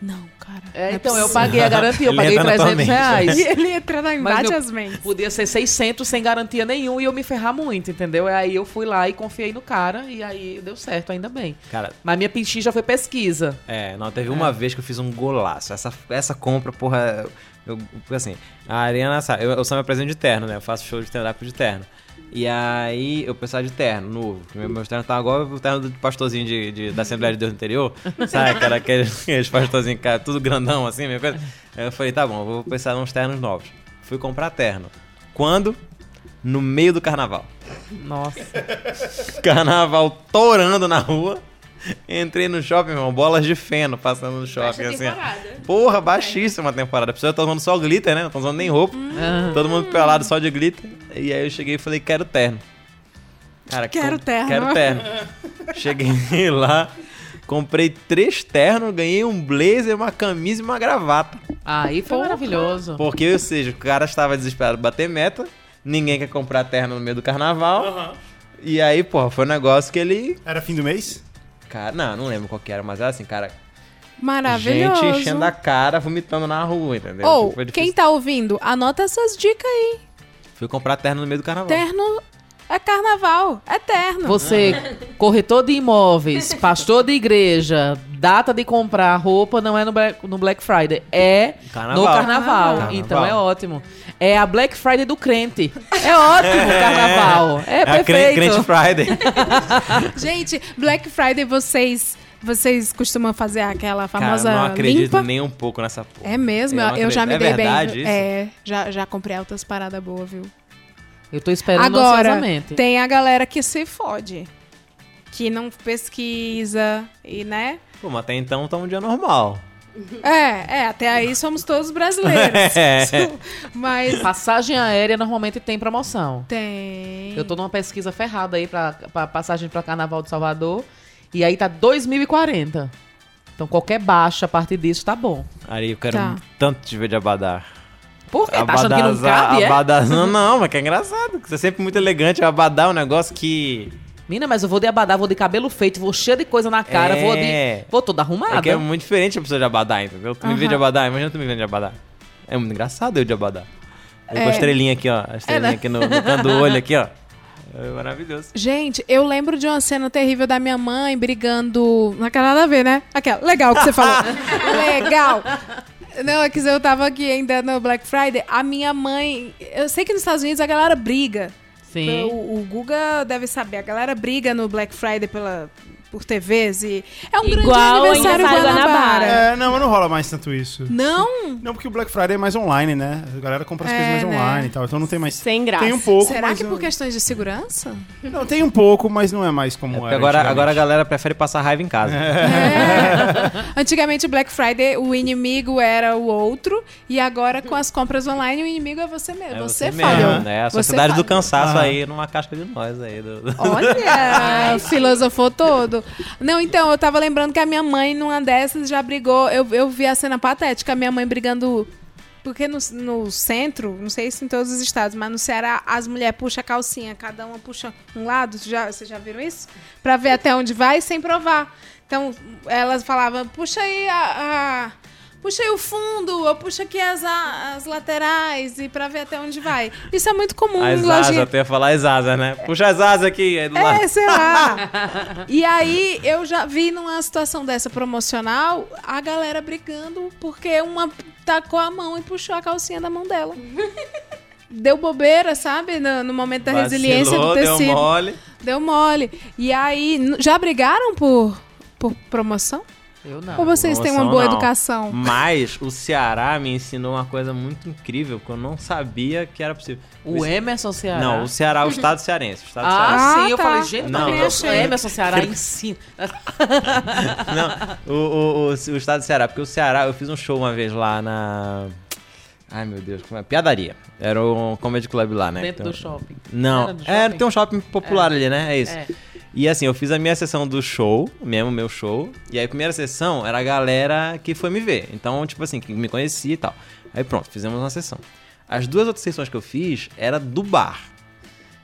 [SPEAKER 9] Não, cara.
[SPEAKER 7] É,
[SPEAKER 9] não
[SPEAKER 7] então, eu paguei a garantia, eu
[SPEAKER 4] Ele
[SPEAKER 7] paguei
[SPEAKER 4] entra na tua
[SPEAKER 7] 300
[SPEAKER 4] mente,
[SPEAKER 7] reais.
[SPEAKER 9] E ele entra na embate
[SPEAKER 7] meu-
[SPEAKER 9] as mentes.
[SPEAKER 7] Podia ser 600 sem garantia nenhuma e eu me ferrar muito, entendeu? Aí eu fui lá e confiei no cara e aí deu certo, ainda bem.
[SPEAKER 4] Cara,
[SPEAKER 7] Mas minha pechincha foi pesquisa.
[SPEAKER 4] É, não, teve uma vez que eu fiz um golaço. Essa, essa compra, porra. Eu, assim, a Arena, sabe, eu, eu só me apresento de terno, né? Eu faço show de stand-up de terno. E aí eu precisava de terno novo. Meu, meu terno tá igual o terno do pastorzinho de, de- da Assembleia de Deus no interior. Sabe? Era aqueles, aqueles pastorzinhos, cara, tudo grandão assim, minha coisa. Aí eu falei, tá bom, vou precisar de uns ternos novos. Fui comprar terno. Quando? No meio do carnaval.
[SPEAKER 7] Nossa.
[SPEAKER 4] Carnaval torando na rua. Entrei no shopping, irmão, bolas de feno passando no shopping, assim. ó. Porra, baixíssima temporada. A pessoa tá usando só glitter, né? Não tá usando nem roupa.
[SPEAKER 7] Ah.
[SPEAKER 4] Todo mundo pelado só de glitter. E aí eu cheguei e falei, quero terno. Cara,
[SPEAKER 9] Quero
[SPEAKER 4] com-
[SPEAKER 9] terno.
[SPEAKER 4] Quero terno. cheguei lá, comprei três ternos, ganhei um blazer, uma camisa e uma gravata.
[SPEAKER 7] Aí foi maravilhoso.
[SPEAKER 4] Porque, ou seja, o cara estava desesperado pra bater meta, ninguém quer comprar terno no meio do carnaval. E aí, porra, foi um negócio que ele.
[SPEAKER 6] Era fim do mês?
[SPEAKER 4] Cara, não, não lembro qual que era, mas era assim, cara.
[SPEAKER 9] Maravilhoso.
[SPEAKER 4] Gente enchendo a cara, vomitando na rua, entendeu?
[SPEAKER 9] Ou,
[SPEAKER 4] Tipo,
[SPEAKER 9] quem tá ouvindo, anota essas dicas aí.
[SPEAKER 4] Fui comprar terno no meio do carnaval.
[SPEAKER 9] Terno é carnaval, é terno.
[SPEAKER 7] Você, corretor de imóveis, pastor de igreja, data de comprar roupa não é no Black, no Black Friday, é
[SPEAKER 4] Carnaval.
[SPEAKER 7] no carnaval.
[SPEAKER 4] Carnaval.
[SPEAKER 7] Então é ótimo. É a Black Friday do crente. É ótimo o carnaval. É,
[SPEAKER 4] a
[SPEAKER 7] perfeito.
[SPEAKER 4] crente, Friday.
[SPEAKER 9] Gente, Black Friday vocês vocês costumam fazer aquela famosa
[SPEAKER 4] Cara, não acredito
[SPEAKER 9] limpa?
[SPEAKER 4] nem um pouco nessa porra.
[SPEAKER 9] É mesmo,
[SPEAKER 4] Eu
[SPEAKER 9] eu, já me dei
[SPEAKER 4] É verdade
[SPEAKER 9] bem.
[SPEAKER 4] isso?
[SPEAKER 9] É, já, já comprei altas paradas boas, viu?
[SPEAKER 7] Eu tô esperando
[SPEAKER 9] Agora,
[SPEAKER 7] ansiosamente.
[SPEAKER 9] tem a galera que se fode. Que não pesquisa e, né?
[SPEAKER 4] Pô, mas até então tá um dia normal.
[SPEAKER 9] É, é, até aí somos todos brasileiros.
[SPEAKER 4] É.
[SPEAKER 9] Mas
[SPEAKER 7] Passagem aérea normalmente tem promoção.
[SPEAKER 9] tem.
[SPEAKER 7] Eu tô numa pesquisa ferrada aí pra, pra passagem pra Carnaval de Salvador. E aí tá 2040. Então qualquer baixa a partir disso tá bom.
[SPEAKER 4] Ari, eu quero
[SPEAKER 9] Tá.
[SPEAKER 4] tanto te ver de abadar.
[SPEAKER 7] Por quê? Tá achando que não cabe, é?
[SPEAKER 4] Não, mas que é engraçado. Você é sempre muito elegante. Abadar é um negócio que...
[SPEAKER 7] Mina, mas eu vou de abadá, vou de cabelo feito, vou cheio de coisa na cara,
[SPEAKER 4] É.
[SPEAKER 7] vou de. Vou toda arrumada.
[SPEAKER 4] É que é muito diferente a pessoa de abadar, entendeu? Tu me vê de abadar, imagina tu me vendo de abadar. É muito engraçado eu de abadar. Eu
[SPEAKER 9] É.
[SPEAKER 4] com a estrelinha aqui, ó. A estrelinha
[SPEAKER 9] né?
[SPEAKER 4] aqui no, no canto do olho aqui, ó. É maravilhoso.
[SPEAKER 9] Gente, eu lembro de uma cena terrível da minha mãe brigando. Não tem nada a ver, né? Aquela. Legal que você falou. Legal. Não, é que eu tava aqui ainda no Black Friday. A minha mãe. Eu sei que nos Estados Unidos a galera briga.
[SPEAKER 7] Sim.
[SPEAKER 9] O, o Guga deve saber. A galera briga no Black Friday pela, por TVs e. É um
[SPEAKER 5] Igual
[SPEAKER 9] grande aniversário
[SPEAKER 5] aniversário
[SPEAKER 9] Guanabara.
[SPEAKER 6] É, não, mas não rola mais tanto isso.
[SPEAKER 9] Não?
[SPEAKER 6] Não, porque o Black Friday é mais online, né? A galera compra as
[SPEAKER 9] É,
[SPEAKER 6] coisas mais
[SPEAKER 9] né?
[SPEAKER 6] online e tal. Então não tem mais.
[SPEAKER 5] Sem graça.
[SPEAKER 6] Tem um pouco,
[SPEAKER 9] Será que por questões de segurança?
[SPEAKER 6] Não, tem um pouco, mas não é mais como
[SPEAKER 4] Porque
[SPEAKER 6] era.
[SPEAKER 4] agora, agora a galera prefere passar raiva em casa.
[SPEAKER 9] Antigamente, Black Friday, o inimigo era o outro, e agora com as compras online, o inimigo é você mesmo.
[SPEAKER 4] É
[SPEAKER 9] você,
[SPEAKER 4] mesmo,
[SPEAKER 9] falhou.
[SPEAKER 4] né? A
[SPEAKER 9] Você
[SPEAKER 4] sociedade do cansaço
[SPEAKER 6] Ah.
[SPEAKER 4] aí numa casca de nós aí. do- do-
[SPEAKER 9] Olha, filosofou todo. Não, então, eu tava lembrando que a minha mãe, numa dessas, já brigou. Eu, eu vi a cena patética, a minha mãe brigando. Porque no, no centro, não sei se em todos os estados, mas no Ceará, as mulheres puxam a calcinha, cada uma puxa um lado. Já, vocês já viram isso? Pra ver até onde vai sem provar. Então, elas falavam, puxa aí a. a- Puxa aí o fundo, ou puxa aqui as, as laterais e pra ver até onde vai. Isso é muito comum
[SPEAKER 4] As
[SPEAKER 9] em lojinha.
[SPEAKER 4] asas, ia falar as asas, né? Puxa as asas aqui. Lado.
[SPEAKER 9] É, sei lá. e aí, eu já vi numa situação dessa promocional, a galera brigando porque uma tacou a mão e puxou a calcinha da mão dela. Deu bobeira, sabe? No, no momento da resiliência do
[SPEAKER 4] Vacilou, deu
[SPEAKER 9] tecido.
[SPEAKER 4] mole.
[SPEAKER 9] Deu mole. E aí, já brigaram por, por promoção?
[SPEAKER 7] Eu não.
[SPEAKER 9] Ou vocês têm uma boa
[SPEAKER 4] não.
[SPEAKER 9] educação?
[SPEAKER 4] Mas o Ceará me ensinou uma coisa muito incrível que eu não sabia que era possível.
[SPEAKER 7] O Emerson Ceará.
[SPEAKER 4] Não, o Ceará, o estado cearense. O estado
[SPEAKER 7] Ah,
[SPEAKER 4] cearense.
[SPEAKER 7] sim, eu
[SPEAKER 9] tá.
[SPEAKER 7] falei, gente,
[SPEAKER 4] Não.
[SPEAKER 7] não, o
[SPEAKER 9] achei.
[SPEAKER 7] Emerson Ceará ensina.
[SPEAKER 4] Não, o, o, o, o estado do Ceará. Porque o Ceará, eu fiz um show uma vez lá na. Ai meu Deus, como é? Piadaria. Era um comedy club lá, né?
[SPEAKER 7] Dentro
[SPEAKER 4] Então-
[SPEAKER 7] do shopping.
[SPEAKER 4] Não,
[SPEAKER 7] Era do
[SPEAKER 4] é,
[SPEAKER 7] shopping?
[SPEAKER 4] tem um shopping popular
[SPEAKER 7] É.
[SPEAKER 4] ali, né? É isso.
[SPEAKER 7] É.
[SPEAKER 4] E assim, eu fiz a minha sessão do show, mesmo meu show. E aí a primeira sessão era a galera que foi me ver. Então, tipo assim, que me conhecia e tal. Aí pronto, fizemos uma sessão. As duas outras sessões que eu fiz era do bar.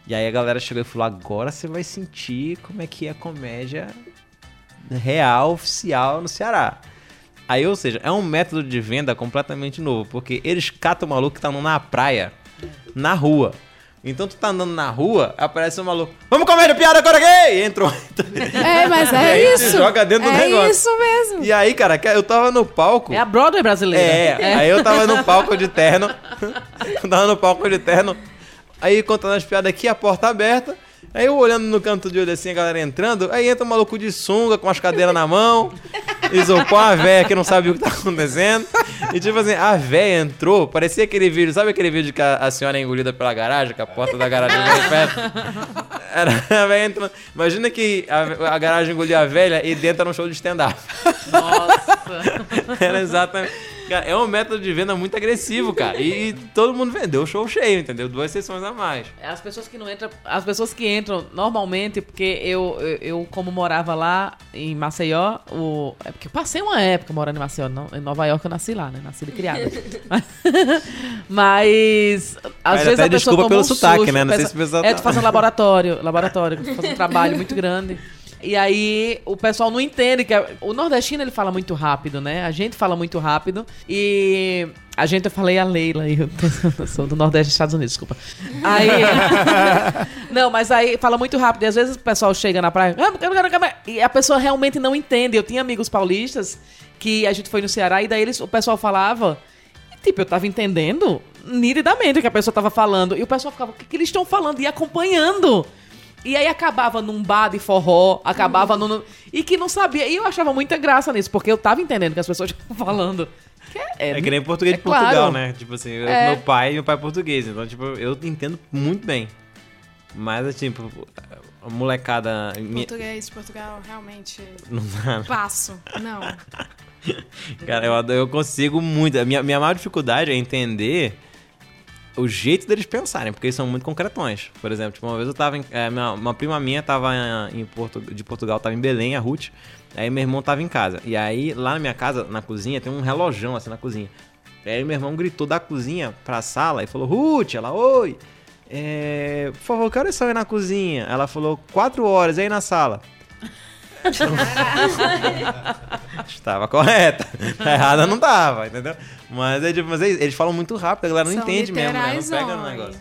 [SPEAKER 4] E aí a galera chegou e falou: agora você vai sentir como é que é a comédia real, oficial no Ceará. Aí, ou seja, é um método de venda completamente novo, porque eles catam o maluco que tá na praia, na rua. Então tu tá andando na rua, aparece um maluco, vamos comer piada agora gay! Entrou.
[SPEAKER 9] É, mas
[SPEAKER 4] E
[SPEAKER 9] é
[SPEAKER 4] aí
[SPEAKER 9] isso.
[SPEAKER 4] joga dentro do
[SPEAKER 9] é
[SPEAKER 4] negócio.
[SPEAKER 9] isso mesmo.
[SPEAKER 4] E aí, cara, eu tava no palco.
[SPEAKER 7] É a Broadway brasileira.
[SPEAKER 4] É, aí eu tava no palco de terno. eu tava no palco de terno. Aí contando as piadas aqui, a porta aberta. Aí eu olhando no canto de olho assim, a galera entrando. Aí entra um maluco de sunga com as cadeiras na mão. Isopor, a véia que não sabe o que tá acontecendo. E tipo assim, a véia entrou, parecia aquele vídeo, sabe aquele vídeo que a, a senhora é engolida pela garagem, que a porta da garagem vai fecha? Era a véia entrando. Imagina que a, a garagem engoliu a velha e dentro era um show de stand-up. Era exatamente. Cara, é um método de venda muito agressivo, cara. E, todo mundo vendeu o show cheio, entendeu? Duas sessões a mais.
[SPEAKER 7] É, As pessoas que não entram, as pessoas que entram normalmente, porque eu, eu, eu, como morava lá em Maceió, o, é porque eu passei uma época morando em Maceió, não, em Nova York eu nasci lá, né? Nasci e criada. Mas às
[SPEAKER 4] Mas
[SPEAKER 7] vezes a pessoa
[SPEAKER 4] desculpa pelo
[SPEAKER 7] um
[SPEAKER 4] sotaque,
[SPEAKER 7] susto,
[SPEAKER 4] né? Não sei
[SPEAKER 7] pensa-
[SPEAKER 4] se o pessoal
[SPEAKER 7] É,
[SPEAKER 4] tá-
[SPEAKER 7] tu faz um laboratório, laboratório, tu faz um trabalho muito grande. E aí o pessoal não entende que a- o nordestino ele fala muito rápido, né? A gente fala muito rápido e a gente eu falei a Leila, eu, sou do Nordeste dos Estados Unidos, desculpa. Aí Não, mas aí fala muito rápido e às vezes o pessoal chega na praia e a pessoa realmente não entende. Eu tinha amigos paulistas que a gente foi no Ceará e daí eles, o pessoal falava e, tipo, eu tava entendendo nitidamente o que a pessoa tava falando. E o pessoal ficava, o que, que eles estão falando? E acompanhando. E aí acabava num bar de forró, acabava num. E que não sabia. E eu achava muita graça nisso, porque eu tava entendendo o que as pessoas estavam falando. Que é,
[SPEAKER 4] É que nem português
[SPEAKER 7] é
[SPEAKER 4] de Portugal,
[SPEAKER 7] claro.
[SPEAKER 4] né? Tipo assim,
[SPEAKER 7] É.
[SPEAKER 4] meu pai meu pai é português, então, tipo, eu entendo muito bem. Mas, assim, tipo, a molecada.
[SPEAKER 9] Português de Portugal, realmente.
[SPEAKER 4] Não dá.
[SPEAKER 9] Passo. Não.
[SPEAKER 4] Cara, eu, eu consigo muito. A minha, minha maior dificuldade é entender o jeito deles pensarem, porque eles são muito concretões. Por exemplo, tipo, uma vez eu tava em. é, minha- uma prima minha tava em Porto, de Portugal, tava em Belém, a Ruth. Aí meu irmão tava em casa. E aí, lá na minha casa, na cozinha, tem um relojão assim na cozinha. Aí meu irmão gritou da cozinha pra sala e falou: Ruth, ela, oi! É, por favor, que horas são aí na cozinha? Ela falou, quatro horas, aí na sala? Estava correta. Errada não tava, entendeu? Mas, é, tipo, mas eles, eles falam muito rápido, a galera não
[SPEAKER 9] São
[SPEAKER 4] entende mesmo, né? Não pega no negócio.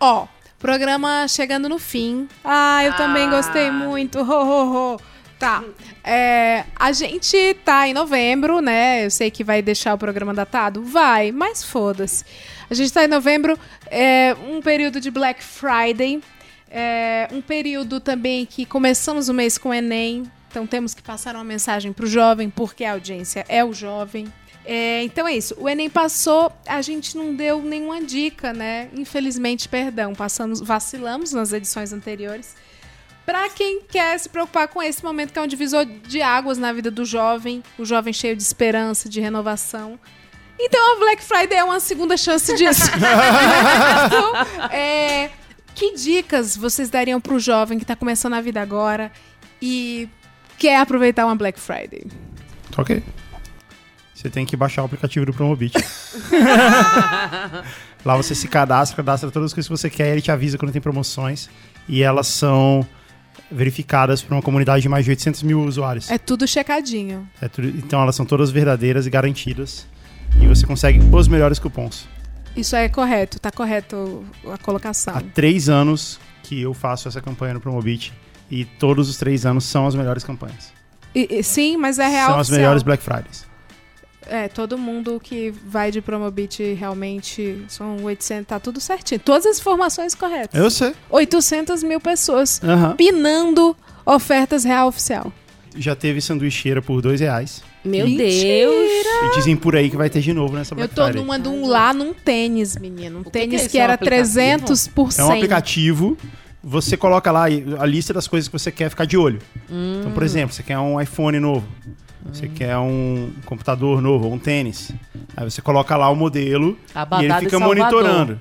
[SPEAKER 9] Ó, programa chegando no fim. Ah, eu também gostei muito. Ho, ho, ho. Tá. É, a gente tá em novembro, né? Eu sei que vai deixar o programa datado. Vai, mas foda-se. A gente tá em novembro, é um período de Black Friday. É um período também que começamos o mês com o Enem. Então temos que passar uma mensagem pro jovem, porque a audiência é o jovem. É, então é isso. O Enem passou, a gente não deu nenhuma dica, né? Infelizmente, perdão, passamos, vacilamos nas edições anteriores. Para quem quer se preocupar com esse momento que é um divisor de águas na vida do jovem, o jovem cheio de esperança, de renovação. Então a Black Friday é uma segunda chance disso. é, que dicas vocês dariam pro jovem que tá começando a vida agora e quer aproveitar uma Black Friday?
[SPEAKER 6] Ok. Você tem que baixar o aplicativo do Promobit. Lá você se cadastra, cadastra todas as coisas que você quer, ele te avisa quando tem promoções. E elas são verificadas por uma comunidade de mais de 800 mil usuários.
[SPEAKER 9] É tudo checadinho.
[SPEAKER 6] É tudo- então elas são todas verdadeiras e garantidas. E você consegue os melhores cupons.
[SPEAKER 9] Isso é correto, tá correto a colocação.
[SPEAKER 6] Há três anos que eu faço essa campanha no Promobit. E todos os três anos são as melhores campanhas.
[SPEAKER 9] E- e- sim, mas é real.
[SPEAKER 6] são as melhores Black Fridays.
[SPEAKER 9] É, todo mundo que vai de Promobit realmente são 800, tá tudo certinho. Todas as informações corretas.
[SPEAKER 6] Eu sei.
[SPEAKER 9] 800 mil pessoas
[SPEAKER 6] Aham.
[SPEAKER 9] pinando ofertas real oficial.
[SPEAKER 6] Já teve sanduicheira por dois reais.
[SPEAKER 5] Meu
[SPEAKER 9] Mentira!
[SPEAKER 6] E dizem por aí que vai ter de novo nessa
[SPEAKER 9] Eu
[SPEAKER 6] Black
[SPEAKER 9] tô
[SPEAKER 6] Friday.
[SPEAKER 9] numa de um lá num tênis, menino. Um
[SPEAKER 7] que
[SPEAKER 9] tênis
[SPEAKER 7] é
[SPEAKER 9] que?
[SPEAKER 7] É um
[SPEAKER 9] era
[SPEAKER 7] aplicativo?
[SPEAKER 9] 300 por 100.
[SPEAKER 6] É um aplicativo. Você coloca lá a lista das coisas que você quer ficar de olho. Então, por exemplo, você quer um iPhone novo. Você quer um computador novo, um tênis. Aí você coloca lá o modelo
[SPEAKER 7] A
[SPEAKER 6] e ele fica monitorando.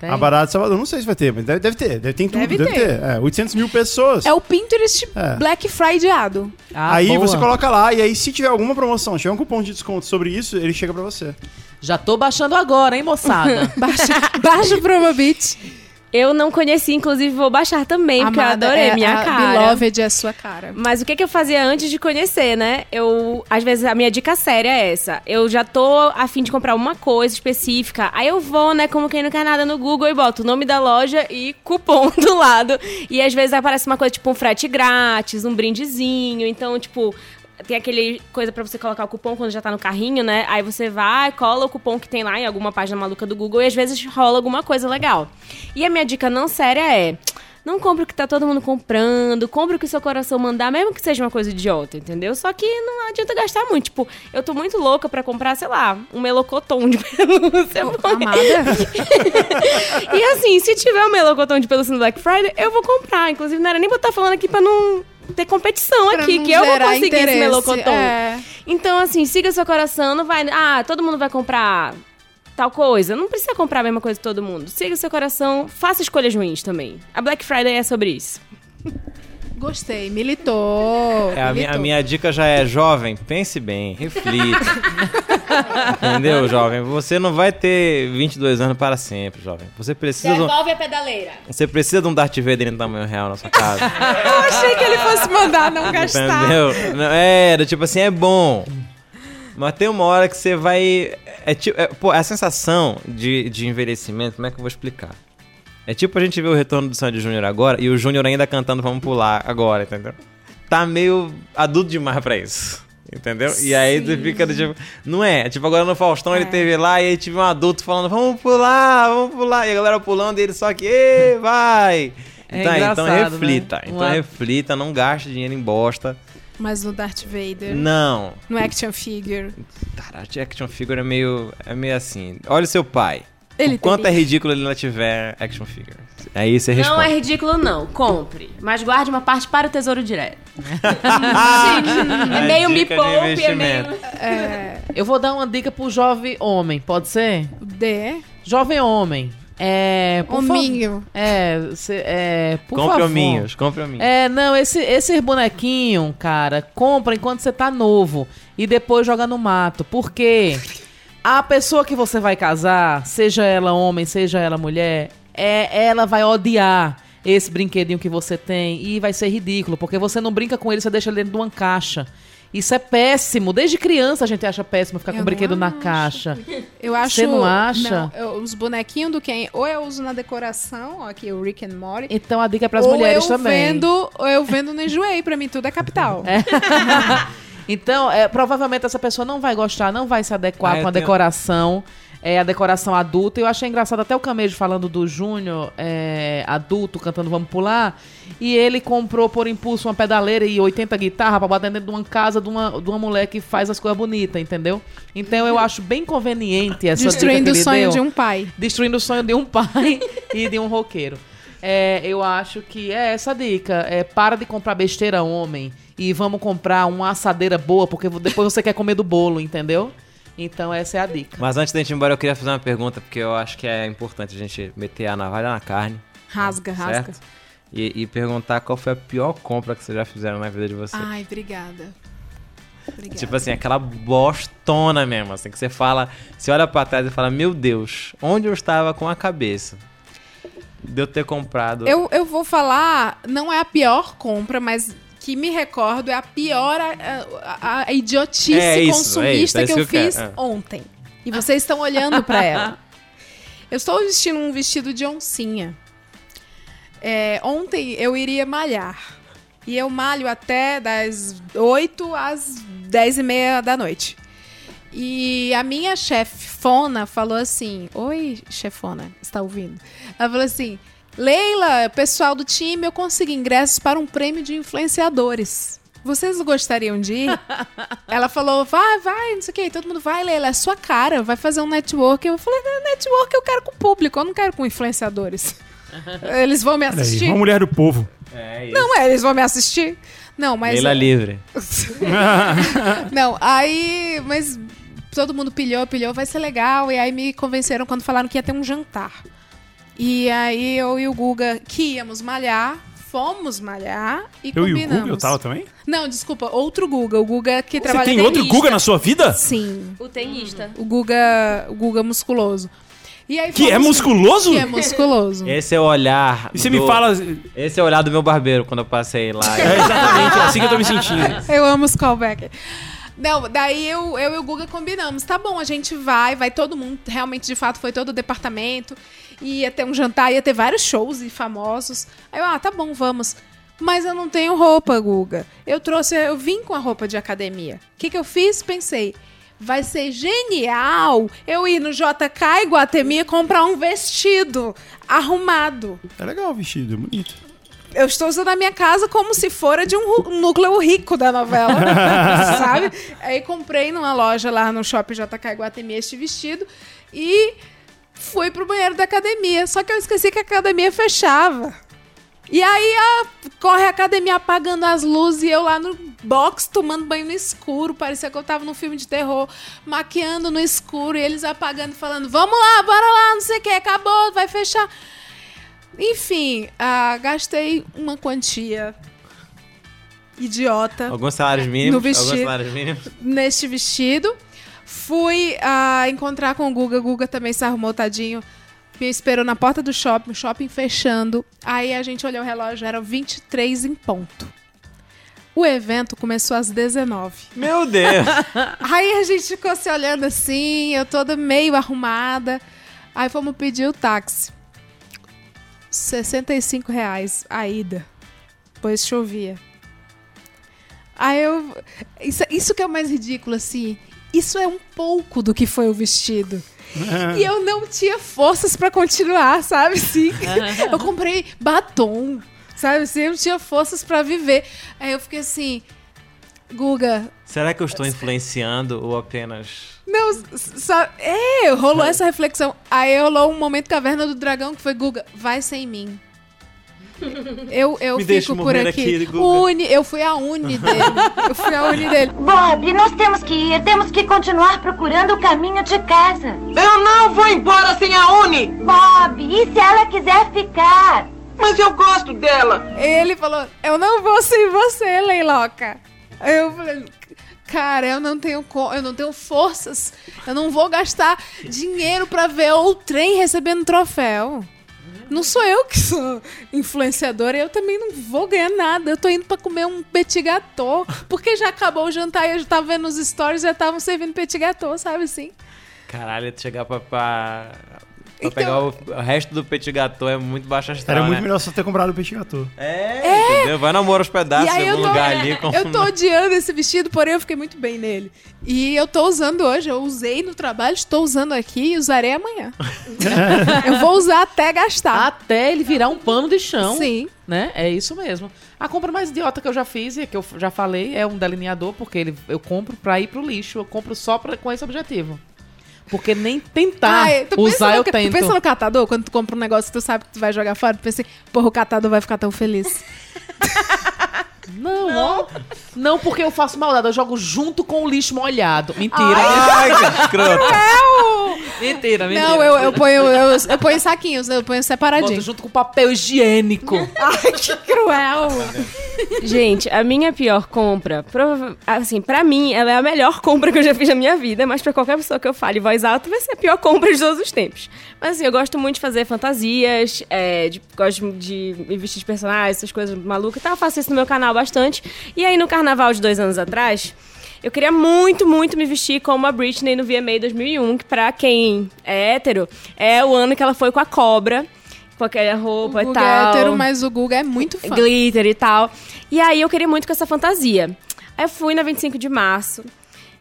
[SPEAKER 7] Tem?
[SPEAKER 6] A Barata de Salvador, não sei se vai ter, mas deve, deve ter. Deve ter em tudo,
[SPEAKER 9] Deve
[SPEAKER 6] deve,
[SPEAKER 9] ter.
[SPEAKER 6] ter. É, 800 mil pessoas.
[SPEAKER 9] É o Pinterest
[SPEAKER 6] É.
[SPEAKER 9] Black Fridayado.
[SPEAKER 7] Ah,
[SPEAKER 6] aí
[SPEAKER 7] boa.
[SPEAKER 6] você coloca lá, e aí se tiver alguma promoção, tiver um cupom de desconto sobre isso, ele chega pra você.
[SPEAKER 7] Já tô baixando agora, hein, moçada?
[SPEAKER 9] Baixa, baixa o Promobit.
[SPEAKER 5] Eu não conheci, inclusive vou baixar também, porque eu
[SPEAKER 9] Amada,
[SPEAKER 5] adorei
[SPEAKER 9] é,
[SPEAKER 5] minha
[SPEAKER 9] a
[SPEAKER 5] cara.
[SPEAKER 9] Beloved é sua cara.
[SPEAKER 5] Mas o que, que eu fazia antes de conhecer, né? Eu, às vezes, a minha dica séria é essa. Eu já tô a fim de comprar uma coisa específica. Aí eu vou, né, como quem não quer nada no Google e boto o nome da loja e cupom do lado. E às vezes aparece uma coisa tipo um frete grátis, um brindezinho. Então, tipo. Tem aquele coisa pra você colocar o cupom quando já tá no carrinho, né? Aí você vai, cola o cupom que tem lá em alguma página maluca do Google e às vezes rola alguma coisa legal. E a minha dica não séria é: não compre o que tá todo mundo comprando, compre o que seu coração mandar, mesmo que seja uma coisa idiota, entendeu? Só que não adianta gastar muito. Tipo, eu tô muito louca pra comprar, sei lá, um melocotom de pelúcia. e assim, se tiver um melocotom de pelúcia no Black Friday, eu vou comprar. Inclusive, não era nem pra estar falando aqui pra não ter competição
[SPEAKER 9] Pra
[SPEAKER 5] aqui, que eu vou conseguir esse
[SPEAKER 9] interesse,
[SPEAKER 5] melocotom.
[SPEAKER 9] é.
[SPEAKER 5] Então, assim, siga seu coração, não vai. Ah, todo mundo vai comprar tal coisa. Não precisa comprar a mesma coisa que todo mundo. Siga seu coração, faça escolhas ruins também. A Black Friday é sobre isso.
[SPEAKER 9] Gostei, militou.
[SPEAKER 4] É, a, minha, a
[SPEAKER 9] militou.
[SPEAKER 4] minha dica já é, jovem, pense bem, reflita. Entendeu, jovem? Você não vai ter 22 anos para sempre, jovem. Você precisa de um,
[SPEAKER 5] a pedaleira.
[SPEAKER 4] você precisa de um Darth Vader em tamanho real na sua casa.
[SPEAKER 9] Eu achei que ele fosse mandar não gastar.
[SPEAKER 4] Entendeu? Não, É, era tipo assim, é bom. Mas tem uma hora que você vai. É tipo. é, pô, a sensação de, de envelhecimento, como é que eu vou explicar? É tipo a gente ver o retorno do Sandy Júnior agora e o Júnior ainda cantando Vamos Pular agora, entendeu? Tá meio adulto demais pra isso. Entendeu? E aí você fica do tipo. Não é? Tipo, agora no Faustão ele teve lá e aí tive um adulto falando, vamos pular, vamos pular. E a galera pulando e ele só que, "Ê, vai!
[SPEAKER 7] É
[SPEAKER 4] então, então
[SPEAKER 7] engraçado,
[SPEAKER 4] reflita.
[SPEAKER 7] né?
[SPEAKER 4] Então
[SPEAKER 7] Uma-
[SPEAKER 4] reflita, não gaste dinheiro em bosta.
[SPEAKER 9] Mas no Darth Vader.
[SPEAKER 4] Não.
[SPEAKER 9] No action figure.
[SPEAKER 4] Cara, action figure é meio, é meio assim. Olha o seu pai.
[SPEAKER 9] Ele
[SPEAKER 4] o quanto é ridículo ele não tiver action figure. Aí você responde.
[SPEAKER 5] Não é ridículo, não. Compre. Mas guarde uma parte para o tesouro direto. é meio me poupe, é meio.
[SPEAKER 4] investimento.
[SPEAKER 7] Eu vou dar uma dica pro jovem homem, pode ser?
[SPEAKER 9] D.
[SPEAKER 7] Jovem homem. É. por fa-
[SPEAKER 9] Hominho.
[SPEAKER 7] É, cê- é. Por
[SPEAKER 4] compre
[SPEAKER 7] favor.
[SPEAKER 4] hominhos, compre hominhos.
[SPEAKER 7] É, não, esse, esse bonequinho, cara, compra enquanto você tá novo e depois joga no mato. Porque a pessoa que você vai casar, seja ela homem, seja ela mulher, é, ela vai odiar esse brinquedinho que você tem e vai ser ridículo, porque você não brinca com ele, você deixa ele dentro de uma caixa. Isso é péssimo. Desde criança a gente acha péssimo ficar com
[SPEAKER 9] Eu
[SPEAKER 7] o brinquedo
[SPEAKER 9] não
[SPEAKER 7] na caixa.
[SPEAKER 9] Eu acho.
[SPEAKER 7] Você não acha?
[SPEAKER 9] Não, eu- os bonequinhos do Ken, ou eu uso na decoração, ó, aqui o Rick and Morty.
[SPEAKER 7] Então a dica é pras
[SPEAKER 9] ou
[SPEAKER 7] mulheres
[SPEAKER 9] eu
[SPEAKER 7] também.
[SPEAKER 9] Vendo, ou eu vendo no Enjoei, pra mim tudo é capital.
[SPEAKER 7] Então, é, provavelmente essa pessoa não vai gostar, não vai se adequar
[SPEAKER 4] Ah,
[SPEAKER 7] com a
[SPEAKER 4] tenho-
[SPEAKER 7] decoração. É a decoração adulta. Eu achei engraçado até o Camejo falando do Júnior é, adulto cantando Vamos Pular. E ele comprou por impulso uma pedaleira e 80 guitarras pra botar dentro de uma casa de uma, de uma mulher que faz as coisas bonitas, entendeu? Então eu acho bem conveniente essa
[SPEAKER 9] Destruindo
[SPEAKER 7] dica
[SPEAKER 9] o sonho
[SPEAKER 7] deu.
[SPEAKER 9] de um pai.
[SPEAKER 7] Destruindo o sonho de um pai e de um roqueiro. É, eu acho que é essa a dica. É, para de comprar besteira, homem. E vamos comprar uma assadeira boa, porque depois você quer comer do bolo, entendeu? Então essa é a dica.
[SPEAKER 4] Mas antes da gente ir embora, eu queria fazer uma pergunta, porque eu acho que é importante a gente meter a navalha na carne.
[SPEAKER 9] Rasga, rasga.
[SPEAKER 4] certo? E, e perguntar qual foi a pior compra que vocês já fizeram na vida de vocês.
[SPEAKER 9] Ai, obrigada. Obrigada.
[SPEAKER 4] Tipo assim, aquela bostona mesmo, assim, que você fala, você olha pra trás e fala, meu Deus, onde eu estava com a cabeça? De eu ter comprado.
[SPEAKER 9] Eu, eu vou falar, não é a pior compra, mas que me recordo é a pior a, a- a idiotice
[SPEAKER 4] É isso, é
[SPEAKER 9] consumista
[SPEAKER 4] isso, é
[SPEAKER 9] que eu
[SPEAKER 4] isso que eu
[SPEAKER 9] fiz
[SPEAKER 4] quero, é.
[SPEAKER 9] ontem. E vocês estão olhando pra ela. Eu estou vestindo um vestido de oncinha. É, ontem eu iria malhar. E eu malho até das 8 às 10 e meia da noite. E a minha chefona falou assim: Oi, chefona, está ouvindo? Ela falou assim: Leila, pessoal do time, eu consegui ingressos para um prêmio de influenciadores. Vocês gostariam de ir? Ela falou: vai, vai, não sei o que. Todo mundo vai, Leila, é sua cara, vai fazer um network. Eu falei: "Não, network eu quero com o público, eu não quero com influenciadores. Eles vão me
[SPEAKER 6] Olha aí,
[SPEAKER 9] assistir?
[SPEAKER 6] uma mulher do povo.
[SPEAKER 4] É isso.
[SPEAKER 9] Não, é, eles vão me assistir? Não, mas.
[SPEAKER 4] Leila livre.
[SPEAKER 9] Não, aí. Mas todo mundo pilhou, pilhou, vai ser legal. E aí me convenceram quando falaram que ia ter um jantar. E aí eu e o Guga que íamos malhar, fomos malhar e
[SPEAKER 6] Eu e o
[SPEAKER 9] combinamos.
[SPEAKER 6] Guga, eu tava também?
[SPEAKER 9] Não, desculpa, outro Guga. O Guga que
[SPEAKER 6] Você
[SPEAKER 9] trabalha
[SPEAKER 6] tem outro
[SPEAKER 9] tenista.
[SPEAKER 6] Guga na sua vida?
[SPEAKER 9] Sim.
[SPEAKER 5] O tenista.
[SPEAKER 9] O Guga, o Guga musculoso. E aí
[SPEAKER 6] Que é musculoso?
[SPEAKER 9] Que é musculoso.
[SPEAKER 4] Esse é o olhar.
[SPEAKER 6] E você me fala-
[SPEAKER 4] Esse é o olhar do meu barbeiro quando eu passei lá.
[SPEAKER 6] É exatamente assim que eu tô me sentindo.
[SPEAKER 9] Eu amo os callbacks. Não, daí eu, eu e o Guga combinamos. Tá bom, a gente vai, vai todo mundo. Realmente, de fato, foi todo o departamento. Ia ter um jantar, ia ter vários shows e famosos. Aí eu, ah, tá bom, vamos. Mas eu não tenho roupa, Guga. Eu trouxe, eu vim com a roupa de academia. O que, que eu fiz? Pensei, vai ser genial eu ir no JK Iguatemi comprar um vestido arrumado.
[SPEAKER 6] É legal o vestido, é bonito.
[SPEAKER 9] Eu estou usando a minha casa como se fora de um núcleo rico da novela, sabe? Aí comprei numa loja lá no Shopping JK Iguatemi este vestido e fui pro banheiro da academia. Só que eu esqueci que a academia fechava. E aí a- corre a academia apagando as luzes e eu lá no box tomando banho no escuro. Parecia que eu tava num filme de terror, maquiando no escuro e eles apagando falando: Vamos lá, bora lá, não sei o que, acabou, vai fechar. Enfim, ah, gastei uma quantia idiota
[SPEAKER 4] Alguns salários mínimos.
[SPEAKER 9] No vestido.
[SPEAKER 4] Alguns salários mínimos.
[SPEAKER 9] neste vestido. Fui ah, encontrar com o Guga. Guga também se arrumou, tadinho. Me esperou na porta do shopping, o shopping fechando. Aí a gente olhou o relógio, era 23 em ponto. O evento começou às 19.
[SPEAKER 4] Meu Deus!
[SPEAKER 9] Aí a gente ficou se olhando assim, eu toda meio arrumada. Aí fomos pedir o táxi. 65 reais a ida. Pois chovia. Aí eu. Isso, isso que é o mais ridículo, assim. Isso é um pouco do que foi o vestido. E eu não tinha forças pra continuar, sabe? Sim. Eu comprei batom, sabe? Assim, eu não tinha forças pra viver. Aí eu fiquei assim, Guga,
[SPEAKER 4] Será que eu estou influenciando ou apenas.
[SPEAKER 9] não, só. É, rolou essa reflexão. Aí rolou um momento caverna do dragão que foi Guga, vai sem mim. Eu, eu
[SPEAKER 16] Me deixa
[SPEAKER 9] fico por aqui.
[SPEAKER 16] aqui.
[SPEAKER 9] Uni, eu fui a uni dele. Eu fui a uni dele.
[SPEAKER 17] Bob, nós temos que ir. Temos que continuar procurando o caminho de casa. Eu não vou embora sem a Uni. Bob, e se ela quiser ficar?
[SPEAKER 9] Mas eu gosto dela. Ele falou: Eu não vou sem você, Leiloca. Aí eu falei. Cara, eu não tenho eu não tenho forças. Eu não vou gastar dinheiro pra ver o trem recebendo troféu. Não sou eu que sou influenciadora, eu também não vou ganhar nada. Eu tô indo pra comer um petit gâteau, porque já acabou o jantar e eu já tava vendo os stories já estavam servindo petit gâteau, sabe assim?
[SPEAKER 4] Caralho, chegar pra. pra... pra
[SPEAKER 9] Então-
[SPEAKER 4] pegar o, o resto do petit gâteau é muito baixo astral.
[SPEAKER 6] Era muito
[SPEAKER 4] né?
[SPEAKER 6] melhor só ter comprado o peixe gâteau.
[SPEAKER 4] É, entendeu? Vai namoro aos pedaços em algum
[SPEAKER 9] tô,
[SPEAKER 4] lugar ali. Com...
[SPEAKER 9] eu tô odiando esse vestido, porém eu fiquei muito bem nele. E eu tô usando hoje, eu usei no trabalho, estou usando aqui e usarei amanhã. eu vou usar até gastar.
[SPEAKER 7] Até ele virar um pano de chão.
[SPEAKER 9] Sim.
[SPEAKER 7] Né? É isso mesmo. A compra mais idiota que eu já fiz e que eu já falei é um delineador, porque ele, eu compro pra ir pro lixo. Eu compro só pra, com esse objetivo. Porque nem tentar
[SPEAKER 9] Ai,
[SPEAKER 7] usar eu
[SPEAKER 9] ca-
[SPEAKER 7] tento.
[SPEAKER 9] Tu pensa no catador, quando tu compra um negócio que tu sabe que tu vai jogar fora, tu pensa assim, porra, o catador vai ficar tão feliz.
[SPEAKER 7] Não, ó. Não, porque eu faço maldade. Eu jogo junto com o lixo molhado. Mentira.
[SPEAKER 4] Ai, que escroto.
[SPEAKER 7] Mentira, mentira.
[SPEAKER 9] Não, eu, eu ponho eu, eu ponho saquinhos, eu ponho separadinho.
[SPEAKER 7] Boto junto com papel higiênico.
[SPEAKER 9] Ai, que cruel.
[SPEAKER 5] Gente, a minha pior compra, prova- assim, pra mim, ela é a melhor compra que eu já fiz na minha vida, mas pra qualquer pessoa que eu fale em voz alta, vai ser a pior compra de todos os tempos. Mas assim, eu gosto muito de fazer fantasias, é, de- gosto de me vestir de personagens, essas coisas malucas e tal. Eu faço isso no meu canal bastante. E aí, no carnaval de dois anos atrás, eu queria muito, muito me vestir como a Britney no VMA 2001, que pra quem é hétero, é o ano que ela foi com a cobra, com aquela roupa e
[SPEAKER 9] Guga
[SPEAKER 5] tal.
[SPEAKER 9] é hétero, mas o Guga é muito fã.
[SPEAKER 5] Glitter e tal. E aí eu queria muito com essa fantasia. Aí eu fui na 25 de março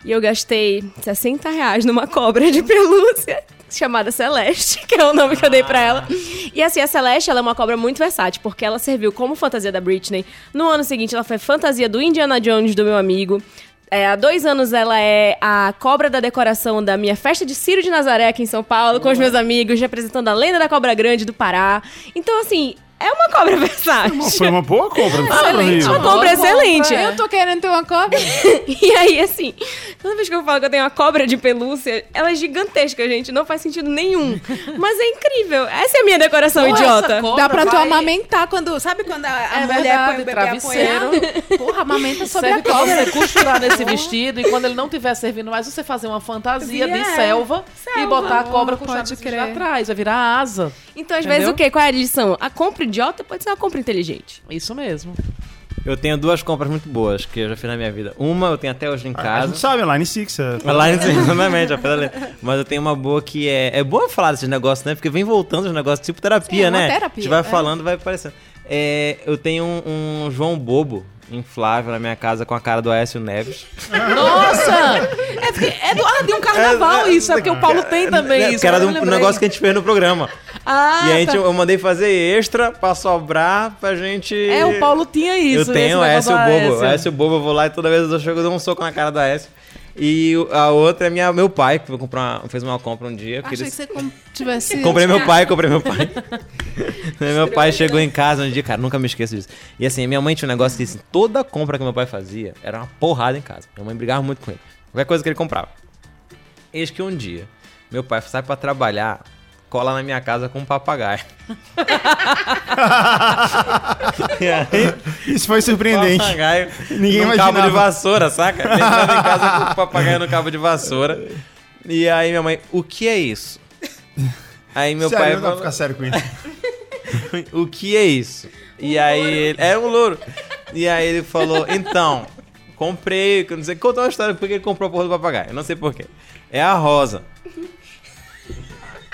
[SPEAKER 5] e eu gastei 60 reais numa cobra de pelúcia chamada Celeste, que é o nome que eu dei pra ela. E assim, a Celeste, ela é uma cobra muito versátil, porque ela serviu como fantasia da Britney. No ano seguinte, ela foi fantasia do Indiana Jones, do meu amigo. É, há dois anos ela é a cobra da decoração da minha festa de Ciro de Nazaré aqui em São Paulo, com os meus amigos, representando a lenda da cobra grande do Pará. Então, assim, É uma cobra versátil.
[SPEAKER 6] Foi uma boa compra, não foi
[SPEAKER 5] Excelente, uma compra excelente.
[SPEAKER 9] Eu tô querendo ter uma cobra.
[SPEAKER 5] E aí, assim, toda vez que eu falo que eu tenho uma cobra de pelúcia, ela é gigantesca, gente. Não faz sentido nenhum. Mas é incrível. Essa é a minha decoração
[SPEAKER 9] Porra,
[SPEAKER 5] idiota.
[SPEAKER 9] cobra Dá pra tu amamentar quando. Sabe quando a, a
[SPEAKER 7] É
[SPEAKER 9] mulher
[SPEAKER 7] verdade,
[SPEAKER 9] põe o bebê
[SPEAKER 7] travesseiro.
[SPEAKER 9] apoiado? Porra, amamenta sobre
[SPEAKER 7] Serve
[SPEAKER 9] a
[SPEAKER 7] pra
[SPEAKER 9] cobra.
[SPEAKER 7] você costurar nesse vestido e quando ele não estiver servindo mais, você fazer uma fantasia de
[SPEAKER 5] É,
[SPEAKER 7] selva, e
[SPEAKER 5] selva.
[SPEAKER 7] botar a cobra com
[SPEAKER 9] crer.
[SPEAKER 7] atrás. Vai virar asa.
[SPEAKER 5] Então, às
[SPEAKER 7] Entendeu?
[SPEAKER 5] vezes, o quê? Qual é a lição? A compra idiota pode ser uma compra inteligente.
[SPEAKER 7] Isso mesmo.
[SPEAKER 4] Eu tenho duas compras muito boas que eu já fiz na minha vida. Uma eu tenho até hoje em
[SPEAKER 6] A
[SPEAKER 4] casa.
[SPEAKER 6] gente sabe, a Line Six. É...
[SPEAKER 4] A Line Six, exatamente. a pedaleira. Mas eu tenho uma boa que é. É bom falar desses negócios, né? Porque vem voltando os negócios tipo terapia,
[SPEAKER 9] Sim, é uma
[SPEAKER 4] né?
[SPEAKER 9] terapia,
[SPEAKER 4] A gente vai
[SPEAKER 9] é.
[SPEAKER 4] falando, vai aparecendo. É, eu tenho um, um João Bobo inflável na minha casa com a cara do Aécio Neves.
[SPEAKER 7] Nossa! É, porque é do, ah, de um carnaval isso, é porque o Paulo tem também
[SPEAKER 4] É,
[SPEAKER 7] isso.
[SPEAKER 4] Que era de um negócio que a gente fez no programa.
[SPEAKER 7] Ah,
[SPEAKER 4] e a gente-
[SPEAKER 7] tá.
[SPEAKER 4] eu mandei fazer extra pra sobrar pra gente.
[SPEAKER 7] É, o Paulo tinha isso.
[SPEAKER 4] Eu tenho, o Aécio Bobo.
[SPEAKER 7] Aécio
[SPEAKER 4] Bobo, eu vou lá e toda vez eu chego eu dou um soco na cara do Aécio. E a outra é minha, meu pai, que foi comprar, fez uma compra um dia. que
[SPEAKER 9] Achei
[SPEAKER 4] ele-
[SPEAKER 9] que você tivesse.
[SPEAKER 4] Comprei meu pai, comprei meu pai. Meu pai chegou em casa um dia, cara, nunca me esqueço disso. E assim, minha mãe tinha um negócio que assim, toda compra que meu pai fazia era uma porrada em casa. Minha mãe brigava muito com ele. Qualquer coisa que ele comprava. Eis que um dia, meu pai sai pra trabalhar, cola na minha casa com um papagaio.
[SPEAKER 6] Isso foi surpreendente.
[SPEAKER 4] papagaio
[SPEAKER 6] Ninguém
[SPEAKER 4] num
[SPEAKER 6] imaginava.
[SPEAKER 4] cabo de vassoura, saca? Ele entrando em casa com o papagaio no cabo de vassoura. E aí minha mãe, o que é isso? Aí meu
[SPEAKER 6] Sério,
[SPEAKER 4] pai
[SPEAKER 6] não
[SPEAKER 4] falou,
[SPEAKER 6] ficar sério com isso.
[SPEAKER 4] o que é isso? E aí ele. É um louro. E aí ele falou, então, comprei, não sei, conta uma história porque ele comprou a porra do papagaio. Eu não sei porquê. É a Rosa.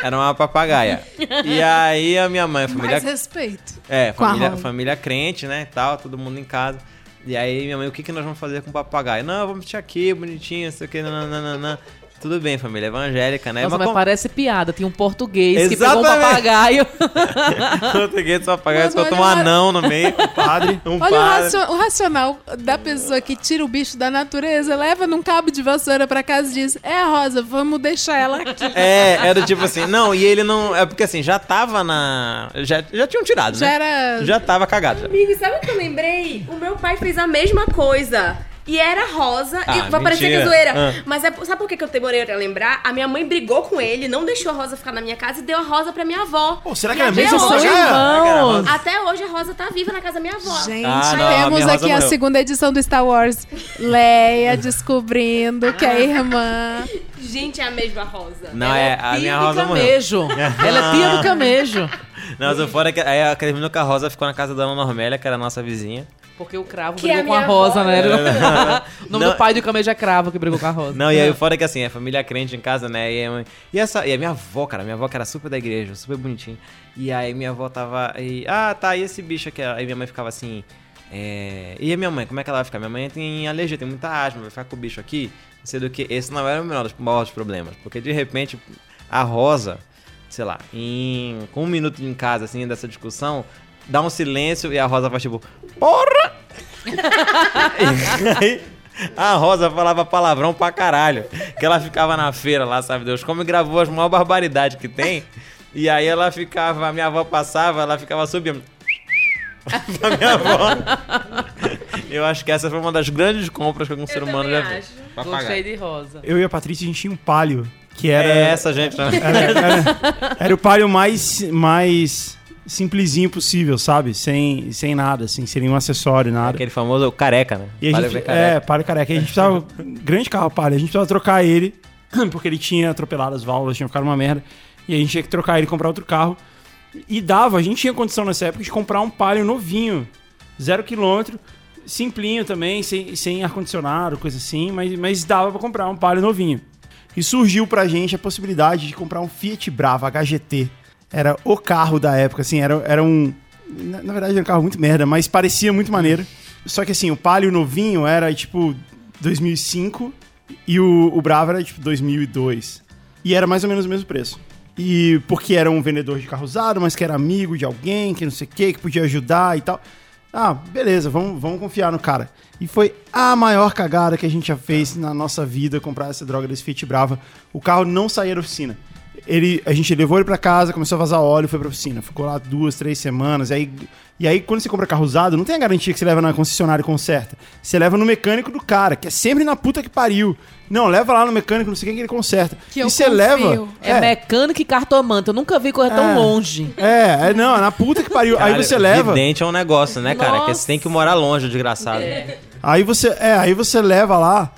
[SPEAKER 4] Era uma papagaia. E aí a minha mãe, a família.
[SPEAKER 9] Mais respeito.
[SPEAKER 4] É, família, família crente, né, tal, todo mundo em casa. E aí minha mãe, o que, que nós vamos fazer com o papagaio? Não, vamos deixar aqui, bonitinho, isso aqui, nananana. Tudo bem, família evangélica, né?
[SPEAKER 7] Nossa,
[SPEAKER 4] Mas
[SPEAKER 7] mas
[SPEAKER 4] com-
[SPEAKER 7] parece piada. Tinha um português que pegou um
[SPEAKER 4] Exatamente.
[SPEAKER 7] papagaio.
[SPEAKER 4] Português papagaio, escuta um
[SPEAKER 9] olha-
[SPEAKER 4] anão no meio.
[SPEAKER 6] Padre.
[SPEAKER 4] Um
[SPEAKER 9] Olha o,
[SPEAKER 4] padre.
[SPEAKER 9] o racional da pessoa que tira o bicho da natureza, leva num cabo de vassoura pra casa e diz: É a Rosa, vamos deixar ela aqui.
[SPEAKER 4] É, era tipo assim, não, e ele não. É porque assim, já tava na. Já, já tinham tirado,
[SPEAKER 9] Já
[SPEAKER 4] né?
[SPEAKER 9] era-
[SPEAKER 4] Já tava cagado. Já.
[SPEAKER 5] Amigo, sabe o que eu lembrei? O meu pai fez a mesma coisa. E era rosa.
[SPEAKER 4] Ah,
[SPEAKER 5] e vai parecer que é zoeira.
[SPEAKER 4] Ah.
[SPEAKER 5] Mas é, sabe por que eu demorei a lembrar? A minha mãe brigou com ele, não deixou a rosa ficar na minha casa e deu a rosa pra minha avó.
[SPEAKER 6] será
[SPEAKER 5] E
[SPEAKER 6] que era
[SPEAKER 5] até
[SPEAKER 6] mesmo
[SPEAKER 5] hoje-?
[SPEAKER 6] Será
[SPEAKER 7] Irmãos.
[SPEAKER 5] Até hoje a rosa tá viva na casa da minha avó.
[SPEAKER 9] Gente,
[SPEAKER 4] Ah, não, a
[SPEAKER 9] temos aqui a
[SPEAKER 4] morreu.
[SPEAKER 9] segunda edição do Star Wars. Leia descobrindo que a irmã.
[SPEAKER 5] Gente, é a mesma rosa.
[SPEAKER 4] Não, é, a
[SPEAKER 7] tia
[SPEAKER 4] minha
[SPEAKER 7] do
[SPEAKER 4] rosa
[SPEAKER 7] camejo.
[SPEAKER 4] morreu.
[SPEAKER 7] Ela é tia do camejo.
[SPEAKER 4] Não, mas o fora é que aí a terminou com a Rosa ficou na casa da Ana Normélia, que era a nossa vizinha.
[SPEAKER 7] Porque o cravo
[SPEAKER 5] Que é
[SPEAKER 7] brigou
[SPEAKER 5] a
[SPEAKER 7] com a
[SPEAKER 5] minha
[SPEAKER 7] rosa,
[SPEAKER 5] avó.
[SPEAKER 7] né?
[SPEAKER 4] É.
[SPEAKER 7] o nome
[SPEAKER 4] Não.
[SPEAKER 7] do pai do camejo é cravo que brigou com a rosa.
[SPEAKER 4] Não, e aí o fora é que assim, a família crente em casa, né? E a, mãe- e essa, e a minha avó, cara, minha avó que era super da igreja, super bonitinha. E aí minha avó tava. E, ah, tá, e esse bicho aqui? Aí minha mãe ficava assim. É... E a minha mãe, como é que ela vai ficar? Minha mãe tem alergia, tem muita asma, vai ficar com o bicho aqui. Não sei do que. Esse não era o menor dos maiores problemas. Porque de repente, a Rosa, sei lá, em, com um minuto em casa, assim, dessa discussão, dá um silêncio e a Rosa faz tipo, porra! e aí, a Rosa falava palavrão pra caralho. Que ela ficava na feira lá, sabe Deus, como gravou as maiores barbaridades que tem. E aí ela ficava, a minha avó passava, ela ficava subindo. pra minha avó. Eu acho que essa foi uma das grandes compras que algum ser humano já fez.
[SPEAKER 7] Gostei de rosa.
[SPEAKER 6] Eu e a Patrícia, a gente tinha um palio, que era...
[SPEAKER 4] É essa, gente. né?
[SPEAKER 6] Era, era- era o palio mais, mais simplesinho possível, sabe? Sem, sem nada, assim, sem nenhum acessório, nada.
[SPEAKER 4] Aquele famoso careca, né?
[SPEAKER 6] E
[SPEAKER 4] Palio
[SPEAKER 6] gente,
[SPEAKER 4] careca.
[SPEAKER 6] é, palio careca. E a gente precisava, grande carro palio, a gente precisava trocar ele, porque ele tinha atropelado as válvulas, tinha ficado uma merda. E a gente tinha que trocar ele e comprar outro carro. E dava, a gente tinha condição nessa época de comprar um palio novinho, zero quilômetro, simplinho também, sem, sem ar-condicionado, coisa assim, mas, mas dava pra comprar um palio novinho. E surgiu pra gente a possibilidade de comprar um Fiat Brava HGT. Era o carro da época, assim, era, era um. Na, na verdade, era um carro muito merda, mas parecia muito maneiro. Só que assim, o Palio novinho era tipo 2005 e o, o Brava era tipo 2002. E era mais ou menos o mesmo preço. E porque era um vendedor de carro usado, mas que era amigo de alguém, que não sei o que, que podia ajudar e tal. Ah, beleza, vamos, vamos confiar no cara. E foi a maior cagada que a gente já fez na nossa vida comprar essa droga desse Fiat Brava. O carro não saía da oficina. Ele, a gente levou ele pra casa, começou a vazar óleo, foi pra oficina. Ficou lá duas, três semanas. E aí, e aí, quando você compra carro usado, não tem a garantia que você leva na concessionária e conserta. Você leva no mecânico do cara, que é sempre na puta que pariu. Não, leva lá no mecânico, não sei quem que ele conserta.
[SPEAKER 7] Que
[SPEAKER 6] e
[SPEAKER 7] eu
[SPEAKER 6] você
[SPEAKER 7] confio.
[SPEAKER 6] leva.
[SPEAKER 7] É, mecânico e cartomante. Eu nunca vi correr tão
[SPEAKER 6] É.
[SPEAKER 7] longe.
[SPEAKER 6] É, é, não, é na puta que pariu. aí
[SPEAKER 4] Cara,
[SPEAKER 6] você leva.
[SPEAKER 4] Vidente é um negócio, né, cara? Que
[SPEAKER 7] Nossa.
[SPEAKER 4] você tem que morar longe, desgraçado.
[SPEAKER 6] Aí você, é, aí você leva lá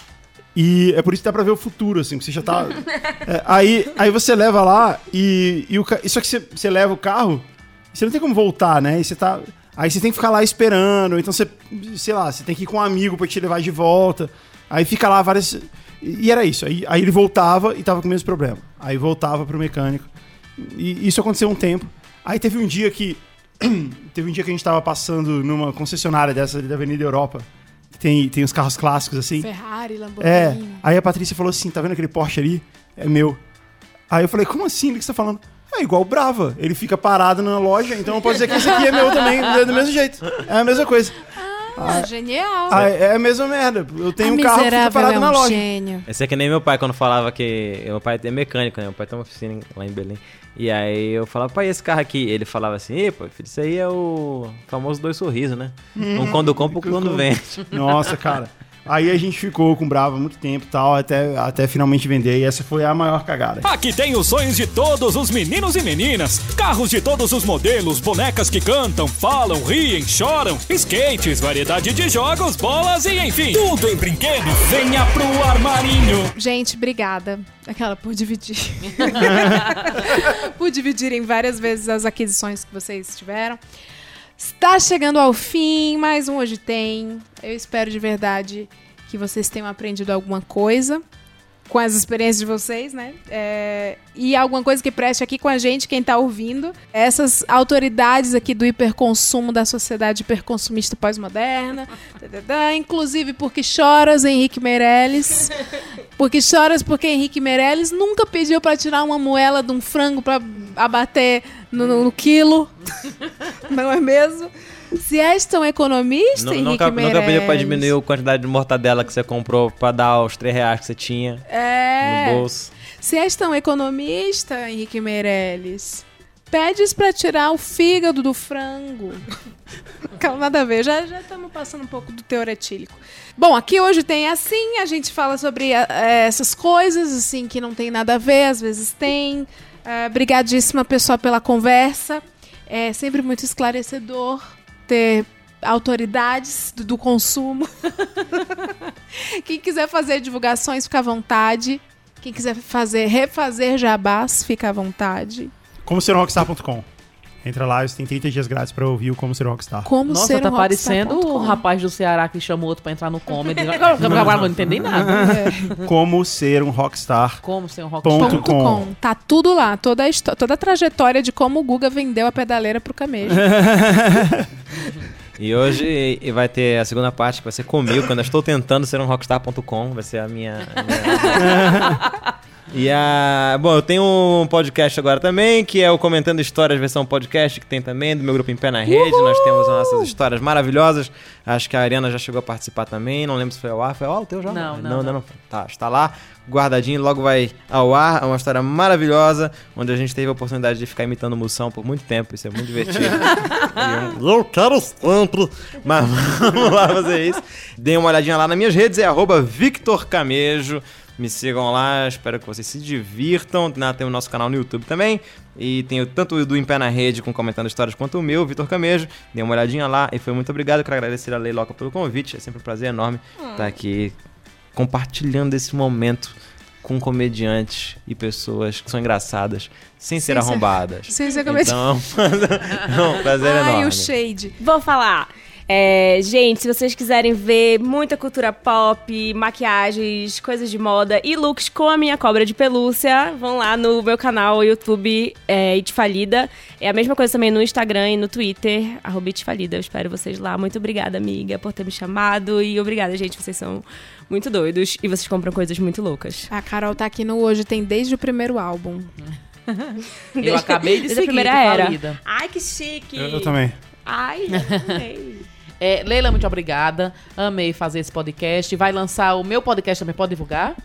[SPEAKER 6] e é por isso que dá pra ver o futuro, assim, que você já tá. É, aí, aí você leva lá e, e o ca- Só que você, você leva o carro, você não tem como voltar, né? E você tá. Aí você tem que ficar lá esperando, então você, sei lá, você tem que ir com um amigo pra te levar de volta. Aí fica lá várias. E era isso. Aí, aí ele voltava e tava com o mesmo problema. Aí voltava pro mecânico. E isso aconteceu um tempo. Aí teve um dia que. teve um dia que a gente tava passando numa concessionária dessa ali da Avenida Europa. Que Tem, tem os carros clássicos assim.
[SPEAKER 9] Ferrari, Lamborghini.
[SPEAKER 6] É. Aí a Patrícia falou assim: tá vendo aquele Porsche ali? É meu. Aí eu falei, como assim? O que você tá falando? É igual o Brava. Ele fica parado na loja, então eu posso dizer que esse aqui é meu também, do do mesmo jeito. É a mesma coisa.
[SPEAKER 9] Ah, genial.
[SPEAKER 6] Ah, é a mesma merda. Eu tenho
[SPEAKER 9] A
[SPEAKER 6] um carro que fica parado
[SPEAKER 9] é um
[SPEAKER 6] na loja.
[SPEAKER 9] gênio.
[SPEAKER 4] Esse é que nem meu pai quando falava que. Meu pai é mecânico, né? Meu pai tem uma oficina lá em Belém. E aí eu falava, pai, esse carro aqui? Ele falava assim, filho, isso aí é o famoso dois sorrisos, né? Um quando compra, um quando vende.
[SPEAKER 6] Nossa, cara. Aí a gente ficou com Brava há muito tempo e tal, até, até finalmente vender. E essa foi a maior cagada.
[SPEAKER 16] Aqui tem os sonhos de todos os meninos e meninas. Carros de todos os modelos, bonecas que cantam, falam, riem, choram, skates, variedade de jogos, bolas e enfim, tudo em brinquedo. Venha pro armarinho.
[SPEAKER 9] Gente, obrigada. Aquela por dividir. por dividirem várias vezes as aquisições que vocês tiveram. Está chegando ao fim, mais um Hoje Tem. Eu espero de verdade que vocês tenham aprendido alguma coisa com as experiências de vocês, né? É, e alguma coisa que preste aqui com a gente, quem tá ouvindo. Essas autoridades aqui do hiperconsumo da sociedade hiperconsumista pós-moderna. Inclusive porque choras, Henrique Meirelles. Porque choras porque Henrique Meirelles nunca pediu pra tirar uma moela de um frango pra abater no, no- no quilo. Não é mesmo? Se és tão economista,
[SPEAKER 4] Nu-
[SPEAKER 9] Henrique
[SPEAKER 4] Nunca, nunca pediu pra
[SPEAKER 9] Meirelles.
[SPEAKER 4] diminuir a quantidade de mortadela que você comprou pra dar os 3 reais que você tinha
[SPEAKER 9] É.
[SPEAKER 4] no bolso.
[SPEAKER 9] Se és tão economista, Henrique Meirelles, pedes pra tirar o fígado do frango. Calma, nada a ver, já já estamos passando um pouco do teor etílico. Bom, aqui hoje tem assim, a gente fala sobre eh, essas coisas, assim, que não tem nada a ver, às vezes tem. Brigadíssima, pessoal, pela conversa. É sempre muito esclarecedor ter autoridades do, do consumo. Quem quiser fazer divulgações, fica à vontade. Quem quiser fazer, refazer jabás, fica à vontade.
[SPEAKER 6] Como ser um rockstar.com. Entra lá, você tem 30 dias grátis pra ouvir o Como Ser um Rockstar.
[SPEAKER 9] Como
[SPEAKER 7] Nossa,
[SPEAKER 9] ser
[SPEAKER 7] tá
[SPEAKER 9] um
[SPEAKER 7] parecendo o rapaz do Ceará que chamou outro pra entrar no comedy. Não entendi nada.
[SPEAKER 6] Como ser um rockstar.
[SPEAKER 7] Como ser um
[SPEAKER 6] Ponto
[SPEAKER 7] rockstar.
[SPEAKER 6] com.
[SPEAKER 9] Com. Tá tudo lá, toda a, toda a trajetória de como o Guga vendeu a pedaleira pro camejo.
[SPEAKER 4] E hoje e vai ter a segunda parte que vai ser comigo, quando eu estou tentando ser um rockstar.com, vai ser a minha. a minha- e a. Bom, eu tenho um podcast agora também, que é o Comentando Histórias versão podcast, que tem também, do meu grupo Em Pé na Rede. Nós temos as nossas histórias maravilhosas. Acho que a Ariana já chegou a participar também. Não lembro se foi ao ar. Foi ao ar o teu já?
[SPEAKER 7] Não, não,
[SPEAKER 4] não.
[SPEAKER 7] não.
[SPEAKER 4] não. Tá, está lá, guardadinho, logo vai ao ar. É uma história maravilhosa, onde a gente teve a oportunidade de ficar imitando moção por muito tempo. Isso é muito divertido. Eu, eu quero sempre. Mas vamos lá fazer isso. Deem uma olhadinha lá nas minhas redes, é arroba Victor Camejo. Me sigam lá, espero que vocês se divirtam. Né, Tem o nosso canal no YouTube também. E tem o- tanto o do Em Pé na Rede com comentando histórias quanto o meu, Vitor Camejo. Dê uma olhadinha lá e foi muito obrigado. Quero agradecer a Leiloca pelo convite. É sempre um prazer enorme estar aqui compartilhando esse momento com comediantes e pessoas que são engraçadas, sem, ser
[SPEAKER 9] Sem ser-
[SPEAKER 4] arrombadas.
[SPEAKER 9] sem ser comedi-
[SPEAKER 4] Então, não, prazer
[SPEAKER 9] Ai,
[SPEAKER 4] enorme.
[SPEAKER 9] o shade.
[SPEAKER 5] Vou falar. É, gente, se vocês quiserem ver muita cultura pop, maquiagens, coisas de moda e looks com a minha cobra de pelúcia, vão lá no meu canal YouTube é, Itfalida. É a mesma coisa também no Instagram e no Twitter, arroba Itfalida. Eu espero vocês lá. Muito obrigada, amiga, por ter me chamado. E obrigada, gente. Vocês são muito doidos e vocês compram coisas muito loucas.
[SPEAKER 9] A Carol tá aqui no Hoje, tem desde o primeiro álbum.
[SPEAKER 7] Eu acabei de
[SPEAKER 5] Desde a
[SPEAKER 7] seguir,
[SPEAKER 5] primeira
[SPEAKER 7] tô
[SPEAKER 5] era.
[SPEAKER 7] falida.
[SPEAKER 5] Ai, que chique.
[SPEAKER 6] Eu, eu também.
[SPEAKER 5] Ai, amei.
[SPEAKER 7] É, Leila, muito obrigada. Amei fazer esse podcast. Vai lançar o meu podcast também, pode divulgar?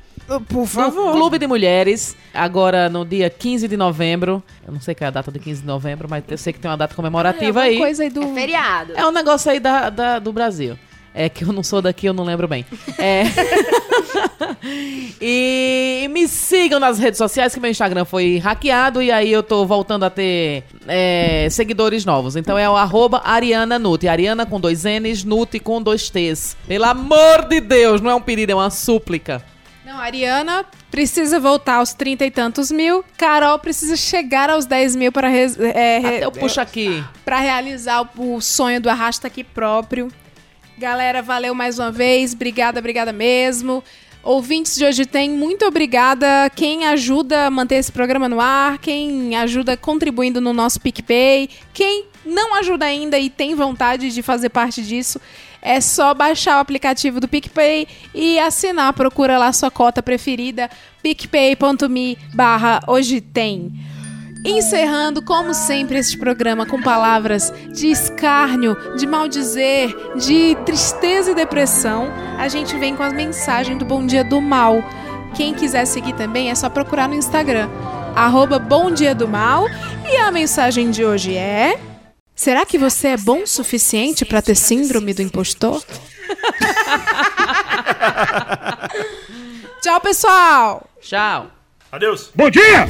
[SPEAKER 7] Por favor. Clube de Mulheres, agora no dia 15 de novembro. Eu não sei qual é a data do 15 de novembro, mas eu sei que tem uma data comemorativa
[SPEAKER 9] É,
[SPEAKER 7] aí.
[SPEAKER 9] coisa aí do...
[SPEAKER 5] É feriado.
[SPEAKER 7] É um negócio aí da, da- do Brasil. É que eu não sou daqui, eu não lembro bem. É. e me sigam nas redes sociais, que meu Instagram foi hackeado e aí eu tô voltando a ter é, seguidores novos. Então é o arroba Ariana. Ariana com dois N's, Nuti com dois T's. Pelo amor de Deus, não é um pedido, é uma súplica.
[SPEAKER 9] Não, Ariana precisa voltar aos trinta e tantos mil. Carol precisa chegar aos 10 mil para é,
[SPEAKER 7] Até eu puxo aqui.
[SPEAKER 9] para realizar o, o sonho do Arrasta Aqui próprio. Galera, valeu mais uma vez. Obrigada, obrigada mesmo. Ouvintes de hoje tem, muito obrigada. Quem ajuda a manter esse programa no ar, quem ajuda contribuindo no nosso PicPay, quem não ajuda ainda e tem vontade de fazer parte disso, é só baixar o aplicativo do PicPay e assinar. Procura lá sua cota preferida, picpay.me barra hoje tem. Encerrando, como sempre, este programa com palavras de escárnio, de maldizer, de tristeza e depressão, a gente vem com as mensagens do Bom Dia do Mal. Quem quiser seguir também é só procurar no Instagram, arroba Bom Dia do Mal. E a mensagem de hoje é... Será que você é bom o suficiente para ter síndrome do impostor? Tchau, pessoal!
[SPEAKER 7] Tchau.
[SPEAKER 6] Adeus.
[SPEAKER 12] Bom dia!